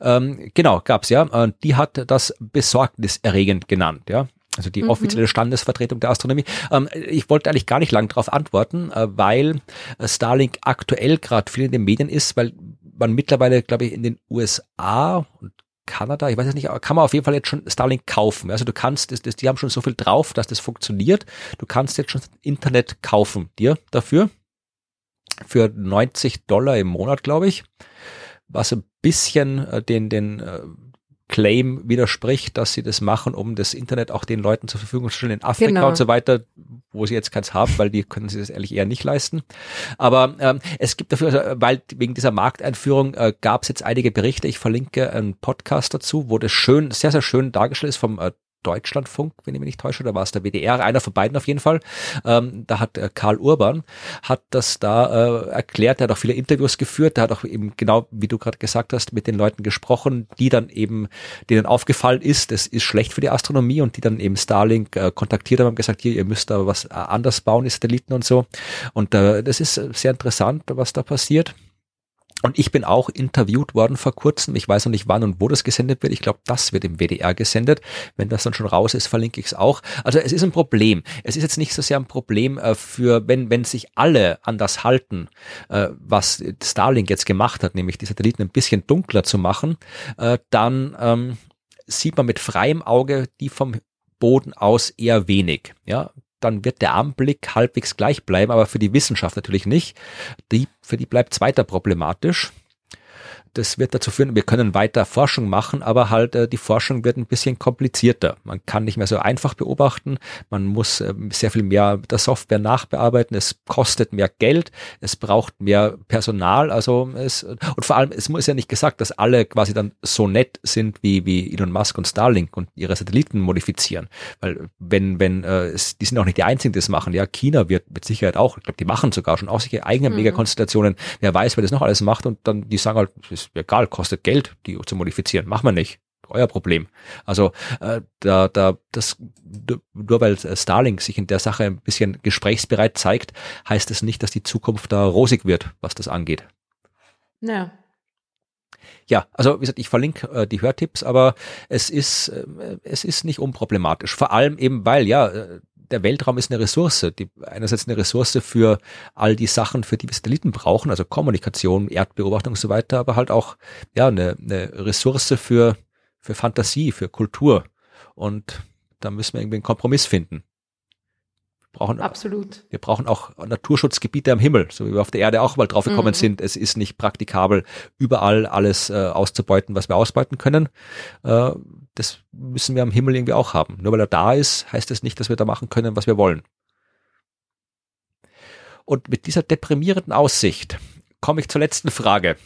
Ähm, genau, gab's ja. Äh, die hat das besorgniserregend genannt, ja. Also die mhm. offizielle Standesvertretung der Astronomie. Ähm, ich wollte eigentlich gar nicht lang darauf antworten, äh, weil Starlink aktuell gerade viel in den Medien ist, weil man mittlerweile, glaube ich, in den USA und Kanada, ich weiß es nicht, kann man auf jeden Fall jetzt schon Starlink kaufen. Also du kannst, das, das, die haben schon so viel drauf, dass das funktioniert. Du kannst jetzt schon Internet kaufen, dir dafür. Für 90 Dollar im Monat, glaube ich. Was ein bisschen äh, den, den äh, Claim widerspricht, dass sie das machen, um das Internet auch den Leuten zur Verfügung zu stellen in Afrika genau. und so weiter, wo sie jetzt keins haben, weil die können sich das ehrlich eher nicht leisten. Aber ähm, es gibt dafür, also, weil wegen dieser Markteinführung äh, gab es jetzt einige Berichte. Ich verlinke einen Podcast dazu, wo das schön, sehr, sehr schön dargestellt ist vom äh, Deutschlandfunk, wenn ich mich nicht täusche, oder war es der WDR, einer von beiden auf jeden Fall. Ähm, da hat äh, Karl Urban, hat das da äh, erklärt, er hat auch viele Interviews geführt, der hat auch eben genau, wie du gerade gesagt hast, mit den Leuten gesprochen, die dann eben, denen aufgefallen ist, das ist schlecht für die Astronomie und die dann eben Starlink äh, kontaktiert haben und gesagt, hier, ihr müsst aber was äh, anders bauen, die Satelliten und so. Und äh, das ist sehr interessant, was da passiert. Und ich bin auch interviewt worden vor kurzem. Ich weiß noch nicht wann und wo das gesendet wird. Ich glaube, das wird im WDR gesendet. Wenn das dann schon raus ist, verlinke ich es auch. Also es ist ein Problem. Es ist jetzt nicht so sehr ein Problem äh, für, wenn, wenn sich alle an das halten, äh, was Starlink jetzt gemacht hat, nämlich die Satelliten ein bisschen dunkler zu machen, äh, dann ähm, sieht man mit freiem Auge die vom Boden aus eher wenig. Ja, dann wird der Anblick halbwegs gleich bleiben, aber für die Wissenschaft natürlich nicht. Die, für die bleibt es weiter problematisch das wird dazu führen, wir können weiter Forschung machen, aber halt äh, die Forschung wird ein bisschen komplizierter. Man kann nicht mehr so einfach beobachten, man muss äh, sehr viel mehr der Software nachbearbeiten, es kostet mehr Geld, es braucht mehr Personal, also es und vor allem es muss ja nicht gesagt, dass alle quasi dann so nett sind wie wie Elon Musk und Starlink und ihre Satelliten modifizieren, weil wenn wenn äh, es, die sind auch nicht die einzigen, die das machen, ja China wird mit Sicherheit auch, ich glaube, die machen sogar schon auch solche eigenen mhm. Megakonstellationen. Wer weiß, wer das noch alles macht. Und dann die sagen halt, ist egal, kostet Geld, die zu modifizieren. Machen wir nicht. Euer Problem. Also äh, da, da, das, nur weil Starlink sich in der Sache ein bisschen gesprächsbereit zeigt, heißt es nicht, dass die Zukunft da rosig wird, was das angeht. Ja. Ja, also wie gesagt, ich verlinke äh, die Hörtipps, aber es ist, äh, es ist nicht unproblematisch. Vor allem eben, weil ja, äh, der Weltraum ist eine Ressource, die einerseits eine Ressource für all die Sachen, für die wir Satelliten brauchen, also Kommunikation, Erdbeobachtung und so weiter, aber halt auch ja eine, eine Ressource für für Fantasie, für Kultur und da müssen wir irgendwie einen Kompromiss finden. Wir brauchen, Absolut. Wir brauchen auch Naturschutzgebiete am Himmel, so wie wir auf der Erde auch mal drauf gekommen mhm. sind. Es ist nicht praktikabel, überall alles äh, auszubeuten, was wir ausbeuten können. Äh, das müssen wir am Himmel irgendwie auch haben. Nur weil er da ist, heißt das nicht, dass wir da machen können, was wir wollen. Und mit dieser deprimierenden Aussicht komme ich zur letzten Frage.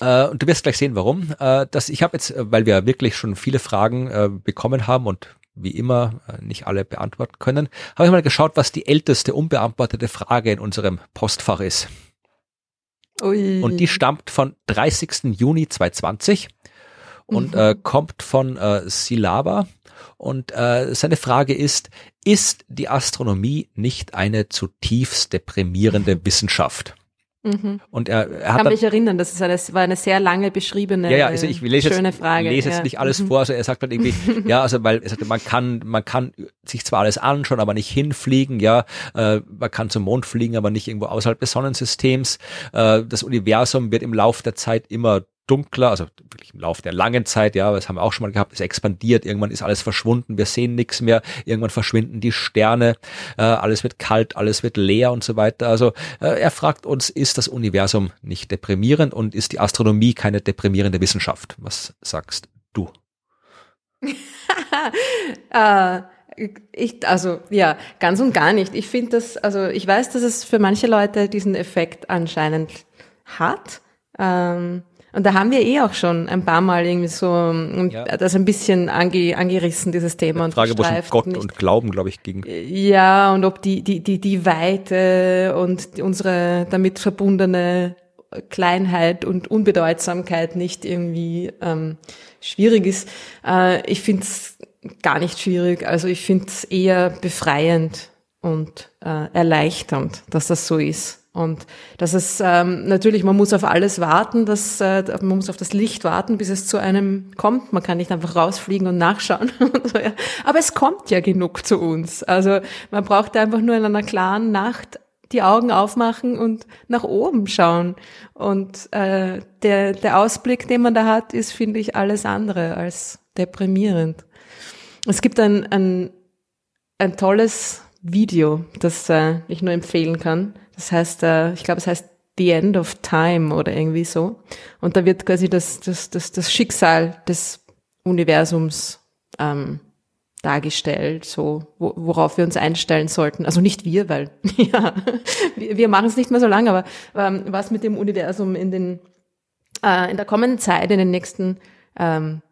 Äh, und du wirst gleich sehen, warum. Äh, dass ich habe jetzt, äh, weil wir wirklich schon viele Fragen äh, bekommen haben und wie immer äh, nicht alle beantworten können, habe ich mal geschaut, was die älteste unbeantwortete Frage in unserem Postfach ist. Ui. Und die stammt von 30. Juni 2020 und mhm. äh, kommt von äh, Silava. Und äh, seine Frage ist, ist die Astronomie nicht eine zutiefst deprimierende Wissenschaft? Mhm. Und er, er hat kann mich erinnern, das ist eine, war eine sehr lange beschriebene ja, ja, also ich lese schöne jetzt, Frage. lese jetzt ja. nicht alles mhm. vor, also er sagt halt irgendwie, ja, also weil er sagt, man kann, man kann sich zwar alles anschauen, aber nicht hinfliegen, ja, äh, man kann zum Mond fliegen, aber nicht irgendwo außerhalb des Sonnensystems. Äh, das Universum wird im Laufe der Zeit immer dunkler, also wirklich im Laufe der langen Zeit, ja, das haben wir auch schon mal gehabt, es expandiert, irgendwann ist alles verschwunden, wir sehen nichts mehr, irgendwann verschwinden die Sterne, äh, alles wird kalt, alles wird leer und so weiter. Also äh, er fragt uns, ist das Universum nicht deprimierend und ist die Astronomie keine deprimierende Wissenschaft? Was sagst du? äh, ich, also ja, ganz und gar nicht. Ich finde das, also ich weiß, dass es für manche Leute diesen Effekt anscheinend hat. Ähm, und da haben wir eh auch schon ein paar Mal irgendwie so ja. das ein bisschen ange, angerissen, dieses Thema. Und Frage, wo es Gott nicht. und Glauben, glaube ich, ging. Ja, und ob die, die, die, die Weite und unsere damit verbundene Kleinheit und Unbedeutsamkeit nicht irgendwie ähm, schwierig ist. Äh, ich finde es gar nicht schwierig. Also ich finde es eher befreiend und äh, erleichternd, dass das so ist. Und das ist ähm, natürlich, man muss auf alles warten, dass, äh, man muss auf das Licht warten, bis es zu einem kommt. Man kann nicht einfach rausfliegen und nachschauen. Aber es kommt ja genug zu uns. Also man braucht einfach nur in einer klaren Nacht die Augen aufmachen und nach oben schauen. Und äh, der, der Ausblick, den man da hat, ist, finde ich, alles andere als deprimierend. Es gibt ein, ein, ein tolles Video, das äh, ich nur empfehlen kann. Das heißt, äh, ich glaube, es heißt The End of Time oder irgendwie so. Und da wird quasi das, das, das, das Schicksal des Universums ähm, dargestellt, so wo, worauf wir uns einstellen sollten. Also nicht wir, weil ja, wir, wir machen es nicht mehr so lange, aber ähm, was mit dem Universum in den äh, in der kommenden Zeit, in den nächsten ähm,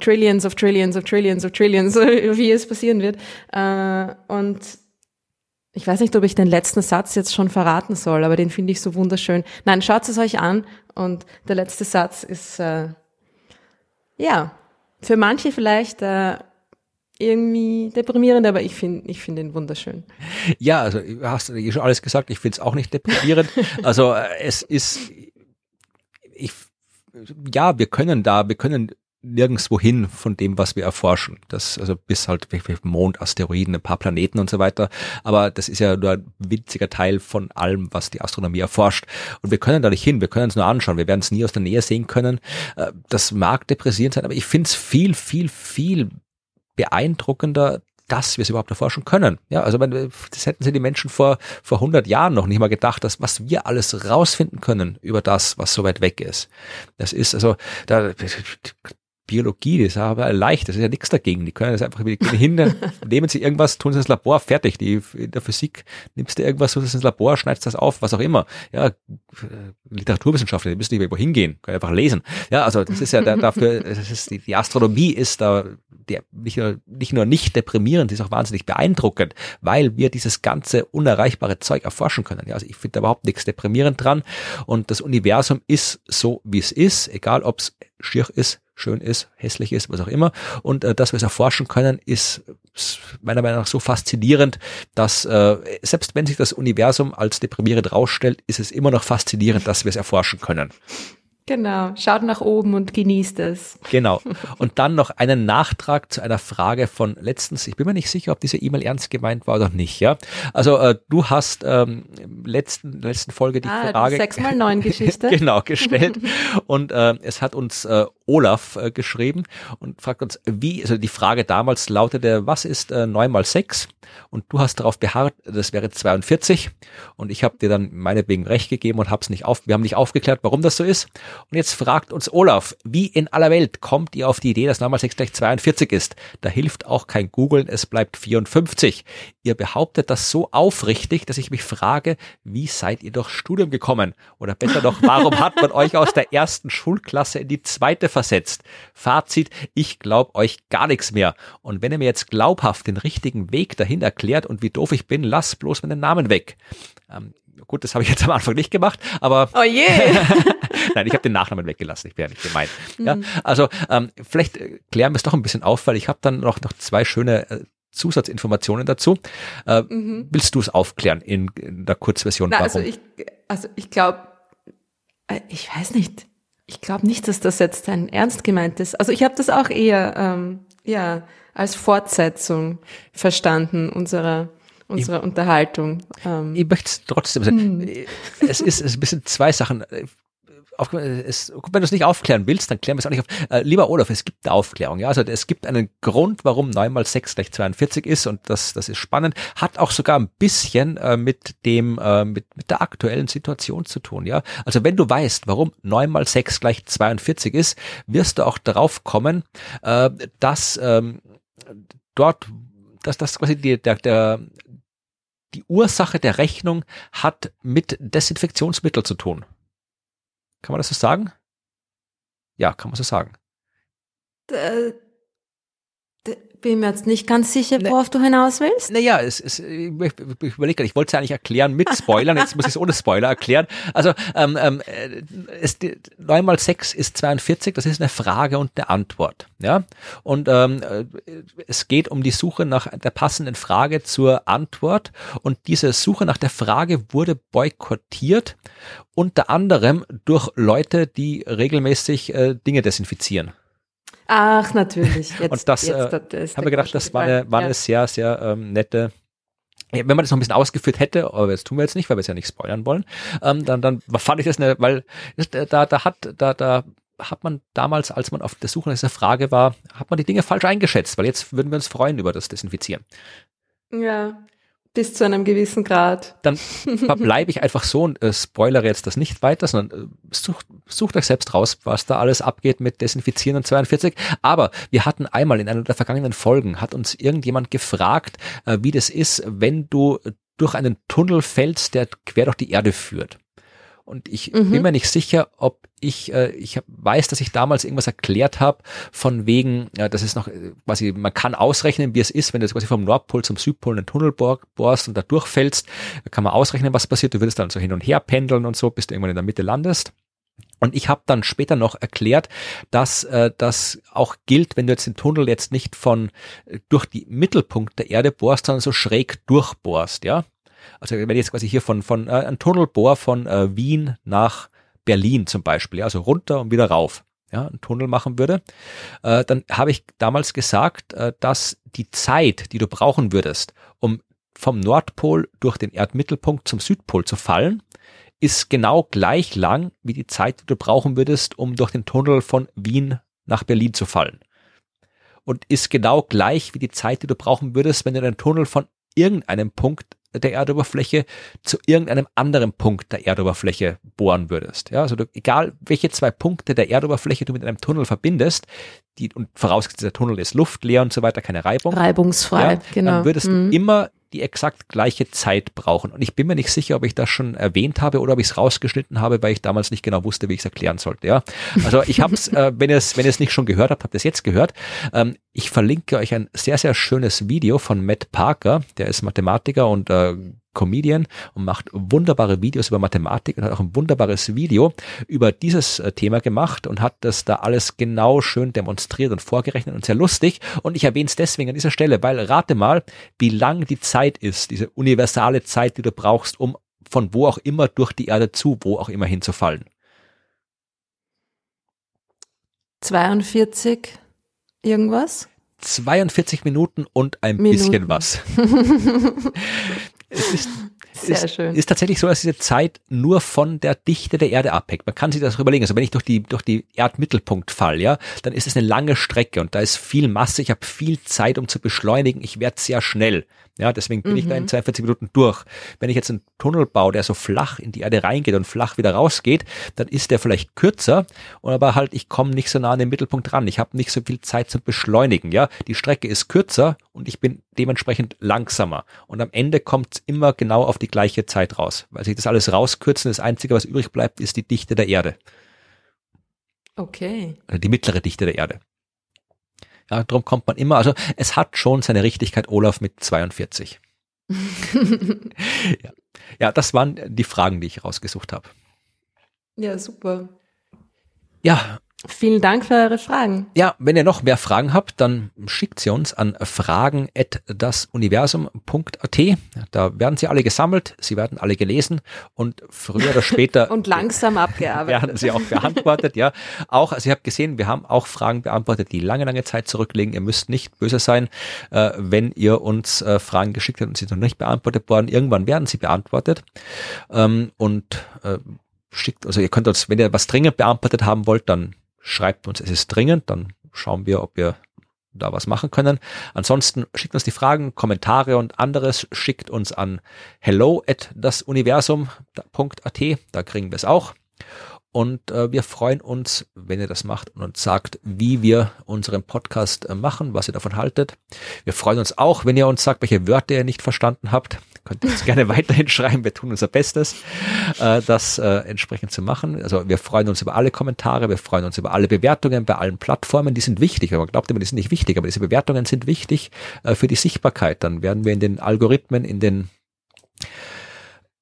Trillions of Trillions of Trillions of Trillions, wie es passieren wird. Äh, und ich weiß nicht, ob ich den letzten Satz jetzt schon verraten soll, aber den finde ich so wunderschön. Nein, schaut es euch an und der letzte Satz ist, äh, ja, für manche vielleicht äh, irgendwie deprimierend, aber ich finde ich finde ihn wunderschön. Ja, also du hast ja schon alles gesagt, ich finde es auch nicht deprimierend. also äh, es ist, ich, ja, wir können da, wir können nirgendswo hin von dem, was wir erforschen. Das, also bis halt Mond, Asteroiden, ein paar Planeten und so weiter. Aber das ist ja nur ein winziger Teil von allem, was die Astronomie erforscht. Und wir können da nicht hin. Wir können es nur anschauen. Wir werden es nie aus der Nähe sehen können. Äh, das mag depressierend sein, aber ich finde es viel, viel, viel beeindruckender, dass wir es überhaupt erforschen können. Ja, also das hätten sie die Menschen vor vor 100 Jahren noch nicht mal gedacht, dass was wir alles rausfinden können über das, was so weit weg ist. Das ist also da Biologie, das ist aber leicht, das ist ja nichts dagegen. Die können das einfach hin, nehmen sie irgendwas, tun sie ins Labor, fertig. Die, in der Physik nimmst du irgendwas, tust es ins Labor, schneidest das auf, was auch immer. Ja, Literaturwissenschaftler, die müssen nicht irgendwo hingehen, können einfach lesen. Ja, also das ist ja da, dafür, das ist, die, die Astronomie ist da der, nicht, nur, nicht nur nicht deprimierend, die ist auch wahnsinnig beeindruckend, weil wir dieses ganze unerreichbare Zeug erforschen können. Ja, also ich finde da überhaupt nichts deprimierend dran. Und das Universum ist so, wie es ist, egal ob es schier ist, schön ist, hässlich ist, was auch immer. Und äh, dass wir es erforschen können, ist meiner Meinung nach so faszinierend, dass äh, selbst wenn sich das Universum als deprimierend rausstellt, ist es immer noch faszinierend, dass wir es erforschen können. Genau, schaut nach oben und genießt es. Genau. Und dann noch einen Nachtrag zu einer Frage von letztens. Ich bin mir nicht sicher, ob diese E-Mail ernst gemeint war oder nicht. Ja, also äh, du hast ähm, letzten letzten Folge die ah, Frage sechs mal neun Geschichte genau gestellt und äh, es hat uns äh, Olaf äh, geschrieben und fragt uns, wie also die Frage damals lautete, was ist äh, neun mal sechs? Und du hast darauf beharrt, das wäre 42 und ich habe dir dann meinetwegen recht gegeben und hab's nicht auf. Wir haben nicht aufgeklärt, warum das so ist. Und jetzt fragt uns Olaf, wie in aller Welt kommt ihr auf die Idee, dass 9 mal 6 gleich 42 ist? Da hilft auch kein Googeln, es bleibt 54. Ihr behauptet das so aufrichtig, dass ich mich frage, wie seid ihr durchs Studium gekommen? Oder besser noch, warum hat man euch aus der ersten Schulklasse in die zweite versetzt? Fazit, ich glaube euch gar nichts mehr. Und wenn ihr mir jetzt glaubhaft den richtigen Weg dahin erklärt und wie doof ich bin, lasst bloß meinen Namen weg. Ähm, Gut, das habe ich jetzt am Anfang nicht gemacht, aber oh je. Nein, ich habe den Nachnamen weggelassen, ich bin ja nicht gemeint. Ja, mhm. also ähm, vielleicht äh, klären wir es doch ein bisschen auf, weil ich habe dann noch, noch zwei schöne äh, Zusatzinformationen dazu. Äh, mhm. Willst du es aufklären in, in der Kurzversion? Na, also ich, also ich glaube, äh, ich weiß nicht. Ich glaube nicht, dass das jetzt ein ernst gemeintes. Also ich habe das auch eher ähm, ja als Fortsetzung verstanden unserer unserer ich, Unterhaltung. Ähm. Ich möchte es trotzdem sagen. Hm. Es ist, es ist ein bisschen zwei Sachen. Auf, es, wenn du es nicht aufklären willst, dann klären wir es auch nicht auf. Äh, lieber Olaf, es gibt eine Aufklärung. Ja, also es gibt einen Grund, warum 9 mal 6 gleich 42 ist und das, das ist spannend. Hat auch sogar ein bisschen äh, mit dem, äh, mit, mit der aktuellen Situation zu tun. Ja, also wenn du weißt, warum 9 mal 6 gleich 42 ist, wirst du auch darauf kommen, äh, dass ähm, dort, dass das quasi die, der, der, die Ursache der Rechnung hat mit Desinfektionsmittel zu tun. Kann man das so sagen? Ja, kann man so sagen. Äh, bin mir jetzt nicht ganz sicher, ne. worauf ne, du hinaus willst. Naja, es, es, ich, ich überlege, ich wollte es ja eigentlich erklären mit Spoilern, jetzt muss ich es ohne Spoiler erklären. Also ähm, ähm, es, 9 mal 6 ist 42, das ist eine Frage und eine Antwort. Ja? Und ähm, es geht um die Suche nach der passenden Frage zur Antwort und diese Suche nach der Frage wurde boykottiert, unter anderem durch Leute, die regelmäßig äh, Dinge desinfizieren. Ach, natürlich. Jetzt, und das, jetzt, äh, das haben wir gedacht, das war eine, war eine ja. sehr, sehr ähm, nette wenn man das noch ein bisschen ausgeführt hätte, aber das tun wir jetzt nicht, weil wir es ja nicht spoilern wollen, ähm, dann, dann fand ich das eine, weil da, da hat, da, da hat man damals, als man auf der Suche nach dieser Frage war, hat man die Dinge falsch eingeschätzt, weil jetzt würden wir uns freuen über das Desinfizieren. Ja. Bis zu einem gewissen Grad. Dann verbleibe ich einfach so und äh, spoilere jetzt das nicht weiter, sondern äh, sucht, sucht euch selbst raus, was da alles abgeht mit Desinfizieren und 42. Aber wir hatten einmal in einer der vergangenen Folgen, hat uns irgendjemand gefragt, äh, wie das ist, wenn du durch einen Tunnel fällst, der quer durch die Erde führt. Und ich mhm. bin mir nicht sicher, ob ich, äh, ich hab, weiß, dass ich damals irgendwas erklärt habe, von wegen, ja, das ist noch äh, quasi, man kann ausrechnen, wie es ist, wenn du quasi vom Nordpol zum Südpol einen Tunnel bohrst und da durchfällst, da kann man ausrechnen, was passiert. Du würdest dann so hin und her pendeln und so, bis du irgendwann in der Mitte landest. Und ich habe dann später noch erklärt, dass äh, das auch gilt, wenn du jetzt den Tunnel jetzt nicht von äh, durch die Mittelpunkt der Erde bohrst, sondern so schräg durchbohrst, ja. Also wenn ich jetzt quasi hier von, von äh, ein Tunnelbohr von äh, Wien nach Berlin zum Beispiel, also runter und wieder rauf, ja, einen Tunnel machen würde, äh, dann habe ich damals gesagt, äh, dass die Zeit, die du brauchen würdest, um vom Nordpol durch den Erdmittelpunkt zum Südpol zu fallen, ist genau gleich lang wie die Zeit, die du brauchen würdest, um durch den Tunnel von Wien nach Berlin zu fallen. Und ist genau gleich wie die Zeit, die du brauchen würdest, wenn du den Tunnel von irgendeinem Punkt der Erdoberfläche zu irgendeinem anderen Punkt der Erdoberfläche bohren würdest. Ja, also du, egal welche zwei Punkte der Erdoberfläche du mit einem Tunnel verbindest, die, und vorausgesetzt der Tunnel ist luftleer und so weiter, keine Reibung. Reibungsfrei, ja, genau. Dann würdest mhm. du immer die exakt gleiche Zeit brauchen. Und ich bin mir nicht sicher, ob ich das schon erwähnt habe oder ob ich es rausgeschnitten habe, weil ich damals nicht genau wusste, wie ich es erklären sollte. Ja, also ich habe es, äh, wenn ihr es, wenn ihr es nicht schon gehört habt, habt ihr es jetzt gehört. Ähm, ich verlinke euch ein sehr sehr schönes Video von Matt Parker, der ist Mathematiker und äh, Comedian und macht wunderbare Videos über Mathematik und hat auch ein wunderbares Video über dieses äh, Thema gemacht und hat das da alles genau schön demonstriert und vorgerechnet und sehr lustig. Und ich erwähne es deswegen an dieser Stelle, weil rate mal, wie lang die Zeit ist, diese universale Zeit, die du brauchst, um von wo auch immer durch die Erde zu, wo auch immer hinzufallen. 42 irgendwas? 42 Minuten und ein Minuten. bisschen was. es ist, Sehr ist, schön. ist tatsächlich so, dass diese Zeit nur von der Dichte der Erde abhängt. Man kann sich das überlegen. Also wenn ich durch die, durch die Erdmittelpunkt fall, ja, dann ist es eine lange Strecke und da ist viel Masse. Ich habe viel Zeit, um zu beschleunigen. Ich werde sehr schnell. Ja, deswegen bin mhm. ich da in 42 mhm. Minuten durch. Wenn ich jetzt einen Tunnel baue, der so flach in die Erde reingeht und flach wieder rausgeht, dann ist der vielleicht kürzer, aber halt ich komme nicht so nah an den Mittelpunkt ran. Ich habe nicht so viel Zeit zum Beschleunigen. Ja, die Strecke ist kürzer und ich bin dementsprechend langsamer. Und am Ende kommt es immer genau auf die gleiche Zeit raus, weil sich das alles rauskürzen. Das Einzige, was übrig bleibt, ist die Dichte der Erde. Okay. Also die mittlere Dichte der Erde. Ja, darum kommt man immer, also es hat schon seine Richtigkeit, Olaf mit 42. ja. ja, das waren die Fragen, die ich rausgesucht habe. Ja, super. Ja, Vielen Dank für eure Fragen. Ja, wenn ihr noch mehr Fragen habt, dann schickt sie uns an fragen@dasuniversum.at. Da werden sie alle gesammelt, sie werden alle gelesen und früher oder später und langsam abgearbeitet. werden sie auch beantwortet, ja. Auch, also ihr habt gesehen, wir haben auch Fragen beantwortet, die lange, lange Zeit zurückliegen. Ihr müsst nicht böse sein, äh, wenn ihr uns äh, Fragen geschickt habt und sie noch nicht beantwortet worden. Irgendwann werden sie beantwortet. Ähm, und äh, schickt, also ihr könnt uns, wenn ihr was dringend beantwortet haben wollt, dann schreibt uns, es ist dringend, dann schauen wir, ob wir da was machen können. Ansonsten schickt uns die Fragen, Kommentare und anderes, schickt uns an hello at dasuniversum.at, da kriegen wir es auch. Und äh, wir freuen uns, wenn ihr das macht und uns sagt, wie wir unseren Podcast äh, machen, was ihr davon haltet. Wir freuen uns auch, wenn ihr uns sagt, welche Wörter ihr nicht verstanden habt. Könnt ihr uns gerne weiterhin schreiben. Wir tun unser Bestes, äh, das äh, entsprechend zu machen. Also wir freuen uns über alle Kommentare, wir freuen uns über alle Bewertungen bei allen Plattformen. Die sind wichtig. Man glaubt immer, die sind nicht wichtig, aber diese Bewertungen sind wichtig äh, für die Sichtbarkeit. Dann werden wir in den Algorithmen, in den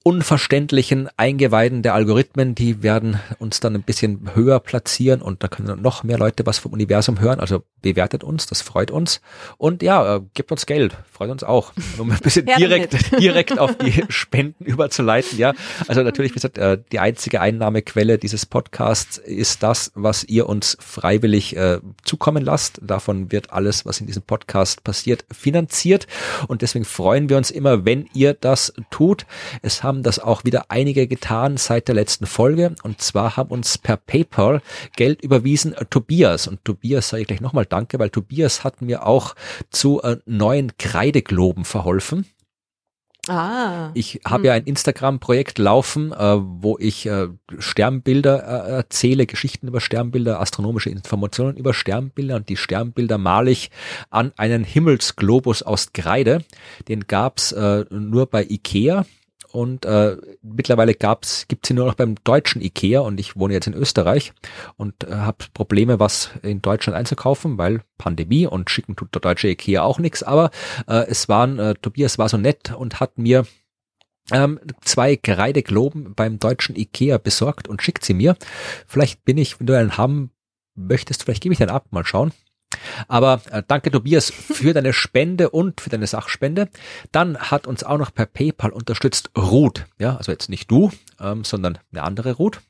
unverständlichen Eingeweiden der Algorithmen, die werden uns dann ein bisschen höher platzieren und da können noch mehr Leute was vom Universum hören. Also bewertet uns, das freut uns. Und ja, äh, gebt uns Geld, freut uns auch. Um ein bisschen direkt, direkt auf die Spenden überzuleiten. Ja, also natürlich, wie gesagt, äh, die einzige Einnahmequelle dieses Podcasts ist das, was ihr uns freiwillig äh, zukommen lasst. Davon wird alles, was in diesem Podcast passiert, finanziert. Und deswegen freuen wir uns immer, wenn ihr das tut. Es haben das auch wieder einige getan seit der letzten Folge. Und zwar haben uns per PayPal Geld überwiesen äh, Tobias. Und Tobias sage ich gleich nochmal Danke, weil Tobias hat mir auch zu äh, neuen Kreidegloben verholfen. Ah. Ich habe hm. ja ein Instagram-Projekt laufen, äh, wo ich äh, Sternbilder äh, erzähle, Geschichten über Sternbilder, astronomische Informationen über Sternbilder und die Sternbilder male ich an einen Himmelsglobus aus Kreide. Den gab's äh, nur bei Ikea und äh, mittlerweile gab's gibt's sie nur noch beim deutschen Ikea und ich wohne jetzt in Österreich und äh, habe Probleme, was in Deutschland einzukaufen, weil Pandemie und schicken tut der deutsche Ikea auch nichts. Aber äh, es waren äh, Tobias war so nett und hat mir ähm, zwei Kreidegloben beim deutschen Ikea besorgt und schickt sie mir. Vielleicht bin ich, wenn du einen haben möchtest, vielleicht gebe ich den ab, mal schauen. Aber äh, danke Tobias für deine Spende und für deine Sachspende. Dann hat uns auch noch per PayPal unterstützt Ruth. Ja, also jetzt nicht du, ähm, sondern eine andere Ruth.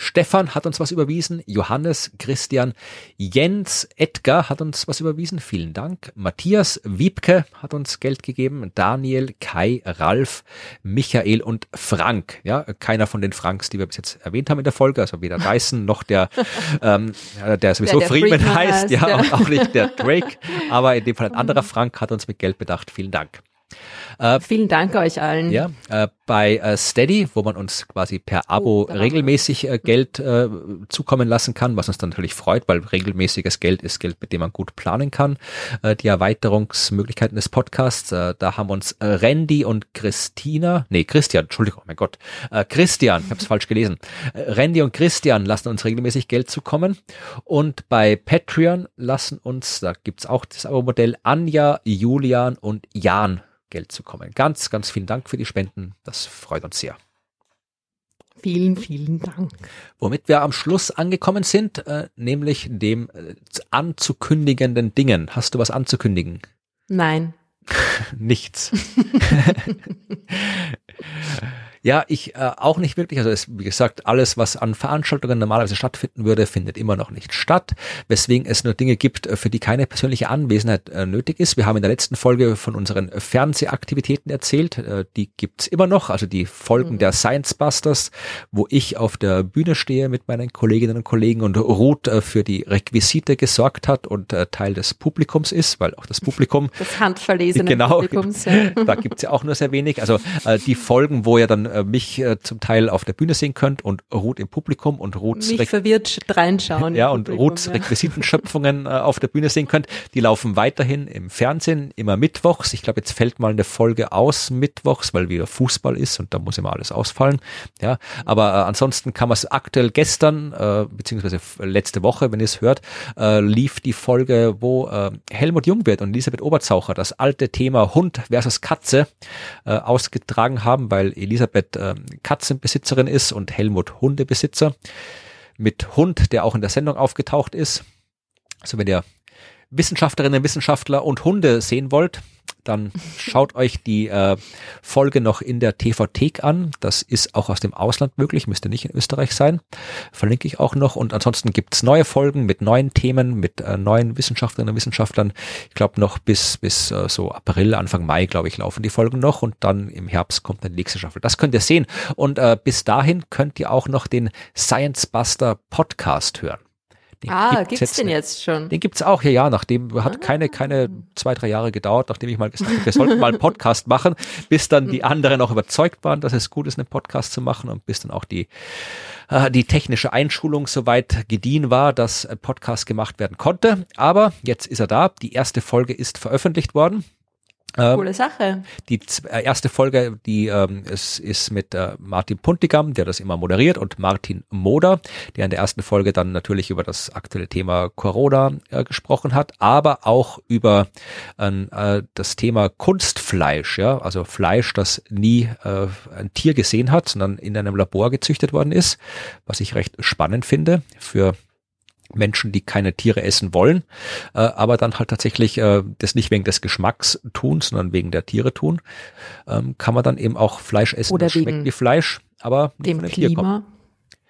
Stefan hat uns was überwiesen, Johannes, Christian, Jens, Edgar hat uns was überwiesen, vielen Dank. Matthias Wiebke hat uns Geld gegeben, Daniel, Kai, Ralf, Michael und Frank. Ja, keiner von den Franks, die wir bis jetzt erwähnt haben in der Folge, also weder Dyson noch der, ähm, der sowieso der, der Freeman, Freeman heißt, heißt, ja, und auch nicht der Drake, aber in dem Fall ein anderer Frank hat uns mit Geld bedacht. Vielen Dank. Äh, Vielen Dank euch allen. Ja, äh, bei äh, Steady, wo man uns quasi per Abo oh, regelmäßig äh, Geld äh, zukommen lassen kann, was uns dann natürlich freut, weil regelmäßiges Geld ist Geld, mit dem man gut planen kann. Äh, die Erweiterungsmöglichkeiten des Podcasts, da haben uns Randy und Christina, nee, Christian, Entschuldigung, mein Gott, Christian, ich habe es falsch gelesen. Randy und Christian lassen uns regelmäßig Geld zukommen und bei Patreon lassen uns, da gibt's auch das Abo-Modell, Anja, Julian und Jan Geld zu kommen. Ganz, ganz vielen Dank für die Spenden. Das freut uns sehr. Vielen, vielen Dank. Womit wir am Schluss angekommen sind, äh, nämlich dem äh, anzukündigenden Dingen. Hast du was anzukündigen? Nein. Nichts. Ja, ich äh, auch nicht wirklich. Also es, wie gesagt, alles, was an Veranstaltungen normalerweise stattfinden würde, findet immer noch nicht statt, weswegen es nur Dinge gibt, äh, für die keine persönliche Anwesenheit äh, nötig ist. Wir haben in der letzten Folge von unseren Fernsehaktivitäten erzählt. Äh, die gibt's immer noch, also die Folgen mhm. der Science Busters, wo ich auf der Bühne stehe mit meinen Kolleginnen und Kollegen und Ruth äh, für die Requisite gesorgt hat und äh, Teil des Publikums ist, weil auch das Publikum das handverlesene genau, Publikums, ja. da gibt's ja auch nur sehr wenig. Also äh, die Folgen, wo ihr dann äh, mich äh, zum Teil auf der Bühne sehen könnt und Ruth im Publikum und Ruths mich verwirrt reinschauen. Ja, und Ruths ja. Requisitenschöpfungen äh, auf der Bühne sehen könnt. Die laufen weiterhin im Fernsehen, immer mittwochs. Ich glaube, jetzt fällt mal eine Folge aus mittwochs, weil wieder Fußball ist und da muss immer alles ausfallen. Ja, aber äh, ansonsten kann man es aktuell gestern, äh, beziehungsweise letzte Woche, wenn ihr es hört, äh, lief die Folge, wo äh, Helmut Jungwirth und Elisabeth Oberzaucher das alte Thema Hund versus Katze äh, ausgetragen haben, weil Elisabeth Elisabeth äh, Katzenbesitzerin ist und Helmut Hundebesitzer. Mit Hund, der auch in der Sendung aufgetaucht ist. Also wenn ihr Wissenschaftlerinnen, Wissenschaftler und Hunde sehen wollt, dann schaut euch die äh, Folge noch in der TV-Thek an. Das ist auch aus dem Ausland möglich, müsste nicht in Österreich sein. Verlinke ich auch noch. Und ansonsten gibt's neue Folgen mit neuen Themen, mit äh, neuen Wissenschaftlerinnen und Wissenschaftlern. Ich glaube noch bis, bis äh, so April, Anfang Mai, glaube ich, laufen die Folgen noch. Und dann im Herbst kommt dann die nächste Staffel. Das könnt ihr sehen. Und äh, bis dahin könnt ihr auch noch den Science Buster Podcast hören. Den ah, gibt's, jetzt, den jetzt schon? Den gibt's auch, ja, ja, nachdem, hat ah. keine, keine zwei, drei Jahre gedauert, nachdem ich mal gesagt habe, wir sollten mal einen Podcast machen, bis dann die anderen auch überzeugt waren, dass es gut ist, einen Podcast zu machen und bis dann auch die, äh, die technische Einschulung soweit gediehen war, dass ein Podcast gemacht werden konnte. Aber jetzt ist er da. Die erste Folge ist veröffentlicht worden. Ähm, Coole Sache. Die äh, erste Folge, die ähm, es ist mit äh, Martin Puntigam, der das immer moderiert, und Martin Moder, der in der ersten Folge dann natürlich über das aktuelle Thema Corona äh, gesprochen hat, aber auch über äh, das Thema Kunstfleisch, ja, also Fleisch, das nie äh, ein Tier gesehen hat, sondern in einem Labor gezüchtet worden ist, was ich recht spannend finde für Menschen, die keine Tiere essen wollen, äh, aber dann halt tatsächlich äh, das nicht wegen des Geschmacks tun, sondern wegen der Tiere tun, ähm, kann man dann eben auch Fleisch essen. Oder das schmeckt wie Fleisch, aber dem Klima.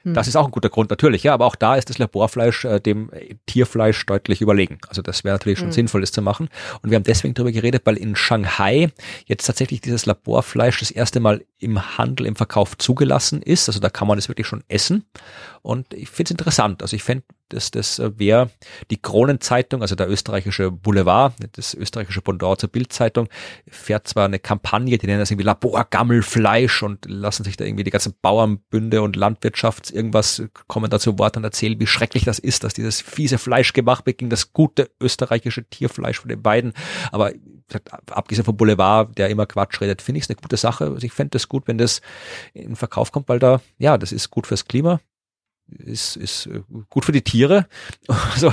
Hm. Das ist auch ein guter Grund, natürlich, ja, aber auch da ist das Laborfleisch äh, dem Tierfleisch deutlich überlegen. Also das wäre natürlich schon hm. sinnvoll, das zu machen. Und wir haben deswegen darüber geredet, weil in Shanghai jetzt tatsächlich dieses Laborfleisch das erste Mal im Handel, im Verkauf zugelassen ist. Also da kann man es wirklich schon essen. Und ich finde es interessant. Also ich fände, dass das äh, wäre die Kronenzeitung, also der österreichische Boulevard, das österreichische Pendant zur Bildzeitung, fährt zwar eine Kampagne, die nennen das irgendwie Laborgammelfleisch und lassen sich da irgendwie die ganzen Bauernbünde und Landwirtschafts irgendwas kommen dazu Wort und erzählen, wie schrecklich das ist, dass dieses fiese Fleisch gemacht wird gegen das gute österreichische Tierfleisch von den beiden. Aber abgesehen vom Boulevard, der immer Quatsch redet, finde ich es eine gute Sache. Also ich fände es gut, wenn das in Verkauf kommt, weil da, ja, das ist gut fürs Klima, ist, ist äh, gut für die Tiere. so.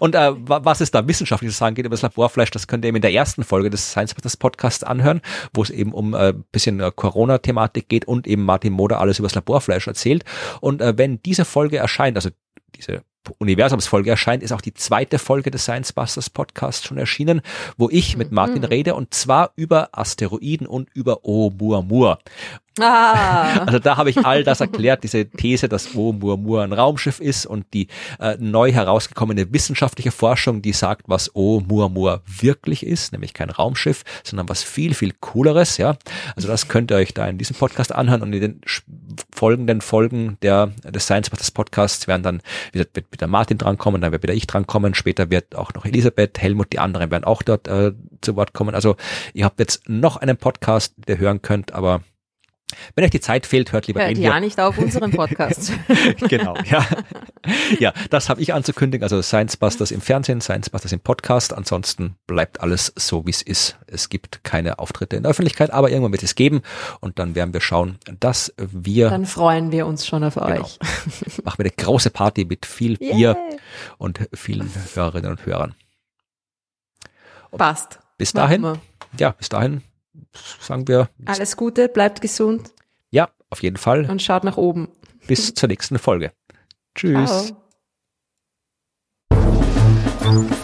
Und äh, was es da wissenschaftlich zu sagen geht über das Laborfleisch, das könnt ihr eben in der ersten Folge des Science Business Podcasts anhören, wo es eben um äh, bisschen äh, Corona-Thematik geht und eben Martin Moder alles über das Laborfleisch erzählt. Und äh, wenn diese Folge erscheint, also diese Universumsfolge erscheint, ist auch die zweite Folge des Science Busters Podcasts schon erschienen, wo ich mit Martin mhm. rede und zwar über Asteroiden und über Oumuamua. Ah. Also da habe ich all das erklärt, diese These, dass Oumuamua ein Raumschiff ist und die äh, neu herausgekommene wissenschaftliche Forschung, die sagt, was Oumuamua wirklich ist, nämlich kein Raumschiff, sondern was viel, viel cooleres, ja. Also das könnt ihr euch da in diesem Podcast anhören und in den folgenden Folgen der, des Science Masters Podcasts werden dann wieder, wird wieder Martin drankommen, dann wird wieder ich drankommen, später wird auch noch Elisabeth, Helmut, die anderen werden auch dort äh, zu Wort kommen. Also ihr habt jetzt noch einen Podcast, der hören könnt, aber wenn euch die Zeit fehlt, hört lieber Hört ja nicht auf unseren Podcast. genau, ja. Ja, das habe ich anzukündigen. Also Science Busters im Fernsehen, Science Busters im Podcast. Ansonsten bleibt alles so, wie es ist. Es gibt keine Auftritte in der Öffentlichkeit, aber irgendwann wird es geben. Und dann werden wir schauen, dass wir... Dann freuen wir uns schon auf genau, euch. Machen wir eine große Party mit viel Bier yeah. und vielen Hörerinnen und Hörern. Passt. Bis dahin, ja, bis dahin sagen wir. Alles Gute, bleibt gesund. Ja, auf jeden Fall. Und schaut nach oben. Bis zur nächsten Folge. Tschüss. Ciao.